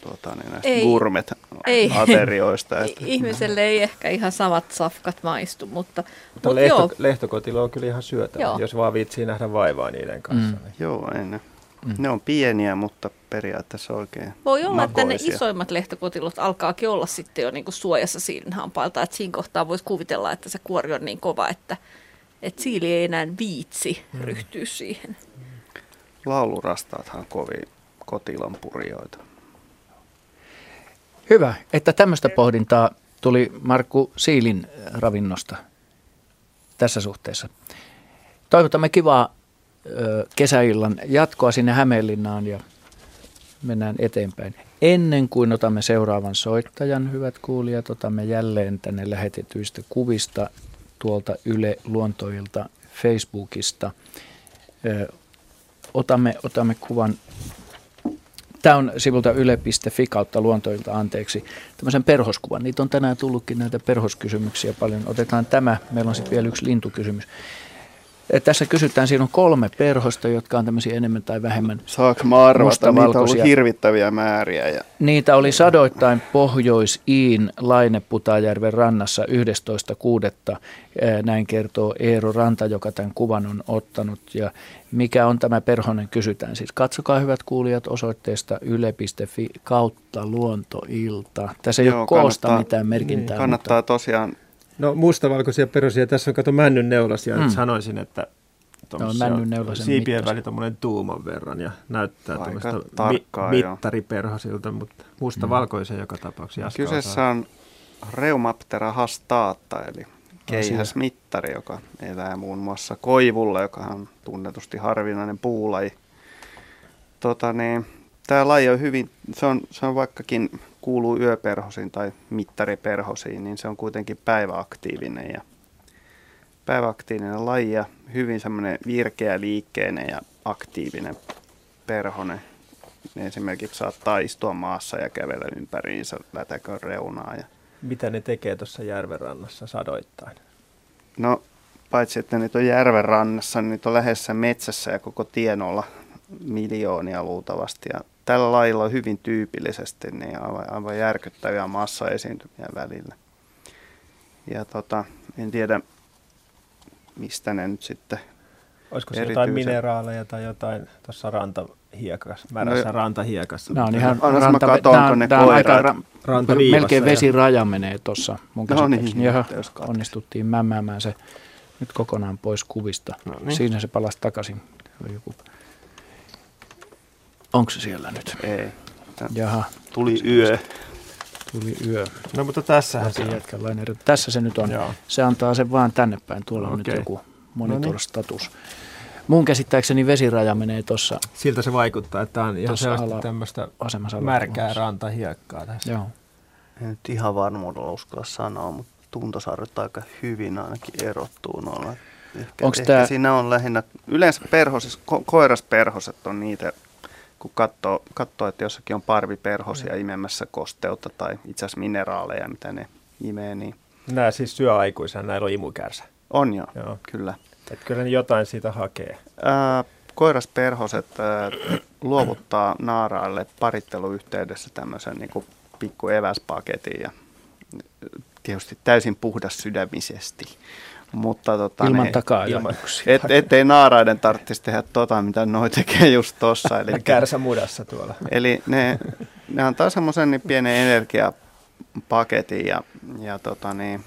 tuota, niin näistä gourmet ei. aterioista. (laughs) Että. Ihmiselle ei ehkä ihan samat safkat maistu, mutta, mutta mut lehto, joo. lehtokotilo on kyllä ihan syötävä, joo. jos vaan viitsii nähdä vaivaa niiden kanssa. Mm. Niin. Joo, ei ne. Mm. Ne on pieniä, mutta periaatteessa oikein Voi olla, makoisia. että ne isoimmat lehtokotilot alkaakin olla sitten jo niin kuin suojassa siinä hampailta, että siinä kohtaa voisi kuvitella, että se kuori on niin kova, että, että siili ei enää viitsi mm. ryhtyä siihen. Laulurastaathan kovin kotilon purjoita. Hyvä, että tämmöistä pohdintaa tuli Markku Siilin ravinnosta tässä suhteessa. Toivotamme kivaa kesäillan jatkoa sinne Hämeenlinnaan ja mennään eteenpäin. Ennen kuin otamme seuraavan soittajan, hyvät kuulijat, otamme jälleen tänne lähetetyistä kuvista tuolta Yle Luontoilta Facebookista. Otamme, otamme kuvan. Tämä on sivulta yle.fi kautta luontoilta, anteeksi, tämmöisen perhoskuvan. Niitä on tänään tullutkin näitä perhoskysymyksiä paljon. Otetaan tämä. Meillä on sitten vielä yksi lintukysymys. Tässä kysytään, siinä on kolme perhosta, jotka on tämmöisiä enemmän tai vähemmän Saanko mä arvata, niitä on ollut hirvittäviä määriä. Ja... Niitä oli sadoittain Pohjois-Iin Laine-Putajärven rannassa 11.6. Näin kertoo Eero Ranta, joka tämän kuvan on ottanut. Ja mikä on tämä perhonen, kysytään siis. Katsokaa hyvät kuulijat osoitteesta yle.fi kautta luontoilta. Tässä ei Joo, ole koosta mitään merkintää. Niin, kannattaa mutta... tosiaan No mustavalkoisia perosia. Tässä on kato männyn neulasia. Mm. Sanoisin, että no, siipien väli tuommoinen tuuman verran ja näyttää tuommoista mi- mittariperhosilta, mutta mustavalkoisia mm. joka tapauksessa. Kyseessä on Reumaptera hastaatta, eli keihäsmittari, joka elää muun muassa koivulla, joka on tunnetusti harvinainen puulaji. Tota, niin, tämä laji on hyvin, se on, se on vaikkakin kuuluu yöperhosiin tai mittariperhosiin, niin se on kuitenkin päiväaktiivinen ja päiväaktiivinen laji ja hyvin semmoinen virkeä liikkeinen ja aktiivinen perhone. Ne esimerkiksi saattaa istua maassa ja kävellä ympäriinsä lätäkön reunaa. Ja... Mitä ne tekee tuossa järvenrannassa sadoittain? No, paitsi että niitä on järven rannassa, niin niitä on lähes metsässä ja koko tienolla miljoonia luultavasti. Ja tällä lailla on hyvin tyypillisesti niin aivan, aivan järkyttäviä massaesiintymiä välillä. Ja tota, en tiedä, mistä ne nyt sitten Olisiko se jotain mineraaleja tai jotain tuossa rantahiekassa, märässä no, rantahiekassa? No on ihan ranta, katon, ne nämä aika ra, melkein vesiraja menee tuossa mun no niin, Jaha, onnistuttiin mämmäämään se nyt kokonaan pois kuvista. No niin. Siinä se palasi takaisin. Joku Onko se siellä nyt? Ei. Tän Jaha. Tuli yö. Tuli yö. No mutta tässähän se on. Tässä se nyt on. Joo. Se antaa sen vaan tänne päin. Tuolla okay. on nyt joku monitor-status. No niin. Mun käsittääkseni vesiraja menee tuossa. Siltä se vaikuttaa, että on ihan sellaista tämmöistä märkää rantahiekkaa tässä. Joo. En nyt ihan varmuudella uskalla sanoa, mutta tuntosarvet aika hyvin ainakin erottuu noilla. Ehkä, Onks ehkä tää... siinä on lähinnä, yleensä perhosis, ko- koirasperhoset on niitä, kun katsoo, katsoo, että jossakin on parviperhosia mm. imemässä kosteutta tai itse asiassa mineraaleja, mitä ne imee, niin... Nämä siis syö aikuisena, näillä on imukärsä. On jo, joo. kyllä. Että kyllä ne jotain siitä hakee. Ää, koirasperhoset ää, luovuttaa naaraille paritteluyhteydessä tämmöisen niin kuin pikku eväspaketin ja tietysti täysin puhdas sydämisesti. Mutta, tota, ilman ne, takaa ilman, et, Ettei naaraiden tarvitsisi tehdä tota, mitä noi tekee just tossa. Eli, Kärsä mudassa tuolla. Eli ne, ne antaa semmoisen niin pienen energiapaketin ja, ja tota, niin,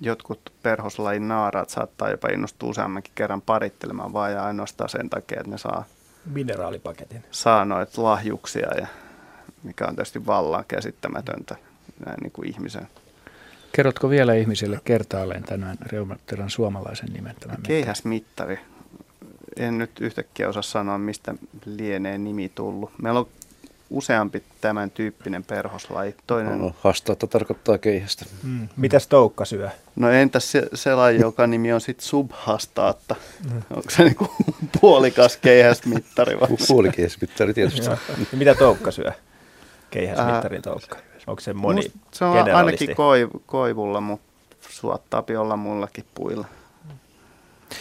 jotkut perhoslajin naaraat saattaa jopa innostua useammankin kerran parittelemaan vaan ja ainoastaan sen takia, että ne saa mineraalipaketin. Saa noita lahjuksia, ja mikä on tietysti vallan käsittämätöntä näin niin kuin ihmisen Kerrotko vielä ihmisille kertaalleen tänään reumatteran suomalaisen nimen? Tämän Keihäsmittari. En nyt yhtäkkiä osaa sanoa, mistä lienee nimi tullut. Meillä on useampi tämän tyyppinen perhoslaji. Toinen... No, hastaatta tarkoittaa keihästä. Mm. Mitäs toukka syö? No entäs se, se laji, (laughs) joka nimi on sitten subhastaatta? Mm. Onko se niinku puolikas keihäsmittari? Puolikeihäsmittari tietysti. mitä toukka syö? Keihäsmittarin toukka. Onko se moni Must, Se on ainakin koiv, koivulla, mutta suottaapi olla mullakin puilla.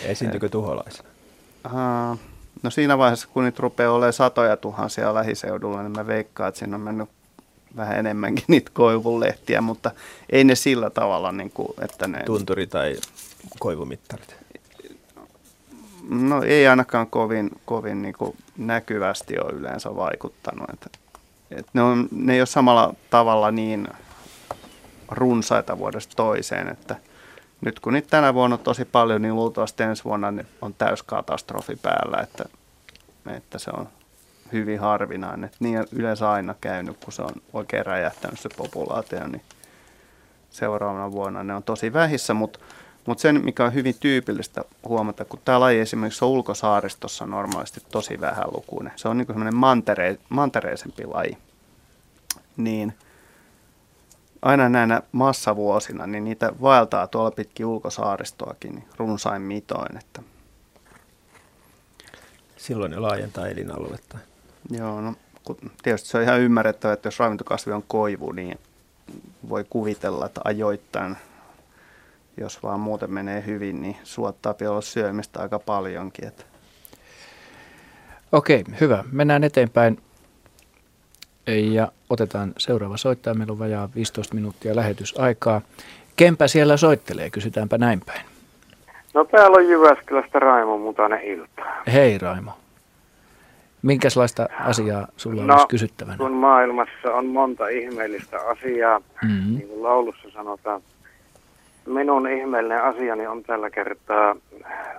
Esiintyykö tuholaisena? Uh, No siinä vaiheessa, kun niitä rupeaa olemaan satoja tuhansia lähiseudulla, niin mä veikkaan, että siinä on mennyt vähän enemmänkin niitä koivulehtiä, mutta ei ne sillä tavalla, niin kuin, että ne... Tunturi tai koivumittarit? No ei ainakaan kovin, kovin niin kuin näkyvästi ole yleensä vaikuttanut. Että, että ne, on, ne ei ole samalla tavalla niin runsaita vuodesta toiseen, että nyt kun niitä tänä vuonna on tosi paljon, niin luultavasti ensi vuonna on täyskatastrofi päällä, että, että se on hyvin harvinainen. Että niin yleensä aina käynyt, kun se on oikein räjähtänyt se populaatio, niin seuraavana vuonna ne on tosi vähissä, mutta mutta sen, mikä on hyvin tyypillistä huomata, kun tämä laji esimerkiksi on ulkosaaristossa normaalisti tosi vähän lukuinen. Se on niin semmoinen mantere, mantereisempi laji. Niin aina näinä massavuosina, niin niitä vaeltaa tuolla pitkin ulkosaaristoakin niin runsain mitoin. Että. Silloin ne laajentaa elinaluetta. Joo, no tietysti se on ihan ymmärrettävä, että jos ravintokasvi on koivu, niin voi kuvitella, että ajoittain, jos vaan muuten menee hyvin, niin suottaa olla syömistä aika paljonkin. Että. Okei, hyvä. Mennään eteenpäin ja otetaan seuraava soittaja. Meillä on vajaa 15 minuuttia lähetysaikaa. Kempä siellä soittelee, kysytäänpä näin päin. No täällä on Jyväskylästä Raimo Mutanen ilta. Hei Raimo. Minkälaista asiaa sulla no, olisi kysyttävänä? kun maailmassa on monta ihmeellistä asiaa, mm-hmm. niin kuin laulussa sanotaan, minun ihmeellinen asiani on tällä kertaa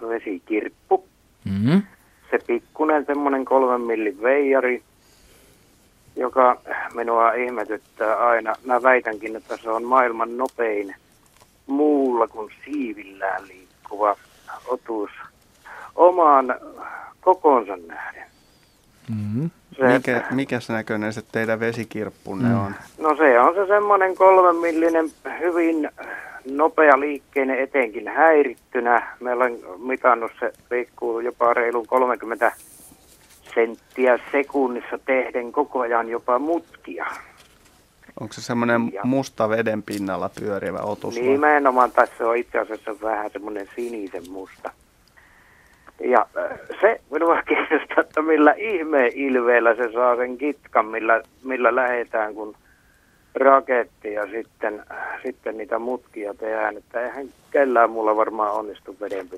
vesikirppu. Mm-hmm. Se pikkunen semmoinen kolmen millin veijari, joka minua ihmetyttää aina. Mä väitänkin, että se on maailman nopein muulla kuin siivillään liikkuva otus omaan kokonsa nähden. Mm-hmm. Se, mikä, mikäs näköinen se teidän vesikirppunne mm. on? No se on se semmoinen kolmemillinen hyvin nopea liikkeinen etenkin häirittynä. Meillä on mitannut se liikkuu jopa reilu 30 senttiä sekunnissa tehden koko ajan jopa mutkia. Onko se semmoinen musta veden pinnalla pyörivä otus? Nimenomaan, tässä on itse asiassa vähän semmoinen sinisen musta. Ja äh, se minua (laughs) kiinnostaa, että millä ihmeen ilveellä se saa sen kitkan, millä, millä lähetään, kun raketti ja sitten, sitten niitä mutkia tehdään. Että eihän kellään mulla varmaan onnistu vedempi.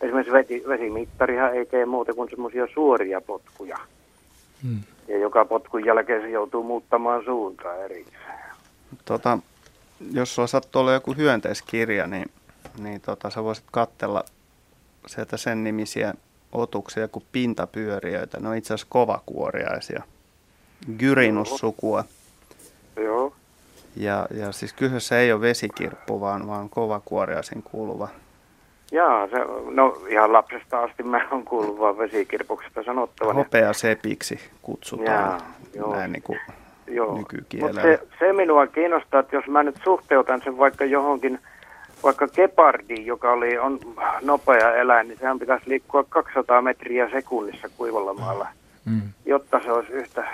Esimerkiksi vesi, vesimittarihan ei tee muuta kuin semmoisia suoria potkuja. Hmm. Ja joka potkun jälkeen se joutuu muuttamaan suuntaa erikseen. Tota, jos sulla sattuu olla joku hyönteiskirja, niin, niin tota, sä voisit katsella sieltä sen nimisiä otuksia kuin pintapyöriöitä. Ne on itse asiassa kovakuoriaisia. Gyrinussukua. Joo. Ja, ja siis kyseessä ei ole vesikirppu, vaan, vaan kovakuoriaisiin kuuluva. Jaa, se, no ihan lapsesta asti mä oon kuullut vaan vesikirpuksesta sanottavan. Hopea sepiksi kutsutaan Jaa, joo. näin niin kuin joo. nykykielellä. se, se minua kiinnostaa, että jos mä nyt suhteutan sen vaikka johonkin vaikka gepardi, joka oli, on nopea eläin, niin sehän pitäisi liikkua 200 metriä sekunnissa kuivalla maalla, mm. jotta se olisi yhtä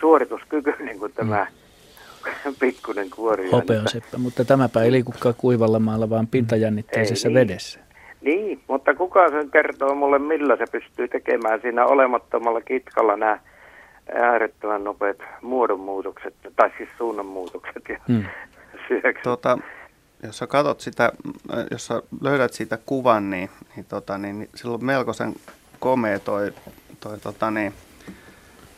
suorituskykyinen kuin tämä mm. pikkuinen kuori. seppä, mutta tämäpä ei liikukaan kuivalla maalla, vaan pintajännitteisessä ei, niin. vedessä. Niin, mutta kuka sen kertoo mulle, millä se pystyy tekemään siinä olemattomalla kitkalla nämä äärettömän nopeat muodonmuutokset, tai siis suunnanmuutokset ja hmm. Tota, jos sä katot sitä, jos sä löydät siitä kuvan, niin, niin, tota, niin, niin sillä on melkoisen komea toi, toi tota, niin,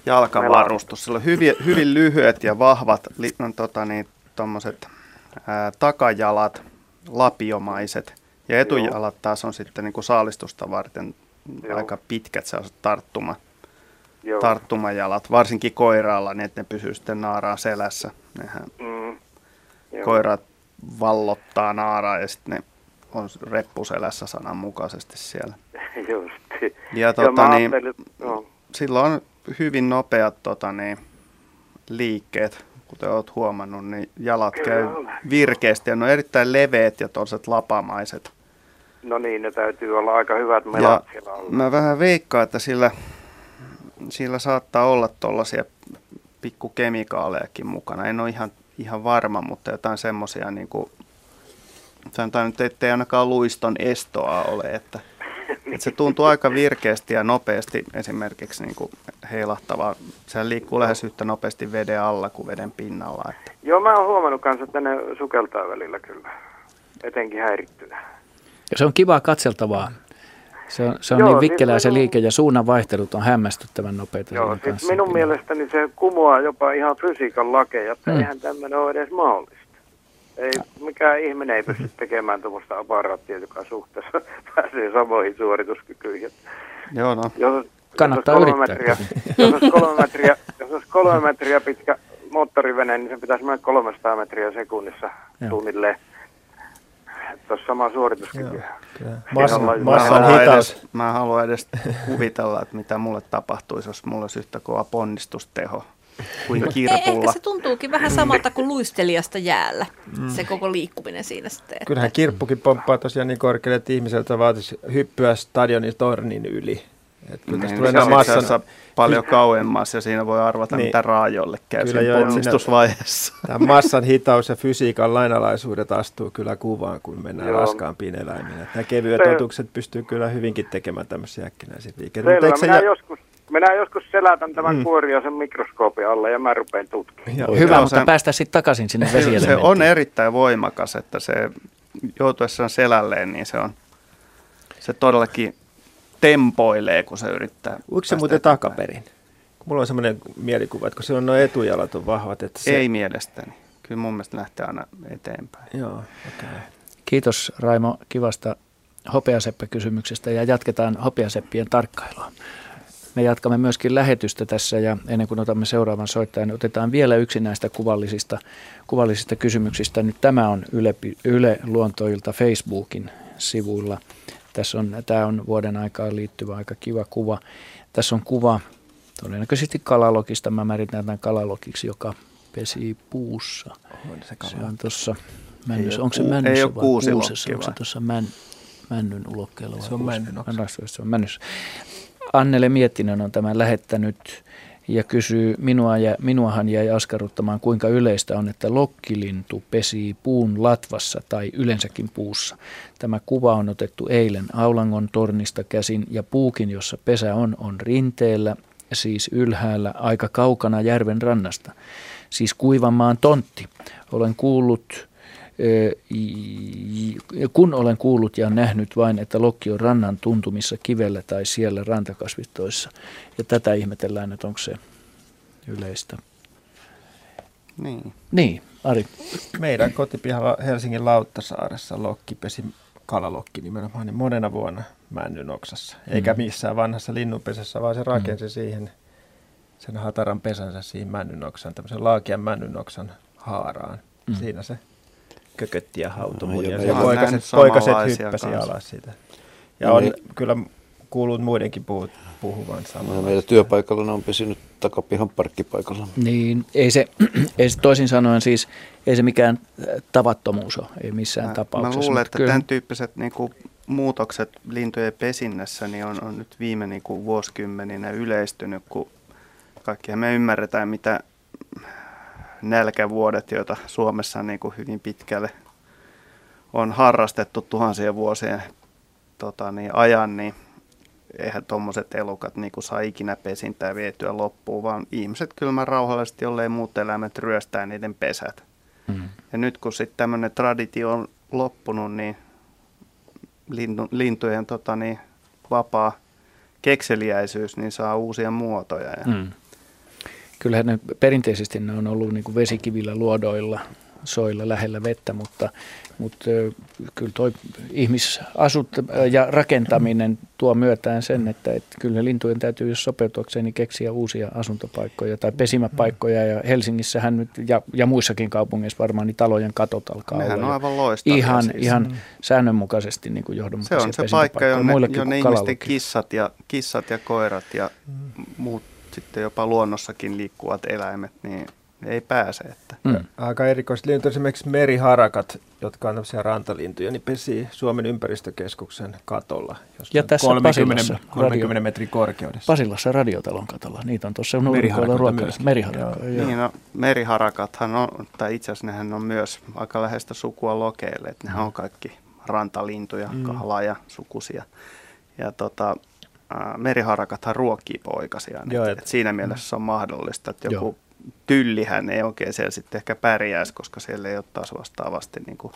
jalkavarustus. Sillä on hyvin, hyvin lyhyet ja vahvat li, no, tota, niin, tommoset, ää, takajalat, lapiomaiset. Ja etujalat taas on sitten niin kuin saalistusta varten Joo. aika pitkät sellaiset tarttuma, Joo. tarttumajalat, varsinkin koiraalla, niin että ne pysyy sitten naaraan selässä. Nehän mm. koiraat vallottaa naaraa ja sitten ne on reppuselässä sananmukaisesti siellä. (laughs) Just. Ja tota, niin, no. sillä on hyvin nopeat tota, niin, liikkeet, kuten olet huomannut, niin jalat Kyllä käy on. virkeästi ja ne on erittäin leveät ja toiset lapamaiset. No niin, ne täytyy olla aika hyvät melat ja siellä Mä vähän veikkaan, että sillä, sillä saattaa olla tuollaisia pikkukemikaalejakin mukana. En ole ihan ihan varma, mutta jotain semmoisia niin kuin, sanotaan nyt, ettei ainakaan luiston estoa ole, että se tuntuu aika virkeästi ja nopeasti esimerkiksi niin kuin heilahtavaa. Se liikkuu lähes yhtä nopeasti veden alla kuin veden pinnalla. Että. Joo, mä oon huomannut kanssa, että ne sukeltaa välillä kyllä, etenkin häirittynä. Ja se on kivaa katseltavaa. Se on, se on Joo, niin siis vikkelää se liike ja suunnan vaihtelut on hämmästyttävän nopeita. Joo, siis kanssa. minun mielestäni se kumoaa jopa ihan fysiikan lakeja, että Hmm. eihän tämmöinen ole edes mahdollista. Ei, mikään ihminen ei pysty tekemään tuommoista aparaattia, joka suhteessa (laughs) pääsee samoihin suorituskykyihin. Joo, no. Jos, Kannattaa jos olisi kolme yrittää. metriä, jos olisi kolme metriä, jos olisi kolme metriä pitkä moottorivene, niin se pitäisi mennä 300 metriä sekunnissa Joo. suunnilleen. Että olisi sama suorituskyky. kyllä. Siinä Massa- ollaan- massa- Mä en halua hitaus. edes, mä en halua edes kuvitella, että mitä mulle tapahtuisi, jos mulla olisi yhtä kova ponnistusteho kuin Ei, kirpulla. ehkä se tuntuukin vähän samalta kuin luistelijasta jäällä, se koko liikkuminen siinä sitten. että- Kyllähän kirppukin pomppaa tosiaan niin korkealle, että ihmiseltä vaatisi hyppyä stadionin tornin yli. Että kyllä Niin, tulee se on massan... paljon kauemmas ja siinä voi arvata, Niin. mitä raajolle käy Kyllä siinä- ponnistusvaiheessa. Tämä massan hitaus ja fysiikan lainalaisuudet astuu kyllä kuvaan, kun mennään Joo. raskaampiin eläimiin. Että Nämä kevyet Se- otukset pystyy kyllä hyvinkin tekemään tämmöisiä äkkinäisiä liikkeitä. Selvä, minä, jä- joskus, minä joskus selätän tämän Mm. kuoriaisen mikroskoopin alle ja mä rupean tutkimaan. Hyvä, Joo, mutta se- päästä sitten takaisin sinne vesielementtiin. se on erittäin voimakas, että se joutuessaan selälleen, niin se on, se todellakin tempoilee, kun se yrittää. Uiko se muuten eteenpäin. takaperin? Kun mulla on semmoinen mielikuva, että kun se on nuo etujalat on vahvat, että se... Ei mielestäni. Kyllä mun mielestä lähtee aina eteenpäin. Joo, okei. Okay. Kiitos Raimo kivasta hopeaseppä-kysymyksestä ja jatketaan hopeaseppien tarkkailua. Me jatkamme myöskin lähetystä tässä ja ennen kuin otamme seuraavan soittajan, niin otetaan vielä yksi näistä kuvallisista, kuvallisista kysymyksistä. Nyt tämä on Yle, Yle Luontoilta Facebookin sivuilla. Tässä on, tämä on vuoden aikaan liittyvä aika kiva kuva. Tässä on kuva todennäköisesti kalalokista. Mä määritän tämän kalalokiksi, joka pesii puussa. On se Se on tuossa ole Onko se männyssä ei ole vai kuusessa? Onko se tuossa män, männyn ulokkeella? vai Se on männyn Se on männyssä. Annele Miettinen on tämän lähettänyt ja kysyy, minua ja, minuahan jäi askarruttamaan, kuinka yleistä on, että lokkilintu pesii puun latvassa tai yleensäkin puussa. Tämä kuva on otettu eilen Aulangon tornista käsin ja puukin, jossa pesä on, on rinteellä, siis ylhäällä aika kaukana järven rannasta. Siis Kuivanmaan tontti. Olen kuullut, kun olen kuullut ja nähnyt vain, että lokki on rannan tuntumissa kivellä tai siellä rantakasvistoissa. Ja tätä ihmetellään, että onko se yleistä. Niin. Niin, Ari. Meidän kotipihalla Helsingin Lauttasaaressa lokki pesi kalalokki nimenomaan niin monena vuonna männyn oksassa. Eikä Mm. missään vanhassa linnunpesässä, vaan se rakensi siihen sen hataran pesänsä siihen männyn oksaan, tämmöisen laakian männyn oksan haaraan. Mm. Siinä se kökötti ja hautui No, ja oon poikaset, poikaset hyppäsi kanssa. alas siitä. Ja No on niin. kyllä kuullut muidenkin puhut, puhuvan Ja samalla. meidän työpaikalla ne on pesinyt takapihan parkkipaikalla. Niin, ei se, (clears throat) ei se toisin sanoen siis, ei se mikään äh, tavattomuus ole, ei missään Mä, tapauksessa. mä luulen, että kyllä- tämän tyyppiset niin kuin, muutokset lintujen pesinnässä niin on, on nyt viime niin kuin, vuosikymmeninä yleistynyt, kun kaikkihan me ymmärretään, mitä nälkävuodet, joita Suomessa niin kuin, hyvin pitkälle on harrastettu tuhansien vuosien tota, niin, ajan, niin eihän tuommoiset elukat niin kuin, saa ikinä pesintää vietyä loppuun, vaan ihmiset kylmän rauhallisesti, jollei muut eläimet ryöstää niiden pesät. Mm. Ja nyt kun sitten tämmöinen traditio on loppunut, niin lintu, lintujen tota, niin, vapaa kekseliäisyys niin saa uusia muotoja. Ja Mm. Kyllähän ne perinteisesti ne on ollut niin kuin vesikivillä luodoilla, soilla lähellä vettä, mutta, mutta kyllä toi ihmisasut ja rakentaminen tuo myötään sen, että, että kyllä lintujen täytyy, jos sopeutuakseen, niin keksiä uusia asuntopaikkoja tai pesimäpaikkoja. Ja Helsingissähän nyt ja, ja muissakin kaupungeissa varmaan niin talojen katot alkaa Nehän olla on aivan loistavia ihan, siis. ihan Mm. säännönmukaisesti niin kuin se johdonmukaisia on se paikka, jonne, jonne ihmisten kissat ja, kissat ja koirat ja muut sitten jopa luonnossakin liikkuvat eläimet, niin ei pääse. Että. Mm. Aika erikoiset lintu, esimerkiksi meriharakat, jotka on tämmöisiä rantalintuja, niin pesii Suomen ympäristökeskuksen katolla. Ja tässä 30, Pasilassa 30 radio- metrin korkeudessa. Pasillassa radiotalon katolla. Niitä on tuossa myöskin. Meriharakka, joo. Niin, no, meriharakathan on, tai itse asiassa nehän on myös aika läheistä sukua lokeille, että nehän on kaikki rantalintuja, Mm. mm. kahlaa ja sukusia. ja tota, meriharakathan ruokkii poikasiaan. Joo, et, et siinä mielessä se on mahdollista, että joku joo. tyllihän ei oikein siellä sitten ehkä pärjäisi, koska siellä ei ole taas vastaavasti niin kuin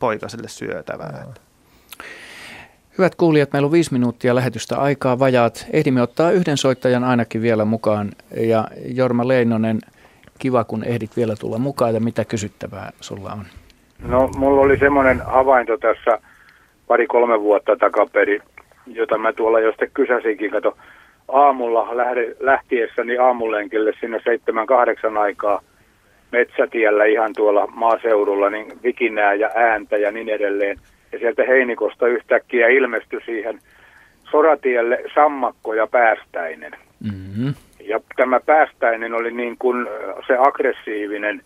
poikaselle syötävää. Joo. Hyvät kuulijat, meillä on viisi minuuttia lähetystä aikaa vajaat. Ehdimme ottaa yhden soittajan ainakin vielä mukaan. Ja Jorma Leinonen, kiva kun ehdit vielä tulla mukaan ja mitä kysyttävää sulla on? No mulla oli semmoinen havainto tässä pari-kolme vuotta takaperin, jota mä tuolla jo sitten kysäsinkin. Kato, aamulla lähde, lähtiessäni aamulenkille sinne 7-8 aikaa metsätiellä ihan tuolla maaseudulla, niin vikinää ja ääntä ja niin edelleen – ja sieltä Heinikosta yhtäkkiä ilmestyi siihen soratielle sammakko ja päästäinen. Mm-hmm. Ja tämä päästäinen oli niin kuin se aggressiivinen,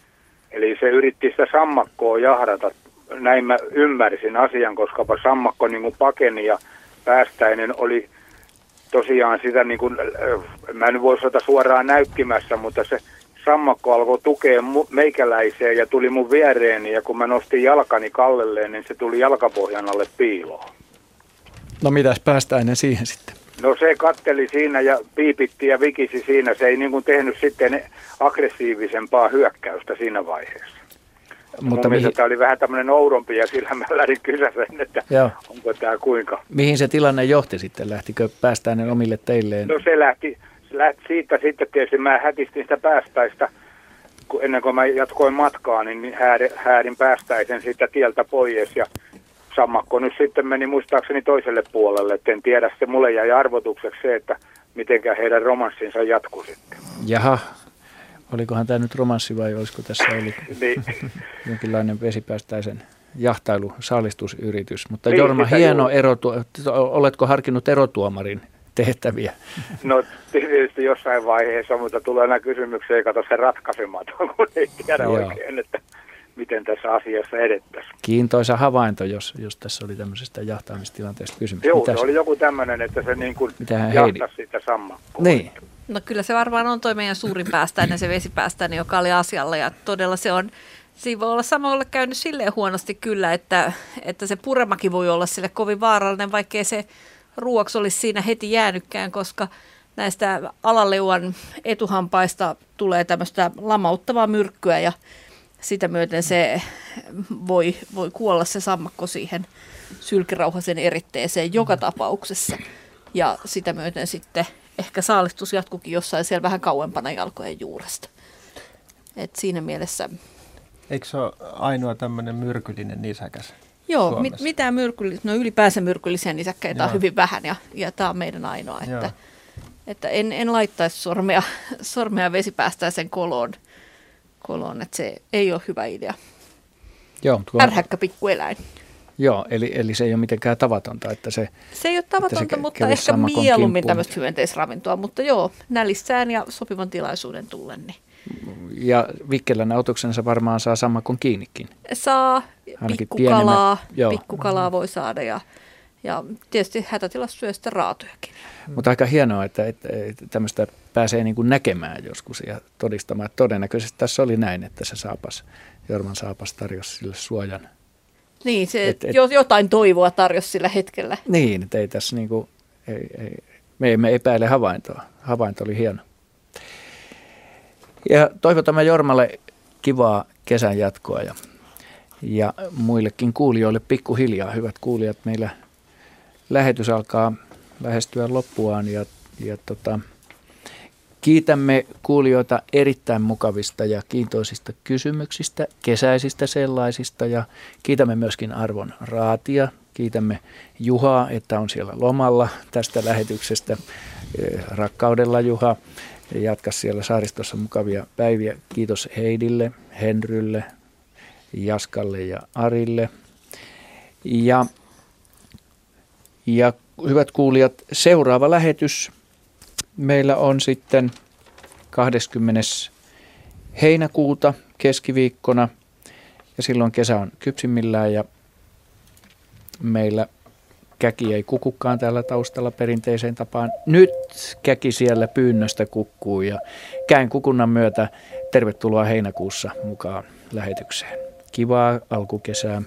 eli se yritti sitä sammakkoa jahdata. Näin mä ymmärsin asian, koska sammakko niin kuin pakeni ja päästäinen oli tosiaan sitä niin kuin, mä en voi sitä suoraan näykkimässä, mutta se sammakko alkoi tukea meikäläiseen ja tuli mun viereeni ja kun mä nostin jalkani kallelleen, niin se tuli jalkapohjan alle piiloon. No mitäs päästäinen siihen sitten? No se katteli siinä ja piipitti ja vikisi siinä. Se ei niin kuin tehnyt sitten aggressiivisempaa hyökkäystä siinä vaiheessa. Mutta Mun mihin... tämä oli vähän tämmöinen oudompi ja sillä mä lähdin kysäsen, että Joo. onko tämä kuinka. Mihin se tilanne johti sitten? Lähtikö päästäinen omille teilleen? No se lähti, siitä sitten tietysti mä hätistin sitä päästäistä, kun ennen kuin mä jatkoin matkaa, niin häädin, häädin päästäisen siitä tieltä pois ja sammakko nyt sitten meni muistaakseni toiselle puolelle, että en tiedä, se mulle jäi arvotukseksi se, että mitenkä heidän romanssinsa jatkuu sitten. Jaha, olikohan tämä nyt romanssi vai olisiko tässä ollut niin. jonkinlainen vesipäästäisen jahtailu, saalistusyritys. Mutta niin, Jorma, hieno ero, oletko harkinnut erotuomarin tehtäviä? No tietysti jossain vaiheessa, mutta tulee aina kysymyksiä, kato se ratkaisematon, kun ei tiedä Joo. oikein, että miten tässä asiassa edettäisiin. Kiintoisa havainto, jos, jos tässä oli tämmöisestä jahtaamistilanteesta kysymys. Joo, Mitäs? se oli joku tämmöinen, että se niin kuin jahtasi sitä sammakkoa. Niin. No kyllä se varmaan on toi meidän suurin päästäinen, se vesipäästäinen, joka oli asialla ja todella se on Siinä voi olla samalla käynyt silleen huonosti kyllä, että, että se puremakin voi olla sille kovin vaarallinen, vaikkei se ruoksi olisi siinä heti jäänytkään, koska näistä alaleuan etuhampaista tulee tämmöistä lamauttavaa myrkkyä ja sitä myöten se voi, voi kuolla se sammakko siihen sylkirauhasen eritteeseen joka tapauksessa. Ja sitä myöten sitten ehkä saalistus jatkukin jossain siellä vähän kauempana jalkojen juuresta. Et siinä mielessä... Eikö se ole ainoa tämmöinen myrkyllinen nisäkäs? Joo, mit, mitään myrkyllisiä, no ylipäänsä myrkyllisiä nisäkkäitä on hyvin vähän ja, ja tämä on meidän ainoa, että, että en, en laittaisi sormea, (laughs) sormea vesipäästäisen koloon, koloon, että se ei ole hyvä idea. Joo, tuo... Ärhäkkä pikkueläin. Joo, eli, eli se ei ole mitenkään tavatonta, että se... Se ei ole tavatonta, se mutta ehkä mieluummin tämmöistä hyönteisravintoa, mutta joo, nälissään ja sopivan tilaisuuden tullen. Niin. Ja vikkelän otuksensa varmaan saa sama kuin kiinnikin. Saa, pikkukalaa, pikkukalaa voi saada ja, ja tietysti hätätilassa syö sitten raatojakin. Mutta aika hienoa, että, että, että tämmöistä pääsee niin kuin näkemään joskus ja todistamaan. Todennäköisesti tässä oli näin, että se saapas, Jorman saapas tarjosi sille suojan. Niin, se et, et, jotain toivoa tarjosi sillä hetkellä. Niin, että ei tässä niin kuin, ei, ei, me emme epäile havaintoa. Havainto oli hieno. Ja toivotamme Jormalle kivaa kesän jatkoa ja, ja muillekin kuulijoille pikkuhiljaa. Hyvät kuulijat, meillä lähetys alkaa lähestyä loppuaan ja, ja tota, kiitämme kuulijoita erittäin mukavista ja kiintoisista kysymyksistä, kesäisistä sellaisista ja kiitämme myöskin Arvon Raatia. Kiitämme Juhaa, että on siellä lomalla tästä lähetyksestä. Rakkaudella Juha jatka siellä saaristossa mukavia päiviä. Kiitos Heidille, Henrylle, Jaskalle ja Arille. Ja, ja hyvät kuulijat, seuraava lähetys meillä on sitten 20. heinäkuuta keskiviikkona ja silloin kesä on kypsimmillään ja meillä käki ei kukukaan täällä taustalla perinteiseen tapaan. Nyt käki siellä pyynnöstä kukkuu ja käyn kukunnan myötä tervetuloa heinäkuussa mukaan lähetykseen. Kivaa alkukesää